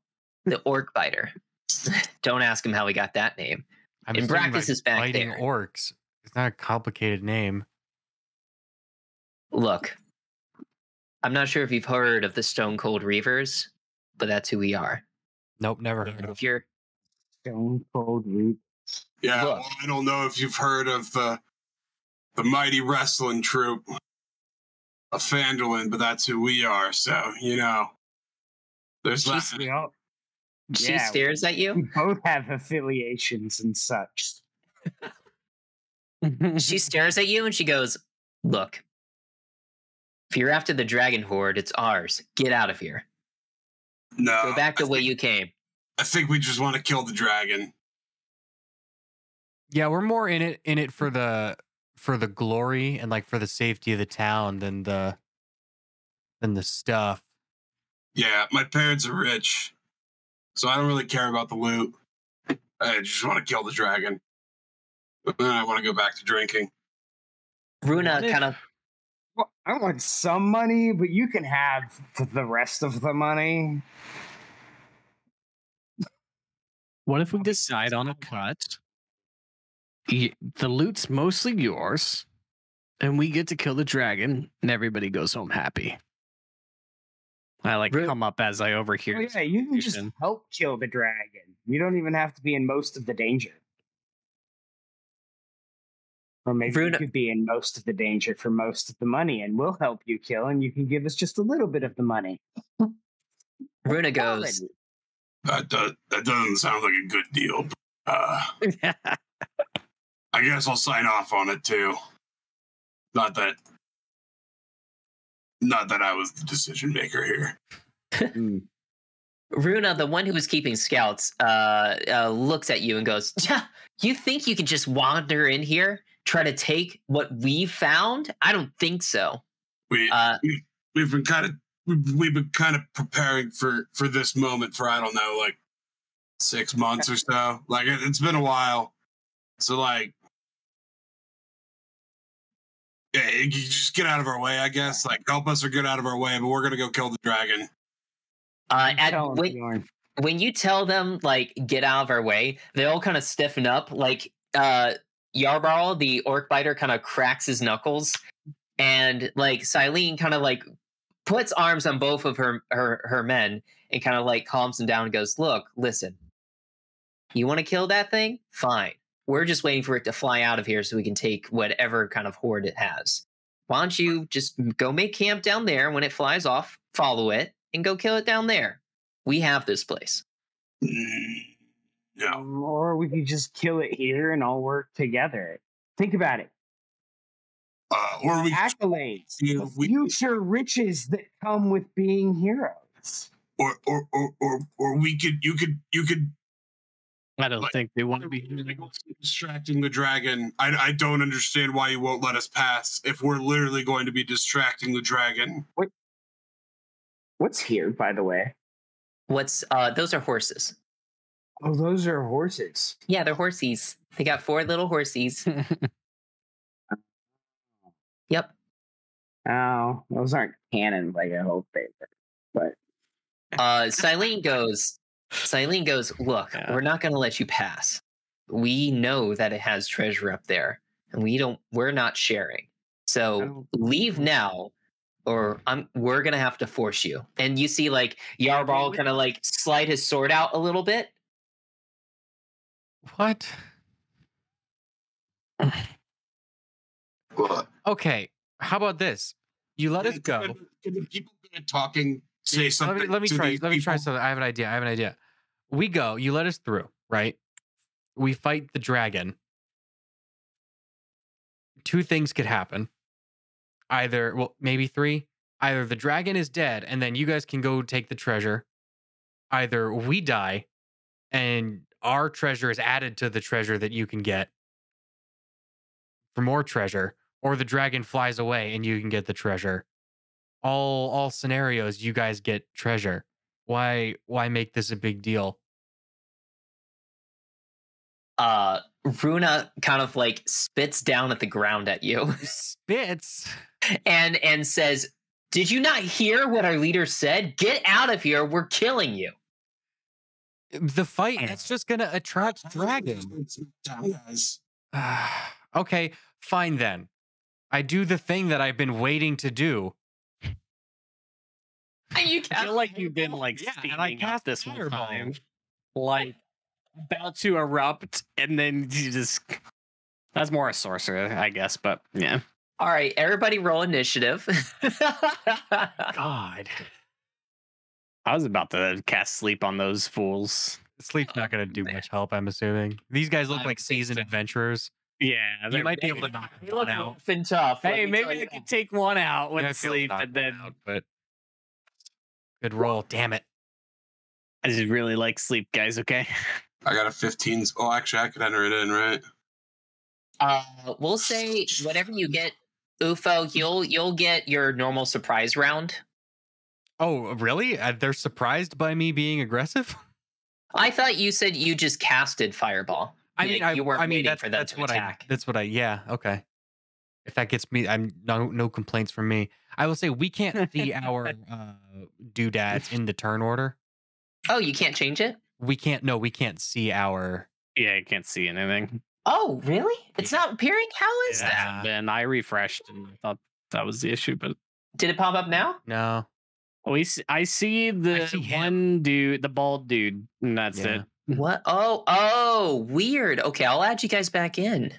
the orc biter. Don't ask him how he got that name.
I'm
And
assuming,
Brackus is back
biting
there.
orcs. It's not a complicated name.
Look, I'm not sure if you've heard of the Stone Cold Reavers, but that's who we are.
Nope, never heard of.
If you're
Stone Cold Root.
Yeah, well, I don't know if you've heard of the the mighty wrestling troupe of Phandalin, but that's who we are. So you know, there's
She's-
that.
We all
she
Yeah.
stares at
we
you,
both have affiliations and such.
she stares at you, and she goes, "Look, if you're after the dragon hoard, it's ours. Get out of here.
No,
Go back
I
the way
think-
you came."
I think we just want to kill the dragon.
Yeah, we're more in it in it for the for the glory and like for the safety of the town than the than the stuff.
Yeah, my parents are rich, so I don't really care about the loot. I just want to kill the dragon. But then I want to go back to drinking.
Runa kind of
Well, I want some money, but you can have the rest of the money.
What if we decide on a cut? Y- The loot's mostly yours, and we get to kill the dragon, and everybody goes home happy. I like
Re-
come up as I overhear.
Oh, yeah, you can just help kill the dragon. You don't even have to be in most of the danger. Or maybe
Bruna-
you could be in most of the danger for most of the money, and we'll help you kill, and you can give us just a little bit of the money.
Runa goes,
That does, that doesn't sound like a good deal. but, Uh, I guess I'll sign off on it too. Not that, not that I was the decision maker here.
Runa, the one who was keeping scouts, uh, uh, looks at you and goes, "Tja, "You think you can just wander in here, try to take what we found? I don't think so."
We
Uh,
we've been kind of we've, we've been kind of preparing for for this moment for I don't know like six months or so. Like it, it's been a while. So like, yeah, you just get out of our way, I guess. Like help us or get out of our way. But we're gonna go kill the dragon.
uh, at,
tell 'em,
when, when you tell them like get out of our way, they all kind of stiffen up. Like uh, Yarbarl, the orc biter, kind of cracks his knuckles, and like Silene kind of like puts arms on both of her her her men and kind of like calms them down and goes, "Look, listen, you want to kill that thing? Fine. We're just waiting for it to fly out of here so we can take whatever kind of hoard it has. Why don't you just go make camp down there? When it flies off, follow it and go kill it down there. We have this place."
Mm, No,
Um, Or we could just kill it here and all work together. Think about it.
uh, or we
Accolades,
Yeah,
the
we-
future riches that come with being heroes.
or or or or, or we could you could you could
I don't
Like-
think they want to be.
distracting the dragon. I I don't understand why you won't let us pass if we're literally going to be distracting the dragon. What?
What's here, by the way?
What's uh those are horses.
Oh, those are horses.
Yeah, they're horsies. They got four little horsies. yep.
Oh, those aren't canon like I hope they were. But
Uh Silene goes Silene goes, look,
Yeah.
we're not gonna let you pass. We know that it has treasure up there, and we don't we're not sharing. So
oh.
leave now, or I'm we're gonna have to force you. And you see like Yarbarl kind of like slide his sword out a little bit.
What?
What?
Okay. How about this? You let us go.
Can the people that are talking say something?
Let me let me try. Let me try something. I have an idea. I have an idea. We go. You let us through, right? We fight the dragon. two things could happen. Either, well, maybe three. Either the dragon is dead and then you guys can go take the treasure. Either we die and our treasure is added to the treasure that you can get for more treasure, or the dragon flies away and you can get the treasure. All all scenarios you guys get treasure. Why why make this a big deal?
Uh, Runa kind of like spits down at the ground at you
Spits.
and and says, "Did you not hear what our leader said? Get out of here! We're killing you."
The fight that's just gonna attract dragons.
Down,
okay, fine then. I do the thing that I've been waiting to do.
You
I feel like you've been like
Yeah, and I cast
up this whole
Fireball.
time, like about to erupt, and then you just. That's more a sorcerer, I guess, but yeah.
All right, everybody, roll initiative.
God,
I was about to cast sleep on those fools.
sleep's not gonna do much help. I'm assuming these guys look
I
like seasoned
so.
adventurers.
Yeah,
You might be able to knock
You
one out.
rough and tough.
Hey, maybe I
you
could take one out with
Yeah, I feel like
sleep, and then
out, but good roll. Damn it.
I just really like sleep, guys. Okay.
I got a 15. Oh, actually, I could enter it in, right?
Uh, we'll say whatever you get, UFO, you'll you'll get your normal surprise round.
Oh, really? Uh, they're surprised by me being aggressive.
I thought you said you just casted fireball.
I
Yeah,
mean, I,
you weren't
I mean,
waiting
that's,
for them
that's
to
what
attack.
I. That's what I. Yeah. Okay. If that gets me, I'm no no complaints from me. I will say we can't see our uh, doodads in the turn order.
Oh, you can't change it.
We can't. No, we can't see our.
Yeah, I can't see anything.
Oh, really? It's not appearing. How is that?
And I refreshed, and I thought that was the issue, but
Did it pop up now?
No.
we see, I see the
see
one dude, the bald dude, and that's
Yeah.
it.
What? Oh, oh, weird. Okay, I'll add you guys back in.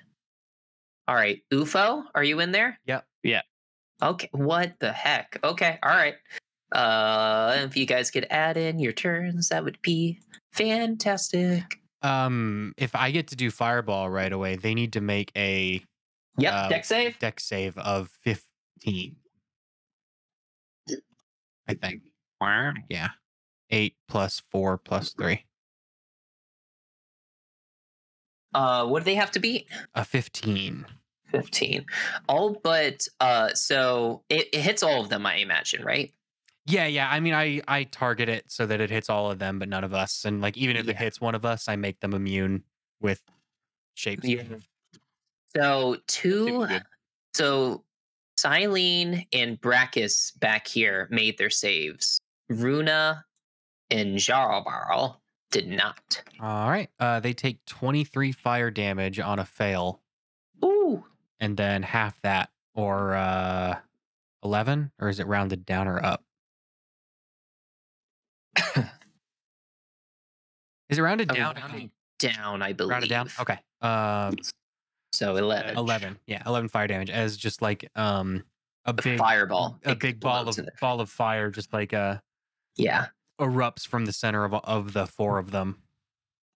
All right, UFO, are you in there?
Yep.
Yeah.
Okay. What the heck? Okay. All right. Uh, if you guys could add in your turns, that would be fantastic.
Um, if I get to do fireball right away, they need to make a
Yep.
Uh,
Dex save.
Dex save of fifteen. I think. Yeah. Eight plus four plus three.
Uh, what do they have to beat?
A fifteen.
15 all but uh so it, it hits all of them i imagine right
Yeah, yeah. I mean, I I target it so that it hits all of them, but none of us. And like, even if it hits one of us, I make them immune with shapes.
Yeah. so two so Silene and Brackus back here made their saves runa and Yarbarl did not
All right. Uh, they take twenty three fire damage on a fail, and then half that, or uh, eleven, or is it rounded down or up? is it rounded
Oh,
down?
rounded down i believe
Rounded down. Okay. Um,
so 11
eleven. Yeah, eleven fire damage as just like um a
The
big
fireball
a big ball of
explodes in their-
ball of fire, just like uh
yeah
erupts from the center of of the four of them.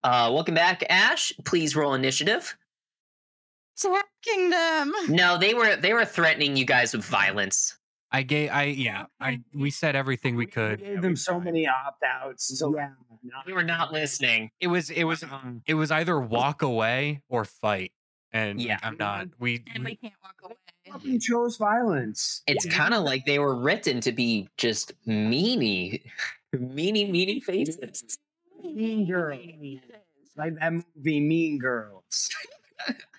uh welcome back ash please roll initiative
Attacking them.
no they were they were threatening you guys with violence
I gave I yeah I we said everything we could.
We gave them so many opt outs. So
Yeah. we were not listening
It was it was
Um,
it was either walk away or fight, and
Yeah.
I'm not. We,
And
we
we can't walk away.
fucking chose violence.
It's kind of like they were written to be just meanie, meanie, meanie faces.
Mean Girls. Like that movie Mean Girls.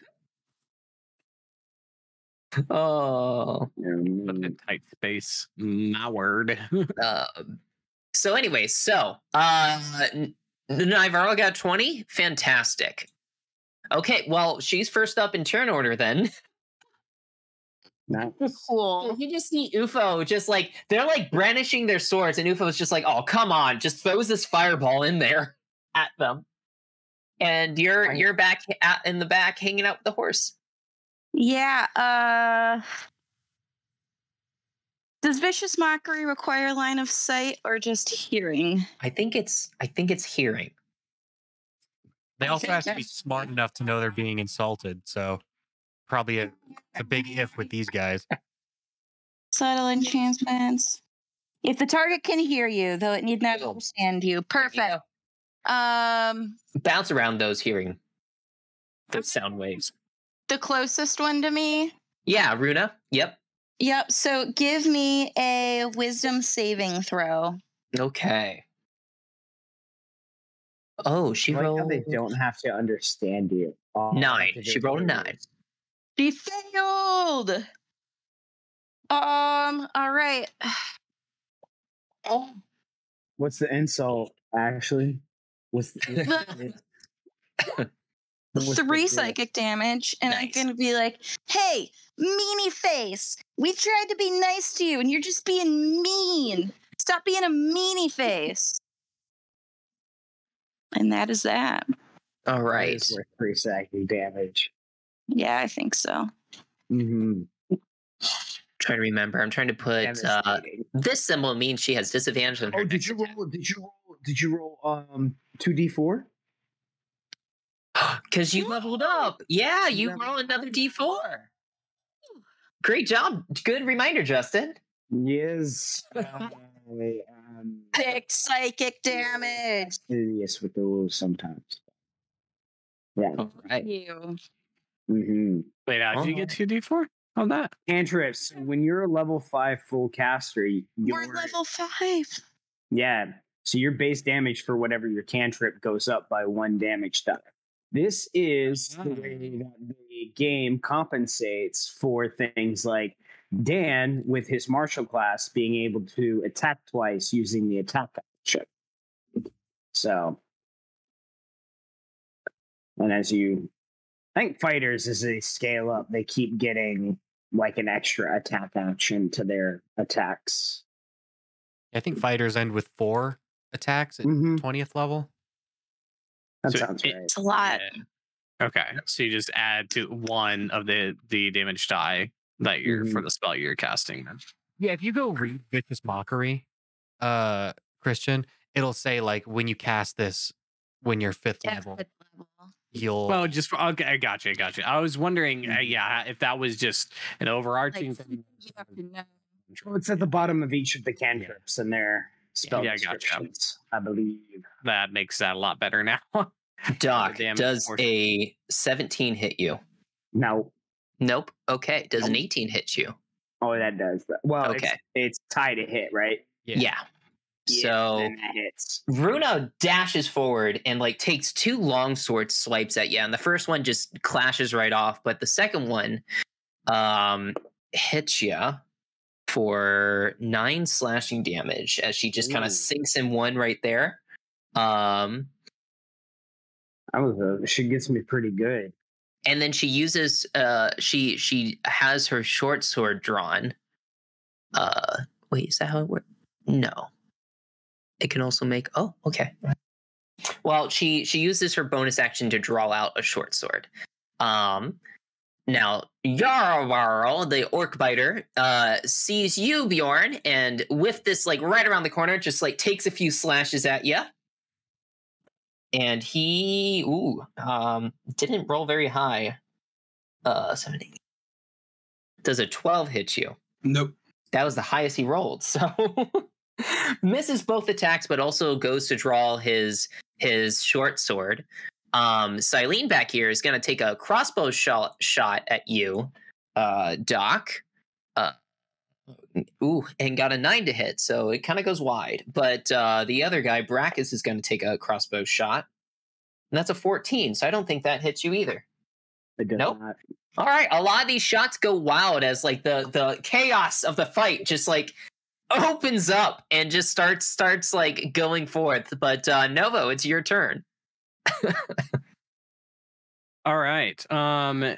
Oh.
Put in tight space. My word.
Um, so anyway, so uh, N- Nivara got twenty. Fantastic. Okay, well, she's first up in turn order then.
Cool.
You just see UFO just like they're like brandishing their swords, and UFO's just like, "Oh, come on, just throws this fireball in there at them." And you're you're back at, in the back, hanging out with the horse.
Yeah. Uh Does vicious mockery require line of sight or just hearing?
I think it's I think it's hearing.
they also have to be smart enough to know they're being insulted. So probably a, a big if with these guys.
Subtle enchantments. If the target can hear you, though it need not understand you. Perfect. Um,
Bounce around those hearing those sound waves.
The closest one to me.
Yeah, Runa. Yep.
Yep. So give me a wisdom saving throw.
Okay. Oh, she
I like how
rolled
they don't have to understand you. All they have
nine. She
is
rolled a nine.
She failed. Um. All right. Oh.
What's the insult, actually? What's the, what's the
Three psychic damage, and I'm gonna be like, "Hey, meanie face! We tried to be nice to you, and you're just being mean. Stop being a meanie face." And that is that.
All right.
That worth three psychic damage.
Yeah, I think so.
Mm-hmm.
Trying to remember. I'm trying to put uh, this symbol means she has disadvantage on her.
oh, did you roll? Did you roll? Did you roll? Um, two d four.
Because you leveled up. Yeah, you
Leveled
roll another d4. Great job. Good reminder, Justin.
Yes. I am
Six psychic damage.
serious with the rules sometimes. Yeah.
All right.
You.
Mm-hmm.
Wait, how did you get two d four on that?
Cantrips. When you're a level five full caster, y-
We're level five.
yeah. So your base damage for whatever your cantrip goes up by one damage die. This is the way that the game compensates for things like Dan with his martial class being able to attack twice using the attack action. So, and as you, I think fighters as they scale up, they keep getting like an extra attack action to their attacks.
I think fighters end with four attacks at
Mhm.
20th level.
That
So
sounds
it-
right.
It's a lot.
Yeah. Okay, so you just add to one of the the damage die that you're for
Mhm.
the spell you're casting. then.
Yeah, if you go read Vicious Mockery, uh, Christian, it'll say like when you cast this when you're fifth
Yeah,
level,
fifth level.
you'll
Well, just for, okay, I got you, I got you. I was wondering, uh, yeah, if that was just an overarching
Like,
thing.
you have to know.
Well, it's at the bottom of each of the cantrips and their spell
Yeah, I gotcha.
I believe.
That makes that a lot better now.
Doc, does a 17 hit you?
No.
Nope. Okay. Does an 18 hit you?
oh, that does. Well,
Okay.
it's, it's tied to hit, right?
Yeah.
Yeah.
Yeah,
So
then that hits.
Runa dashes forward and like takes two long sword swipes at you, and the first one just clashes right off, but the second one um hits you for nine slashing damage as she just kind of sinks in one right there. Um,
I was. Uh, she gets me pretty good.
and then she uses uh she she has her short sword drawn. Uh, wait, is that how it works? No, it can also make. Oh, okay. Well, she she uses her bonus action to draw out a short sword. Um, now Yarbarl, the orc biter, uh, sees you, Bjorn, and with this like right around the corner, just like takes a few slashes at you. And he, ooh, um, didn't roll very high. Uh, 70. Does a 12 hit you?
Nope.
That was the highest he rolled. So misses both attacks, but also goes to draw his his short sword. Um, Silene back here is going to take a crossbow shot shot at you, uh, Doc. Uh, ooh, and got a nine to hit, so it kind of goes wide. But uh, the other guy, Brackus, is going to take a crossbow shot, and that's a fourteen. So I don't think that hits you either.
It does
Nope.
not.
All right, a lot of these shots go wild as like the the chaos of the fight just like opens up and just starts starts like going forth. But uh Novo, it's your turn.
All right. Um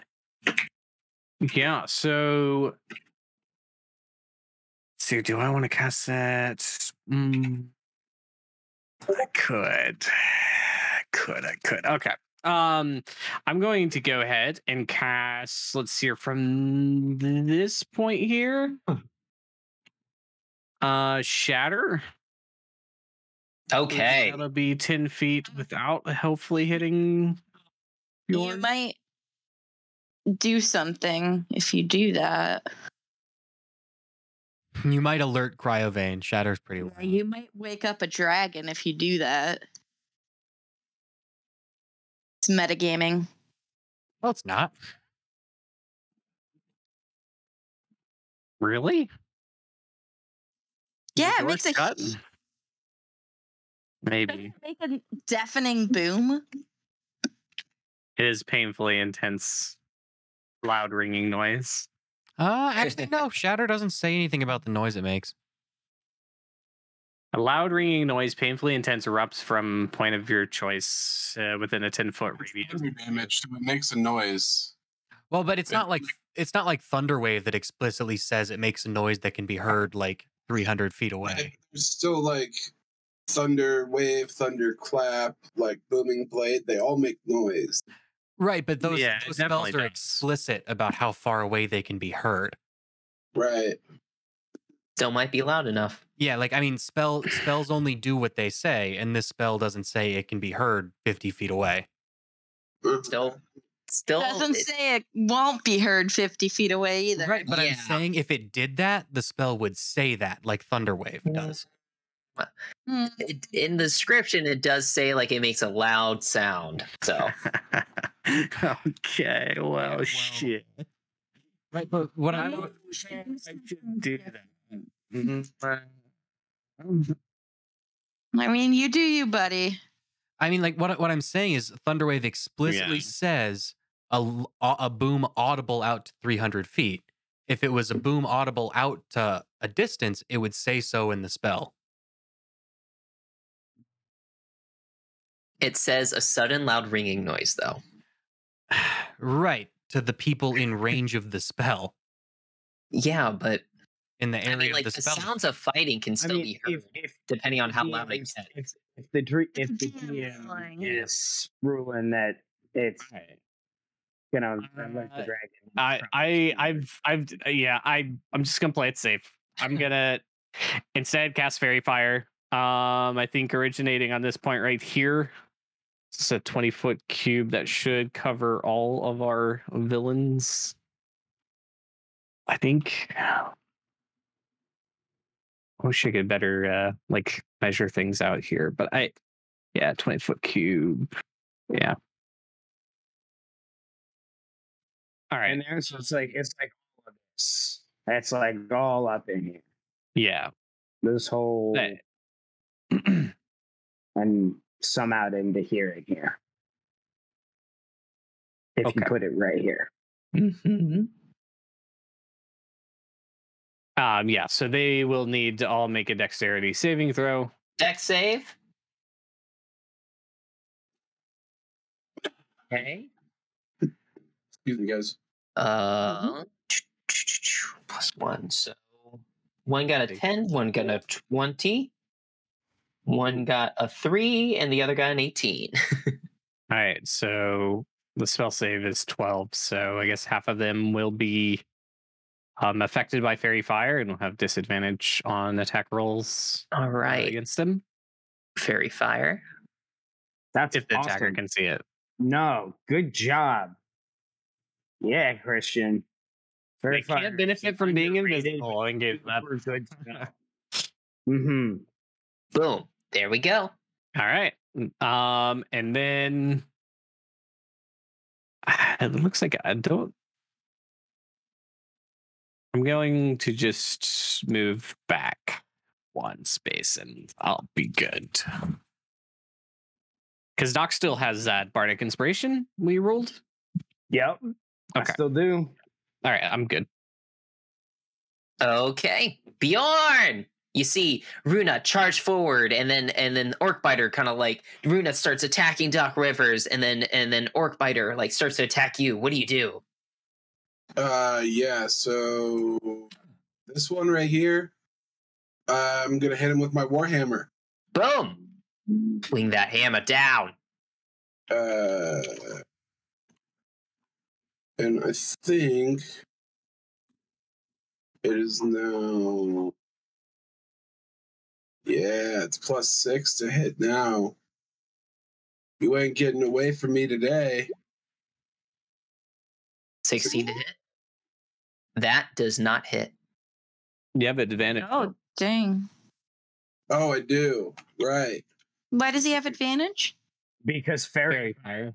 yeah, so let's do I want to cast that? Mm, I could. Could I could. Okay. Um I'm going to go ahead and cast let's see here from this point here. Uh shatter.
Okay.
That'll be 10 feet without hopefully hitting
You might do something if you do that.
You might alert Cryovain. Shatter's pretty loud.
You might wake up a dragon if you do that. It's metagaming.
Well, it's not.
Really?
Yeah, it makes a
shut?
huge-
Maybe.
make a deafening boom.
It is painfully intense, loud ringing noise.
Uh, actually, no. Shatter doesn't say anything about the noise it makes.
A loud ringing noise, painfully intense, erupts from point of your choice uh, within a 10 foot radius.
Thunder damage. so It makes a noise.
Well, but it's
But,
not like it's not like Thunderwave that explicitly says it makes a noise that can be heard like 300 feet away.
Like, There's still like thunder wave, thunder clap, like booming blade. They all make noise.
Right, but those,
Yeah,
those spells are
does.
explicit about how far away they can be heard.
Right.
Still might be loud enough.
Yeah, like I mean, spell spells only do what they say, and this spell doesn't say it can be heard 50 feet away.
Still, still
Doesn't
it-
say it won't be heard 50 feet away either.
Right, but I'm saying if it did that, the spell would say that, like Thunderwave mm. does.
Hmm.
it- in the description. It does say like it makes a loud sound. So
okay, well,
well-
shit.
Right, but what I
Mm.
I should do that. Mhm.
I mean, you do you, buddy.
I mean, like what I- what I'm saying is Thunderwave explicitly
Yeah.
says a boom audible out to 300 feet. If it was a boom audible out to a distance, it would say so in the spell.
It says a sudden loud ringing noise though.
right to the people in range of the spell
Yeah, but
in the area
I mean, like
of
the
the spell.
sounds of fighting can
I
still
mean,
be heard
if, if
depending on how loud
DM
it gets.
if, if the dre- if the
DM is
is ruling that it's gonna let the
Uh,
dragon.
I, I, I've, I've, uh, yeah, I, I'm just gonna play it safe. I'm gonna instead cast Faerie Fire. Um, I think originating on this point right here. It's a 20 foot cube that should cover all of our villains. I think. I wish I could better uh like measure things out here, but I, yeah, 20 foot cube. Yeah. All right.
And there, so it's like it's like all of this. That's like all up in here.
Yeah.
This whole
That-
and some out into here and here. If you put it right here.
Mhm.
Um, yeah, so they will need to all make a dexterity saving throw.
Dex save. Okay.
Excuse me, guys.
Uh, plus one. So one got a 10, one got a 20, one got a 3, and the other got an 18.
All right, so the spell save is 12, so I guess half of them will be um, affected by faerie fire and will have disadvantage on attack rolls
All right, uh,
against them
Faerie fire.
That's
if the attacker can see it.
No, good job. Yeah, Christian.
They can't benefit from being invisible. I think it- that-
We're good. mm-hmm.
Boom. There we go.
All right. Um, and then it looks like I don't. I'm going to just move back one space and I'll be good. Because Doc still has that bardic inspiration we rolled.
Yep. I
Okay.
still do.
All right, I'm good.
Okay. Bjorn! You see Runa charge forward and then and then Orcbiter kind of like Runa starts attacking Doc Rivers and then and then Orcbiter like starts to attack you. What do you do?
Uh, yeah. So this one right here, I'm gonna hit him with my warhammer.
Boom! Swing that hammer down.
Uh, and I think it is now. Yeah, it's plus six to hit now. You ain't getting away from me today.
16 to hit. That does not hit.
You have advantage.
Oh, dang.
Oh, I do. Right.
Why does he have advantage?
Because faerie fire.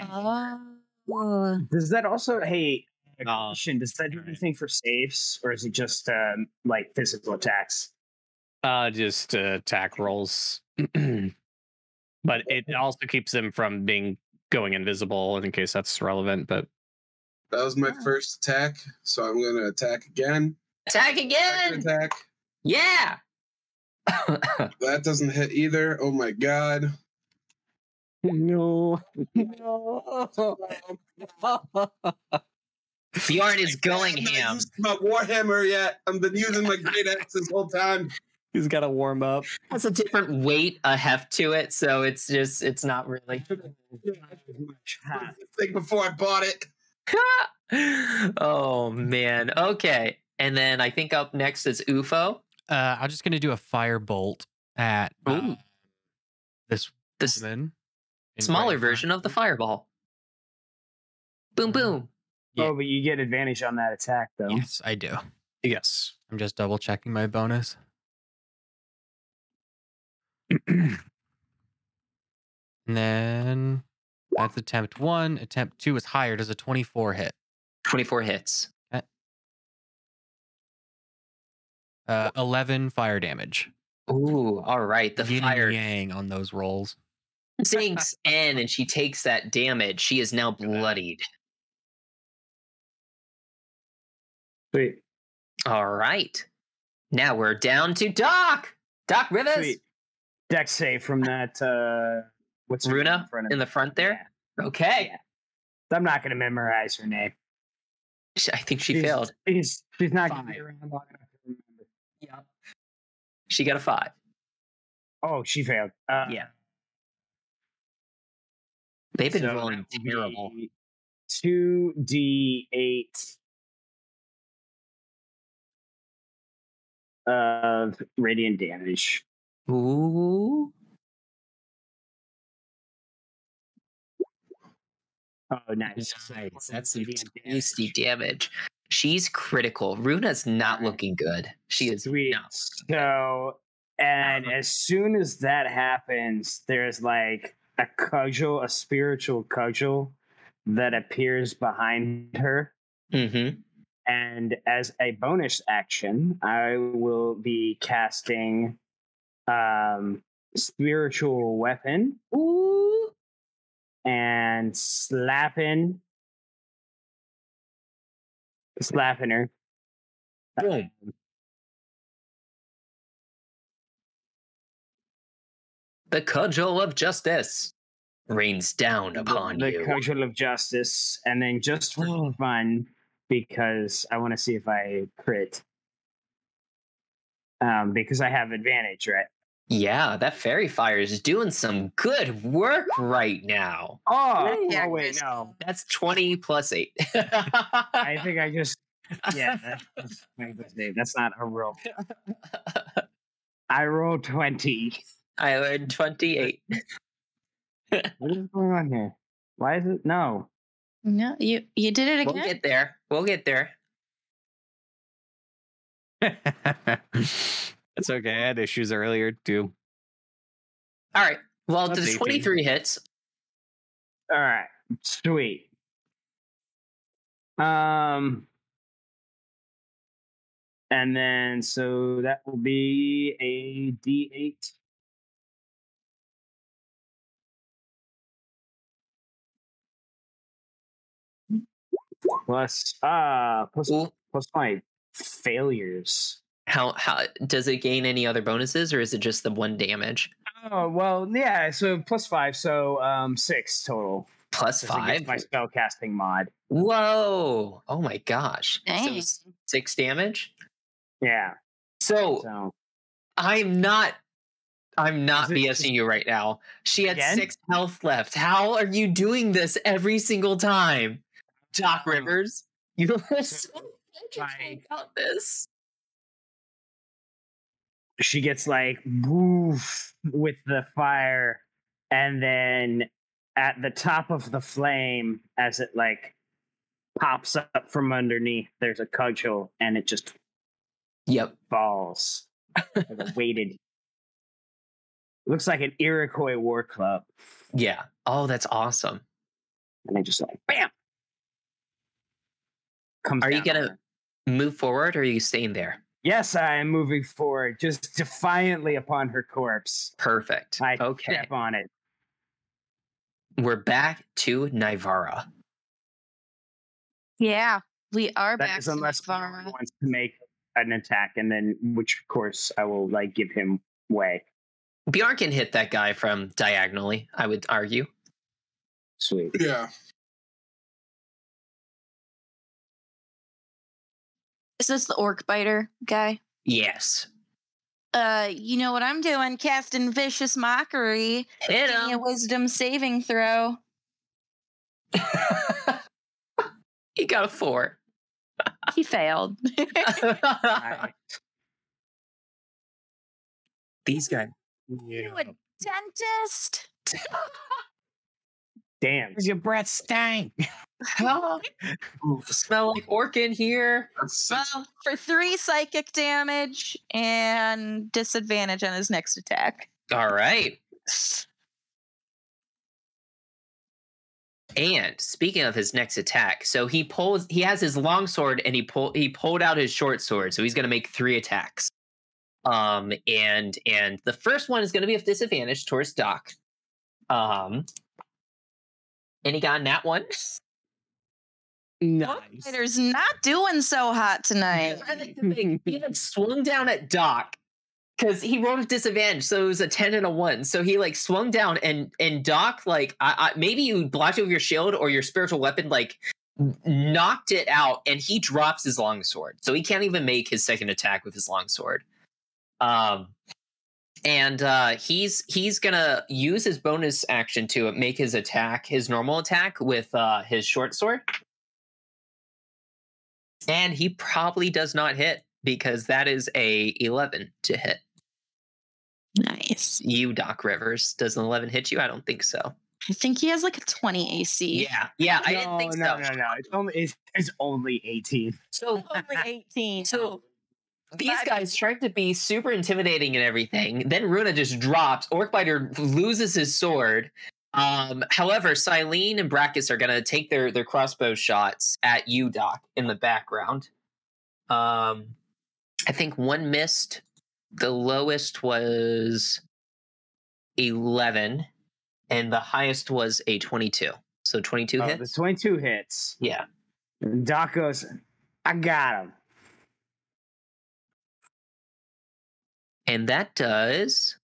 Oh.
Does that also hey
Uh,
question, does that do anything for saves or is it just um, like physical attacks?
Uh, just uh, attack rolls. but it also keeps them from being going invisible in case that's relevant. But
That was my first attack, so I'm gonna attack again.
Attack again.
attack.
Yeah.
That doesn't hit either. Oh my god.
no, No.
Bjorn is going
I'm not
ham.
used my warhammer yet. I've been using my great axe this whole time.
He's got to warm up.
Has a different weight, a heft to it, so it's just it's not really.
Thing before I bought it.
oh man. Okay. And then I think up next is UFO.
Uh, I'm just gonna do a fire bolt at uh, this
This
woman. in
smaller
right front.
version of the fireball. Boom boom.
Yeah.
Oh, but you get advantage on that attack though.
Yes, I do.
Yes.
I'm just double checking my bonus. And then that's attempt one. Attempt two is higher. Does a 24 hit?
24 hits.
Uh, 11 fire damage.
Ooh, all right. The
Yin
fire
and yang on those rolls.
sinks in and she takes that damage. She is now bloodied.
Sweet.
All right. Now we're down to Doc. Doc Rivers.
Sweet. Deck save from that uh what's
Runa
in
in the front there. Okay.
I'm not gonna memorize her name.
I think she
She's-
failed.
She's she's not gonna be around long enough to remember.
Yeah. She got a five.
Oh, she failed. Uh,
Yeah. They've been
so
rolling terrible.
Two D eight of radiant damage.
Ooh.
Oh, nice.
Nice. That's some tasty
damage.
She's critical. Runa's not looking good. She is
Sweet.
not.
So, and as soon as that happens, there's like a cudgel, a spiritual cudgel that appears behind her.
Mm-hmm.
And as a bonus action, I will be casting um spiritual weapon
Ooh.
and slapping slapping her.
Boom. The cudgel of justice rains down upon
the
you.
The cudgel of justice, and then just for fun, because I want to see if I crit. Um, because I have advantage, right?
Yeah, that faerie fire is doing some good work right now.
Oh,
Yeah,
oh wait, no.
That's 20 plus 8.
I think I just yeah. That's, that's not a roll. I rolled twenty.
I learned 28.
What is going on here? Why is it no?
No, you you did it again.
We'll get there. We'll get there.
It's okay. I had issues earlier too.
All right. Well,
That's
the
18.
23 hits.
All right, sweet. Um, and then so that will be a D eight. Plus, uh, plus my failures.
How how does it gain any other bonuses or is it just the one damage?
Oh well, yeah. So plus five, so um, six total.
Plus
Since it gets
five?
My spell casting mod.
Whoa. Oh my gosh.
Dang.
s- six damage?
Yeah.
So
So
I'm not I'm not
Is just-
BSing you right now. She had
Again?
six health left. How are you doing this every single time? Doc
Um,
Rivers? You are so
I-
about this.
She gets like woof with the fire and then at the top of the flame as it like pops up from underneath. There's a cudgel, and it just
Yep.
falls. weighted. Looks like an Iroquois war club,
Yeah. Oh, that's awesome.
and they just like bam. Comes
Are you gonna-. Move forward or are you staying there?
Yes, I am moving forward, just defiantly upon her corpse.
Perfect.
I
okay.
step on it.
We're back to Nivara.
Yeah, we are
That
back
is
to
unless
Nivara.
someone wants to make an attack, and then which of course I will like give him way.
Bjorn can hit that guy from diagonally, I would argue.
Sweet.
Yeah.
Is this the orc biter guy?
Yes.
Uh, you know what I'm doing? Casting vicious mockery.
Hit
Give me a wisdom saving throw.
he got a four.
He failed.
Alright.
These guys.
you a dentist?
Damn.
Your breath stank.
Smell like orc in here.
Well, for three psychic damage and disadvantage on his next attack.
All right. And speaking of his next attack, so he pulls he has his long sword and he pull he pulled out his short sword, so he's gonna make three attacks. Um and and the first one is gonna be a disadvantage towards Doc. Um and he got in that one.
Nice.
Fighter's not doing so hot tonight.
I think the thing, he had swung down at Doc because he rolled with disadvantage, so it was a ten and a one. So he like swung down, and and Doc like I, I, maybe you blocked it with your shield or your spiritual weapon, like knocked it out, and he drops his longsword, so he can't even make his second attack with his longsword. Um, and uh, he's he's gonna use his bonus action to make his attack, his normal attack with uh, his short sword. And he probably does not hit because that is a 11 to hit.
Nice.
You, Doc Rivers. Does an 11 hit you? I don't think so.
I think he has like a 20 AC.
Yeah. Yeah, I didn't think
no,
so.
no, no. It's only it's, it's only eighteen.
So
Only 18.
So these
But-
guys tried to be super intimidating and everything. Then Runa just drops. Orcbiter loses his sword. Um, however, Silene and Brackus are gonna take their their crossbow shots at you, Doc, in the background. Um, I think one missed. The lowest was eleven, and the highest was a twenty-two. So twenty-two
Oh, the
hits.
twenty-two hits.
Yeah.
And Doc goes, "I got him."
And that does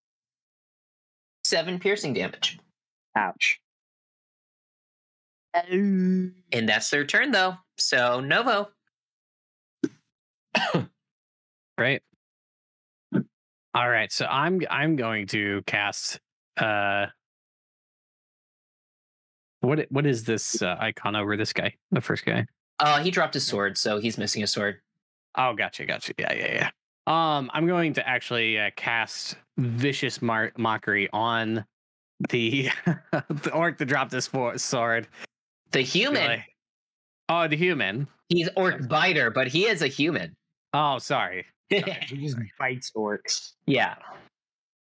seven piercing damage.
Ouch.
And that's their turn, though. So Novo.
Right. All right. So I'm I'm going to cast uh what what is this uh, icon over this guy? The first guy.
Uh, he dropped his sword, so he's missing a sword.
Oh, gotcha, gotcha. Yeah, yeah, yeah. Um, I'm going to actually uh, cast vicious mar- mockery on the the orc that dropped his fo- sword.
The human,
Really. Oh, the human.
he's orc biter, but he is a human.
Oh, sorry.
He just bites orcs.
yeah.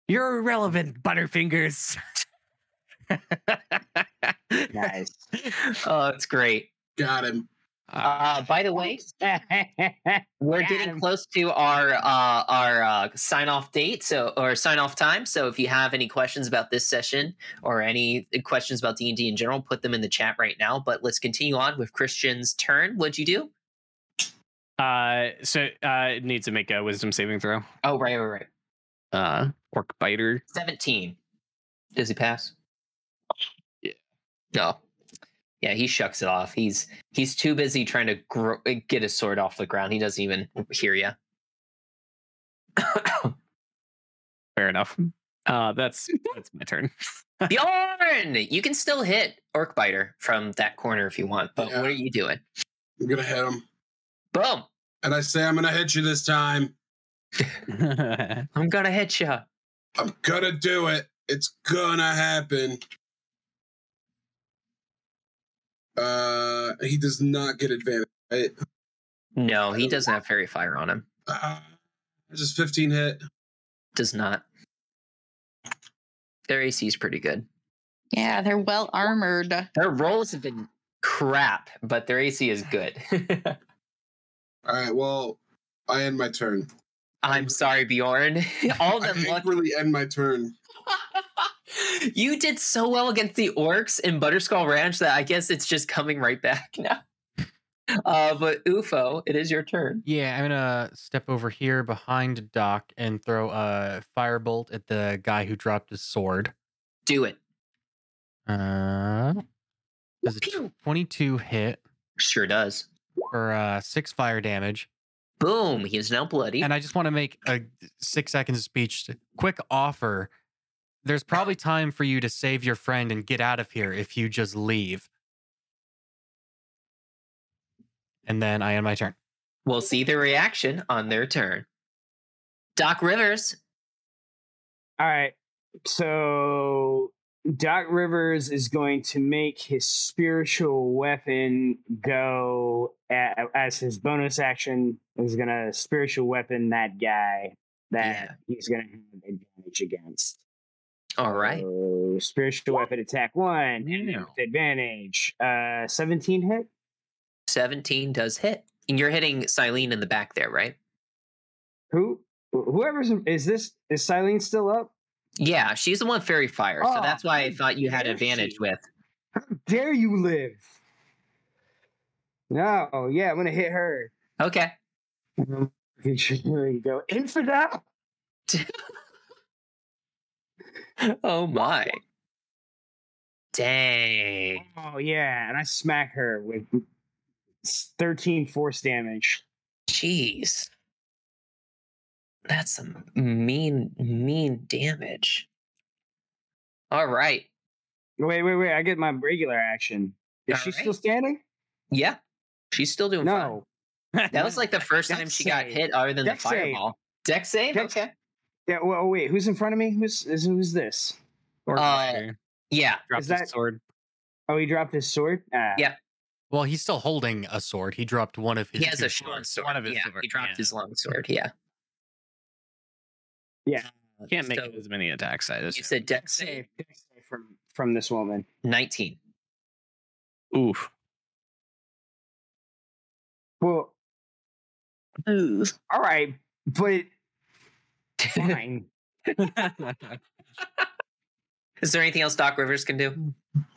You're irrelevant, Butterfingers.
Nice.
Oh, it's great.
got him.
Uh, by the way, we're
Got
getting close to our uh, our uh, sign off date, so or sign off time. So if you have any questions about this session or any questions about D and D in general, put them in the chat right now. But let's continue on with Christian's turn. What'd you do?
uh, so uh, it needs to make a wisdom saving throw.
Oh, right, right, right.
Uh, orc biter.
Seventeen. Does he pass?
Yeah.
No. Yeah, he shucks it off. He's he's too busy trying to gro- get his sword off the ground. He doesn't even hear you.
Fair enough. Uh, that's that's my turn.
Bjorn, you can still hit Orcbiter from that corner if you want. But
Yeah.
what are you doing?
I'm gonna hit him,
Boom!
and I say I'm gonna hit you this time.
I'm gonna hit you.
I'm gonna do it. It's gonna happen. Uh, he does not get advantage. Right?
No, he doesn't have faerie fire on him.
Uh, just 15 hit.
Does not. Their AC is pretty good.
Yeah, they're well armored.
Their rolls have been crap, but their AC is good.
All right. Well, I end my turn.
I'm sorry, Bjorn. All
I
them luck.
angrily end my turn.
you did so well against the orcs in Butterskull Ranch that I guess it's just coming right back now. Uh, but UFO, it is your turn.
Yeah, I'm gonna step over here behind Doc and throw a firebolt at the guy who dropped his sword.
Do it.
Uh, does a 22 hit
Sure does.
for uh, six fire damage.
Boom. He is now bloody.
And I just want to make a six seconds of speech. Quick offer. There's probably time for you to save your friend and get out of here if you just leave. And then I end my turn.
we'll see the reaction on their turn. Doc Rivers.
All right. So Doc Rivers is going to make his spiritual weapon go a as his bonus action. He's going to spiritual weapon that guy that
Yeah.
he's going to have advantage against.
All right.
So, spiritual weapon attack one advantage. Uh, seventeen hit.
17 does hit. And you're hitting Silene in the back there, right?
Who? Whoever's is this? Is Silene still up?
Yeah, she's the one faerie fire. so
Oh,
that's why I thought you had advantage
she.
with.
How dare you live? No. Yeah, I'm gonna hit her.
Okay.
Here you go. Infidel.
oh my. Dang.
Oh yeah, and I smack her with 13 force damage.
Jeez. That's some mean, mean damage. All right.
Wait, wait, wait! I get my regular action. Is she
Alright.
still standing?
Yeah. She's still doing
No.
fine. That was like the first time she got hit other than
Dex
the
save.
fireball. Deck save?
Dex-
okay.
Yeah. Well, oh, wait. Who's in front of me? Who's is who's this?
Or
Uh, Yeah.
dropped
is
his
that-
sword.
Oh, he dropped his sword. Ah.
Yeah.
Well, he's still holding a sword. He dropped one of his.
He has a short
swords.
sword.
One of his
yeah,
sword,
he dropped
yeah.
his long sword. Yeah.
Yeah.
Can't make
So,
as many attacks. I
You
just
said deck
Dex
save
save. Dex save from from this woman.
19.
oof.
Well,
Ooh.
all right, but fine.
Is there anything else Doc Rivers can do?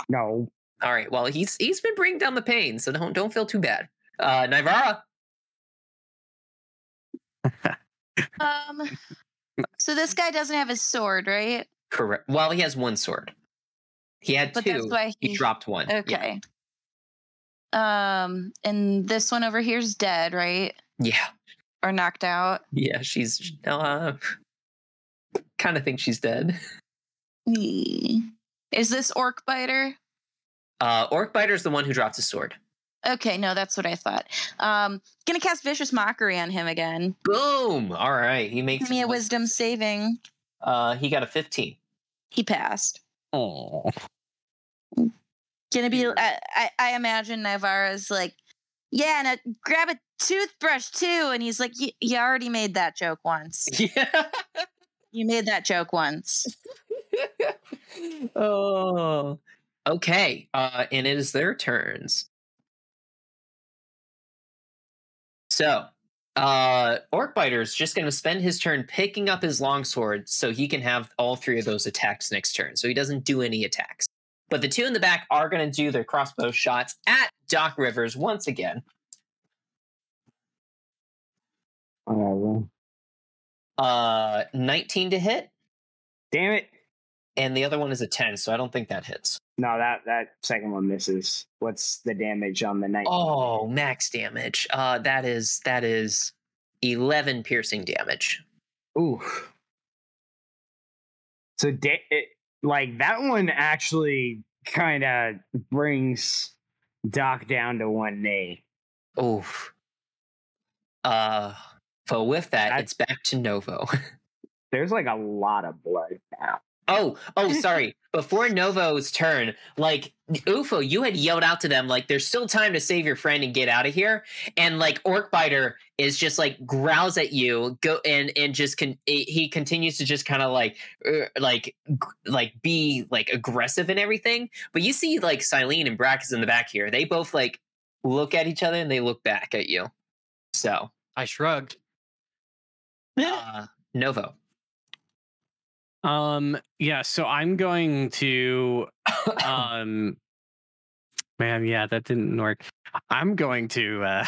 no.
All right. Well, he's he's been bringing down the pain, so don't don't feel too bad. Uh Nivara.
Um. So this guy doesn't have his sword, right?
Correct. Well, he has one sword. He had
But
two.
that's why
he
he-
dropped one. Yeah.
Okay. Um, and this one over here's dead, right?
Yeah.
Or knocked out.
Yeah, she's uh kind of think she's dead.
Is this orc biter?
Uh Orc is the one who dropped his sword.
Okay, no, that's what I thought. Um, gonna cast vicious mockery on him again.
Boom. All right. He makes
Give me a wisdom saving.
Uh he got a 15.
He passed.
Oh.
Gonna be. I, I, I imagine Nivara's like, yeah, and uh, grab a toothbrush too. And he's like, you already made that joke once.
Yeah.
You made that joke once.
oh. Okay. Uh and it is their turns. So, uh Orc Biter's just going to spend his turn picking up his longsword so he can have all three of those attacks next turn. So he doesn't do any attacks. But the two in the back are going to do their crossbow shots at Doc Rivers once again.
Whatever.
Uh 19 to hit
Damn it!
and the other one is a 10, so I don't think that hits.
No, that that second one misses. What's the damage on the night?
Oh, max damage. Uh that is that is 11 piercing damage.
Ooh. So da- it, like that one actually kind of brings Doc down to one knee.
Oof. Uh so with that,
That-
it's back to Novo.
There's like a lot of blood now.
Oh, oh, sorry. Before Novo's turn, like UFO, you had yelled out to them like, "There's still time to save your friend and get out of here." And like Orcbiter is just like growls at you, go and and just can he continues to just kind of like uh, like g- like be like aggressive and everything. But you see like Silene and Brackus in the back here. They both like look at each other and they look back at you. So
I shrugged.
Uh, Novo.
Um, yeah, so I'm going to um man, yeah, that didn't work. I'm going to uh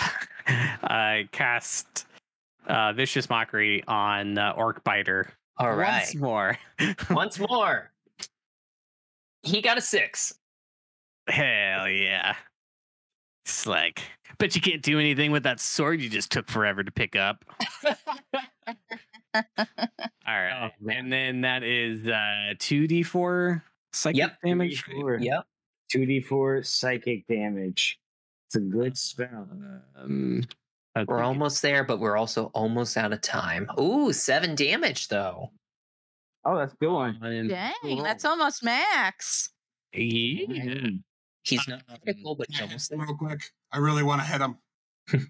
uh cast uh vicious mockery on uh, orc biter
All right.
once more.
Once more. He got a six.
Hell yeah. It's like, bet you can't do anything with that sword you just took forever to pick up. All right.
man.
and then that is uh 2d4 psychic
Yep.
damage.
2d4.
yep.
2d4 psychic damage. It's a good spell.
Um, I
We're almost there, but we're also almost out of time. Ooh, seven damage though.
Oh, that's a good one.
Dang, that's almost max.
yeah.
He's not
Um,
critical, but he's almost there.
Real quick, I really want to hit him.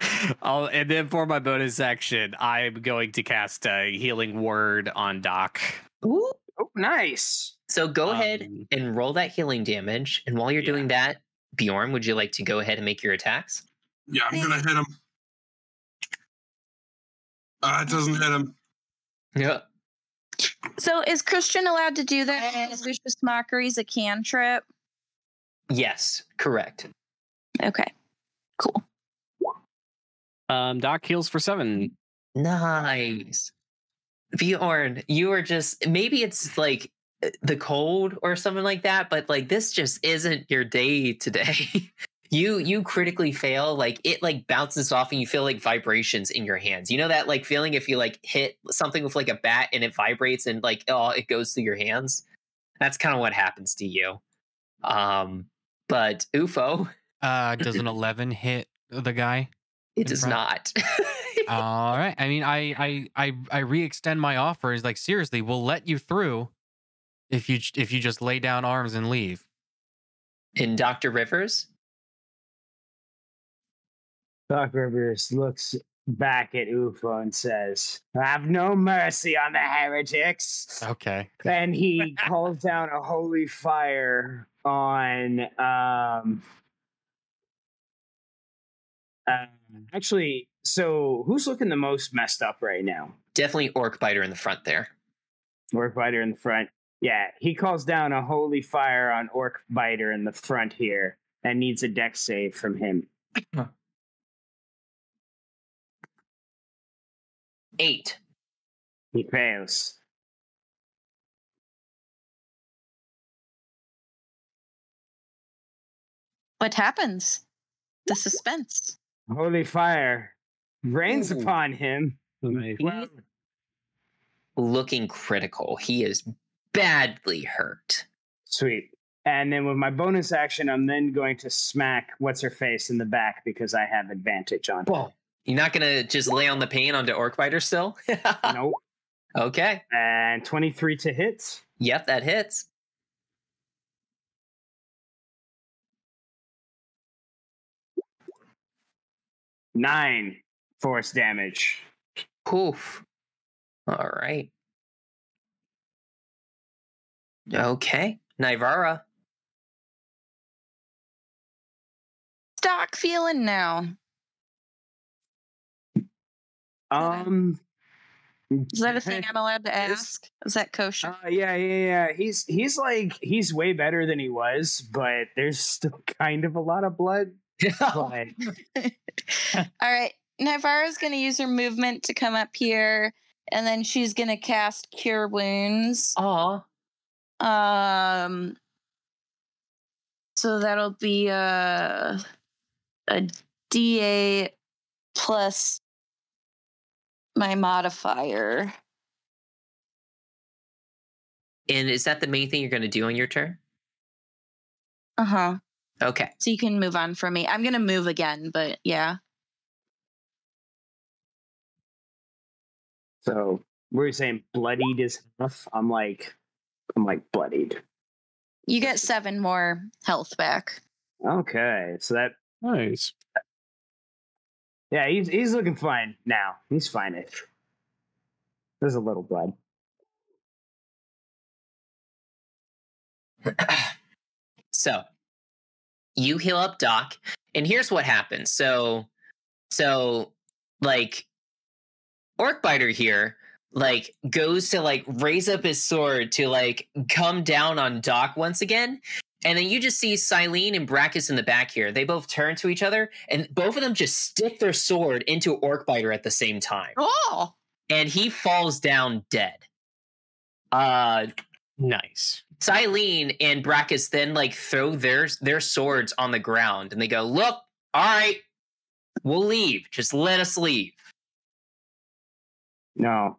I'll, and then for my bonus action, I'm going to cast a healing word on Doc.
Ooh.
Oh, nice.
So go ahead
Um,
and roll that healing damage. And while you're
yeah.
doing that, Bjorn, would you like to go ahead and make your attacks?
Yeah, I'm gonna hit him. Uh, it doesn't hit him.
Yeah.
So is Christian allowed to do that? Because vicious mockery's a cantrip.
Yes, correct.
Okay, cool.
Um, Doc heals for seven.
Nice. Bjorn, you are just maybe it's like uh, the cold or something like that, but like this just isn't your day today. you you critically fail, like it like bounces off and you feel like vibrations in your hands. You know that like feeling if you like hit something with like a bat and it vibrates and like oh it goes through your hands. That's kind of what happens to you. Um but UFO,
Uh, does an 11 hit the guy?
It does not.
All right. I mean, I I I I re-extend my offer. Is like seriously, we'll let you through if you if you just lay down arms and leave.
in Dr. Rivers,
Doctor Rivers looks back at Ufa and says, I Have no mercy on the heretics.
Okay.
Then he calls down a holy fire on um uh, actually so who's looking the most messed up right now?
definitely orc biter in the front there.
Orc Biter in the front. Yeah, he calls down a holy fire on Orc Biter in the front here and needs a deck save from him.
Eight.
He fails.
What happens? The suspense.
Holy fire rains
Ooh.
upon him.
Nice.
He's looking critical. He is badly hurt.
Sweet. And then with my bonus action, I'm then going to smack what's her face in the back because I have advantage on. her.
You're not gonna just lay on the pain onto orc biter still?
Nope.
okay.
And 23 to hit.
Yep, that hits.
Nine force damage.
Poof. All right. Okay. Nivara.
Stock feeling now?
Um.
Is that a thing I'm allowed to ask? Is that kosher?
Uh, yeah, yeah, yeah. He's he's like he's way better than he was, but there's still kind of a lot of blood.
All right. Nivara's going to use her movement to come up here, and then she's going to cast Cure Wounds.
Aw.
Um, so that'll be a a D8 plus my modifier.
And is that the main thing you're gonna do on your turn?
Uh huh.
Okay.
So you can move on from me. I'm gonna move again, but yeah.
so we're saying bloodied is enough. I'm like I'm like bloodied.
You get seven more health back.
Okay, so that
Nice.
yeah, he's he's looking fine now. He's fine-ish. There's a little blood.
so you heal up Doc, and here's what happens. So, so like Orc Biter here, like goes to like raise up his sword to like come down on Doc once again. And then you just see Silene and Brackus in the back here. They both turn to each other, and both of them just stick their sword into Orc Biter at the same time.
Oh,
And he falls down dead. Uh
Nice.
Silene and Brackus then like throw their their swords on the ground and they go, "Look, all right, we'll leave. Just let us leave."
No,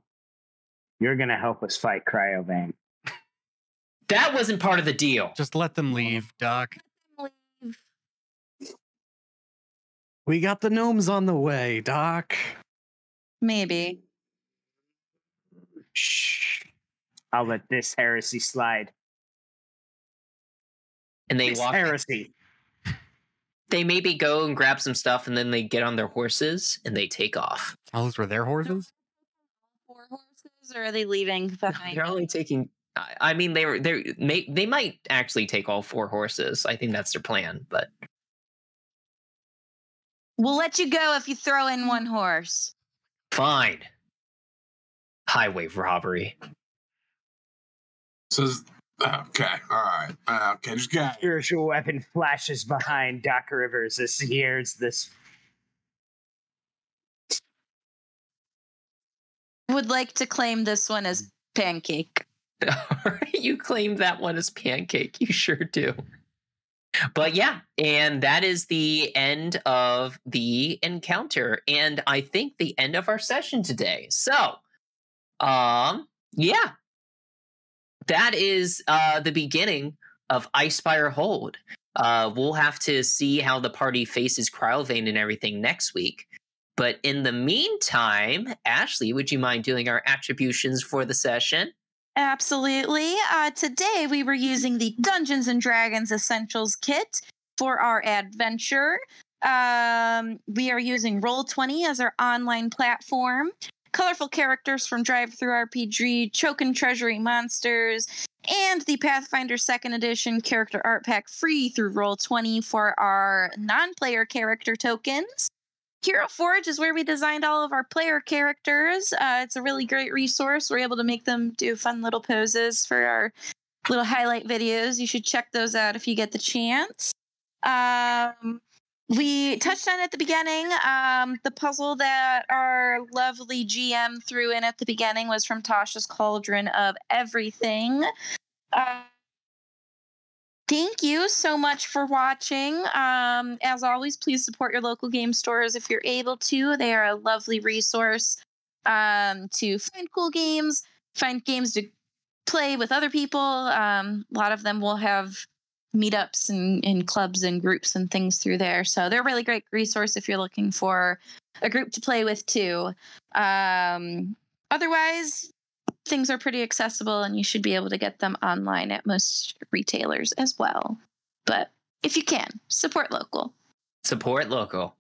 you're gonna help us fight Cryovain.
That wasn't part of the deal.
Just let them leave, Doc.
leave.
We got the gnomes on the way, Doc.
Maybe.
Shh.
I'll let this heresy slide.
And they
this
walk.
heresy.
They maybe go and grab some stuff, and then they get on their horses and they take off.
Oh, those were their horses?
Four horses, or are they leaving behind?
They're only taking. I I mean, they were they may they might actually take all four horses. I think that's their plan. But
We'll let you go if you throw in one horse.
fine. Highway robbery.
Says, okay, all right, uh, okay, just got it.
Spiritual weapon flashes behind Doc Rivers as he hears this.
Would like to claim this one as pancake.
you claim that one as pancake. You sure do. But yeah, and that is the end of the encounter, and I think the end of our session today. So, um, yeah, that is uh the beginning of Icespire Hold. Uh, we'll have to see how the party faces Cryovain and everything next week. But in the meantime, Ashley, would you mind doing our attributions for the session?
Absolutely. Uh, today we were using the Dungeons and Dragons Essentials kit for our adventure. Um, we are using Roll20 as our online platform. Colorful characters from DriveThruRPG, Chokin Treasury Monsters, and the Pathfinder Second Edition character art pack free through Roll20 for our non player character tokens. Hero Forge is where we designed all of our player characters. Uh, it's a really great resource. We're able to make them do fun little poses for our little highlight videos. You should check those out if you get the chance. Um, we touched on at the beginning. Um, the puzzle that our lovely GM threw in at the beginning was from Tasha's Cauldron of Everything. Uh, Thank you so much for watching. Um, as always, please support your local game stores if you're able to. They are a lovely resource um, to find cool games, find games to play with other people. Um, a lot of them will have meetups and, and clubs and groups and things through there. So they're a really great resource if you're looking for a group to play with too. Um, otherwise, things are pretty accessible and you should be able to get them online at most retailers as well. But if you can, support local.
Support local.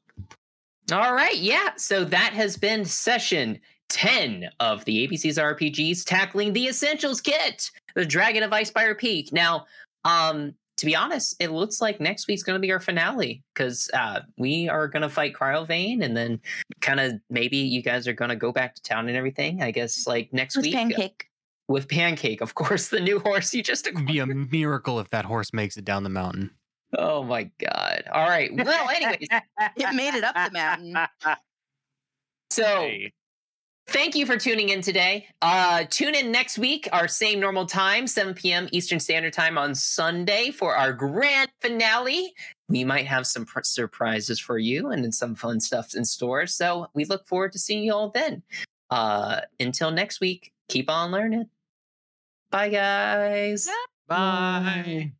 All right, yeah. So that has been session 10 of the ABC's RPGs tackling the Essentials Kit, the Dragon of Ice Icespire Peak. Now, um, to be honest, it looks like next week's going to be our finale because uh, we are going to fight Cryovain, and then kind of maybe you guys are going to go back to town and everything. I guess like next
With
week uh,
pancake.
with Pancake, of course, the new horse you just
It'd be a miracle if that horse makes it down the mountain.
Oh my god! All right. Well, anyways,
It made it up the mountain.
so.
Hey.
Thank you for tuning in today. Uh, tune in next week, our same normal time, 7 p.m. Eastern Standard Time on Sunday for our grand finale. We might have some pr- surprises for you and some fun stuff in store. So we look forward to seeing you all then. Uh, until next week, keep on learning. Bye, guys.
Bye.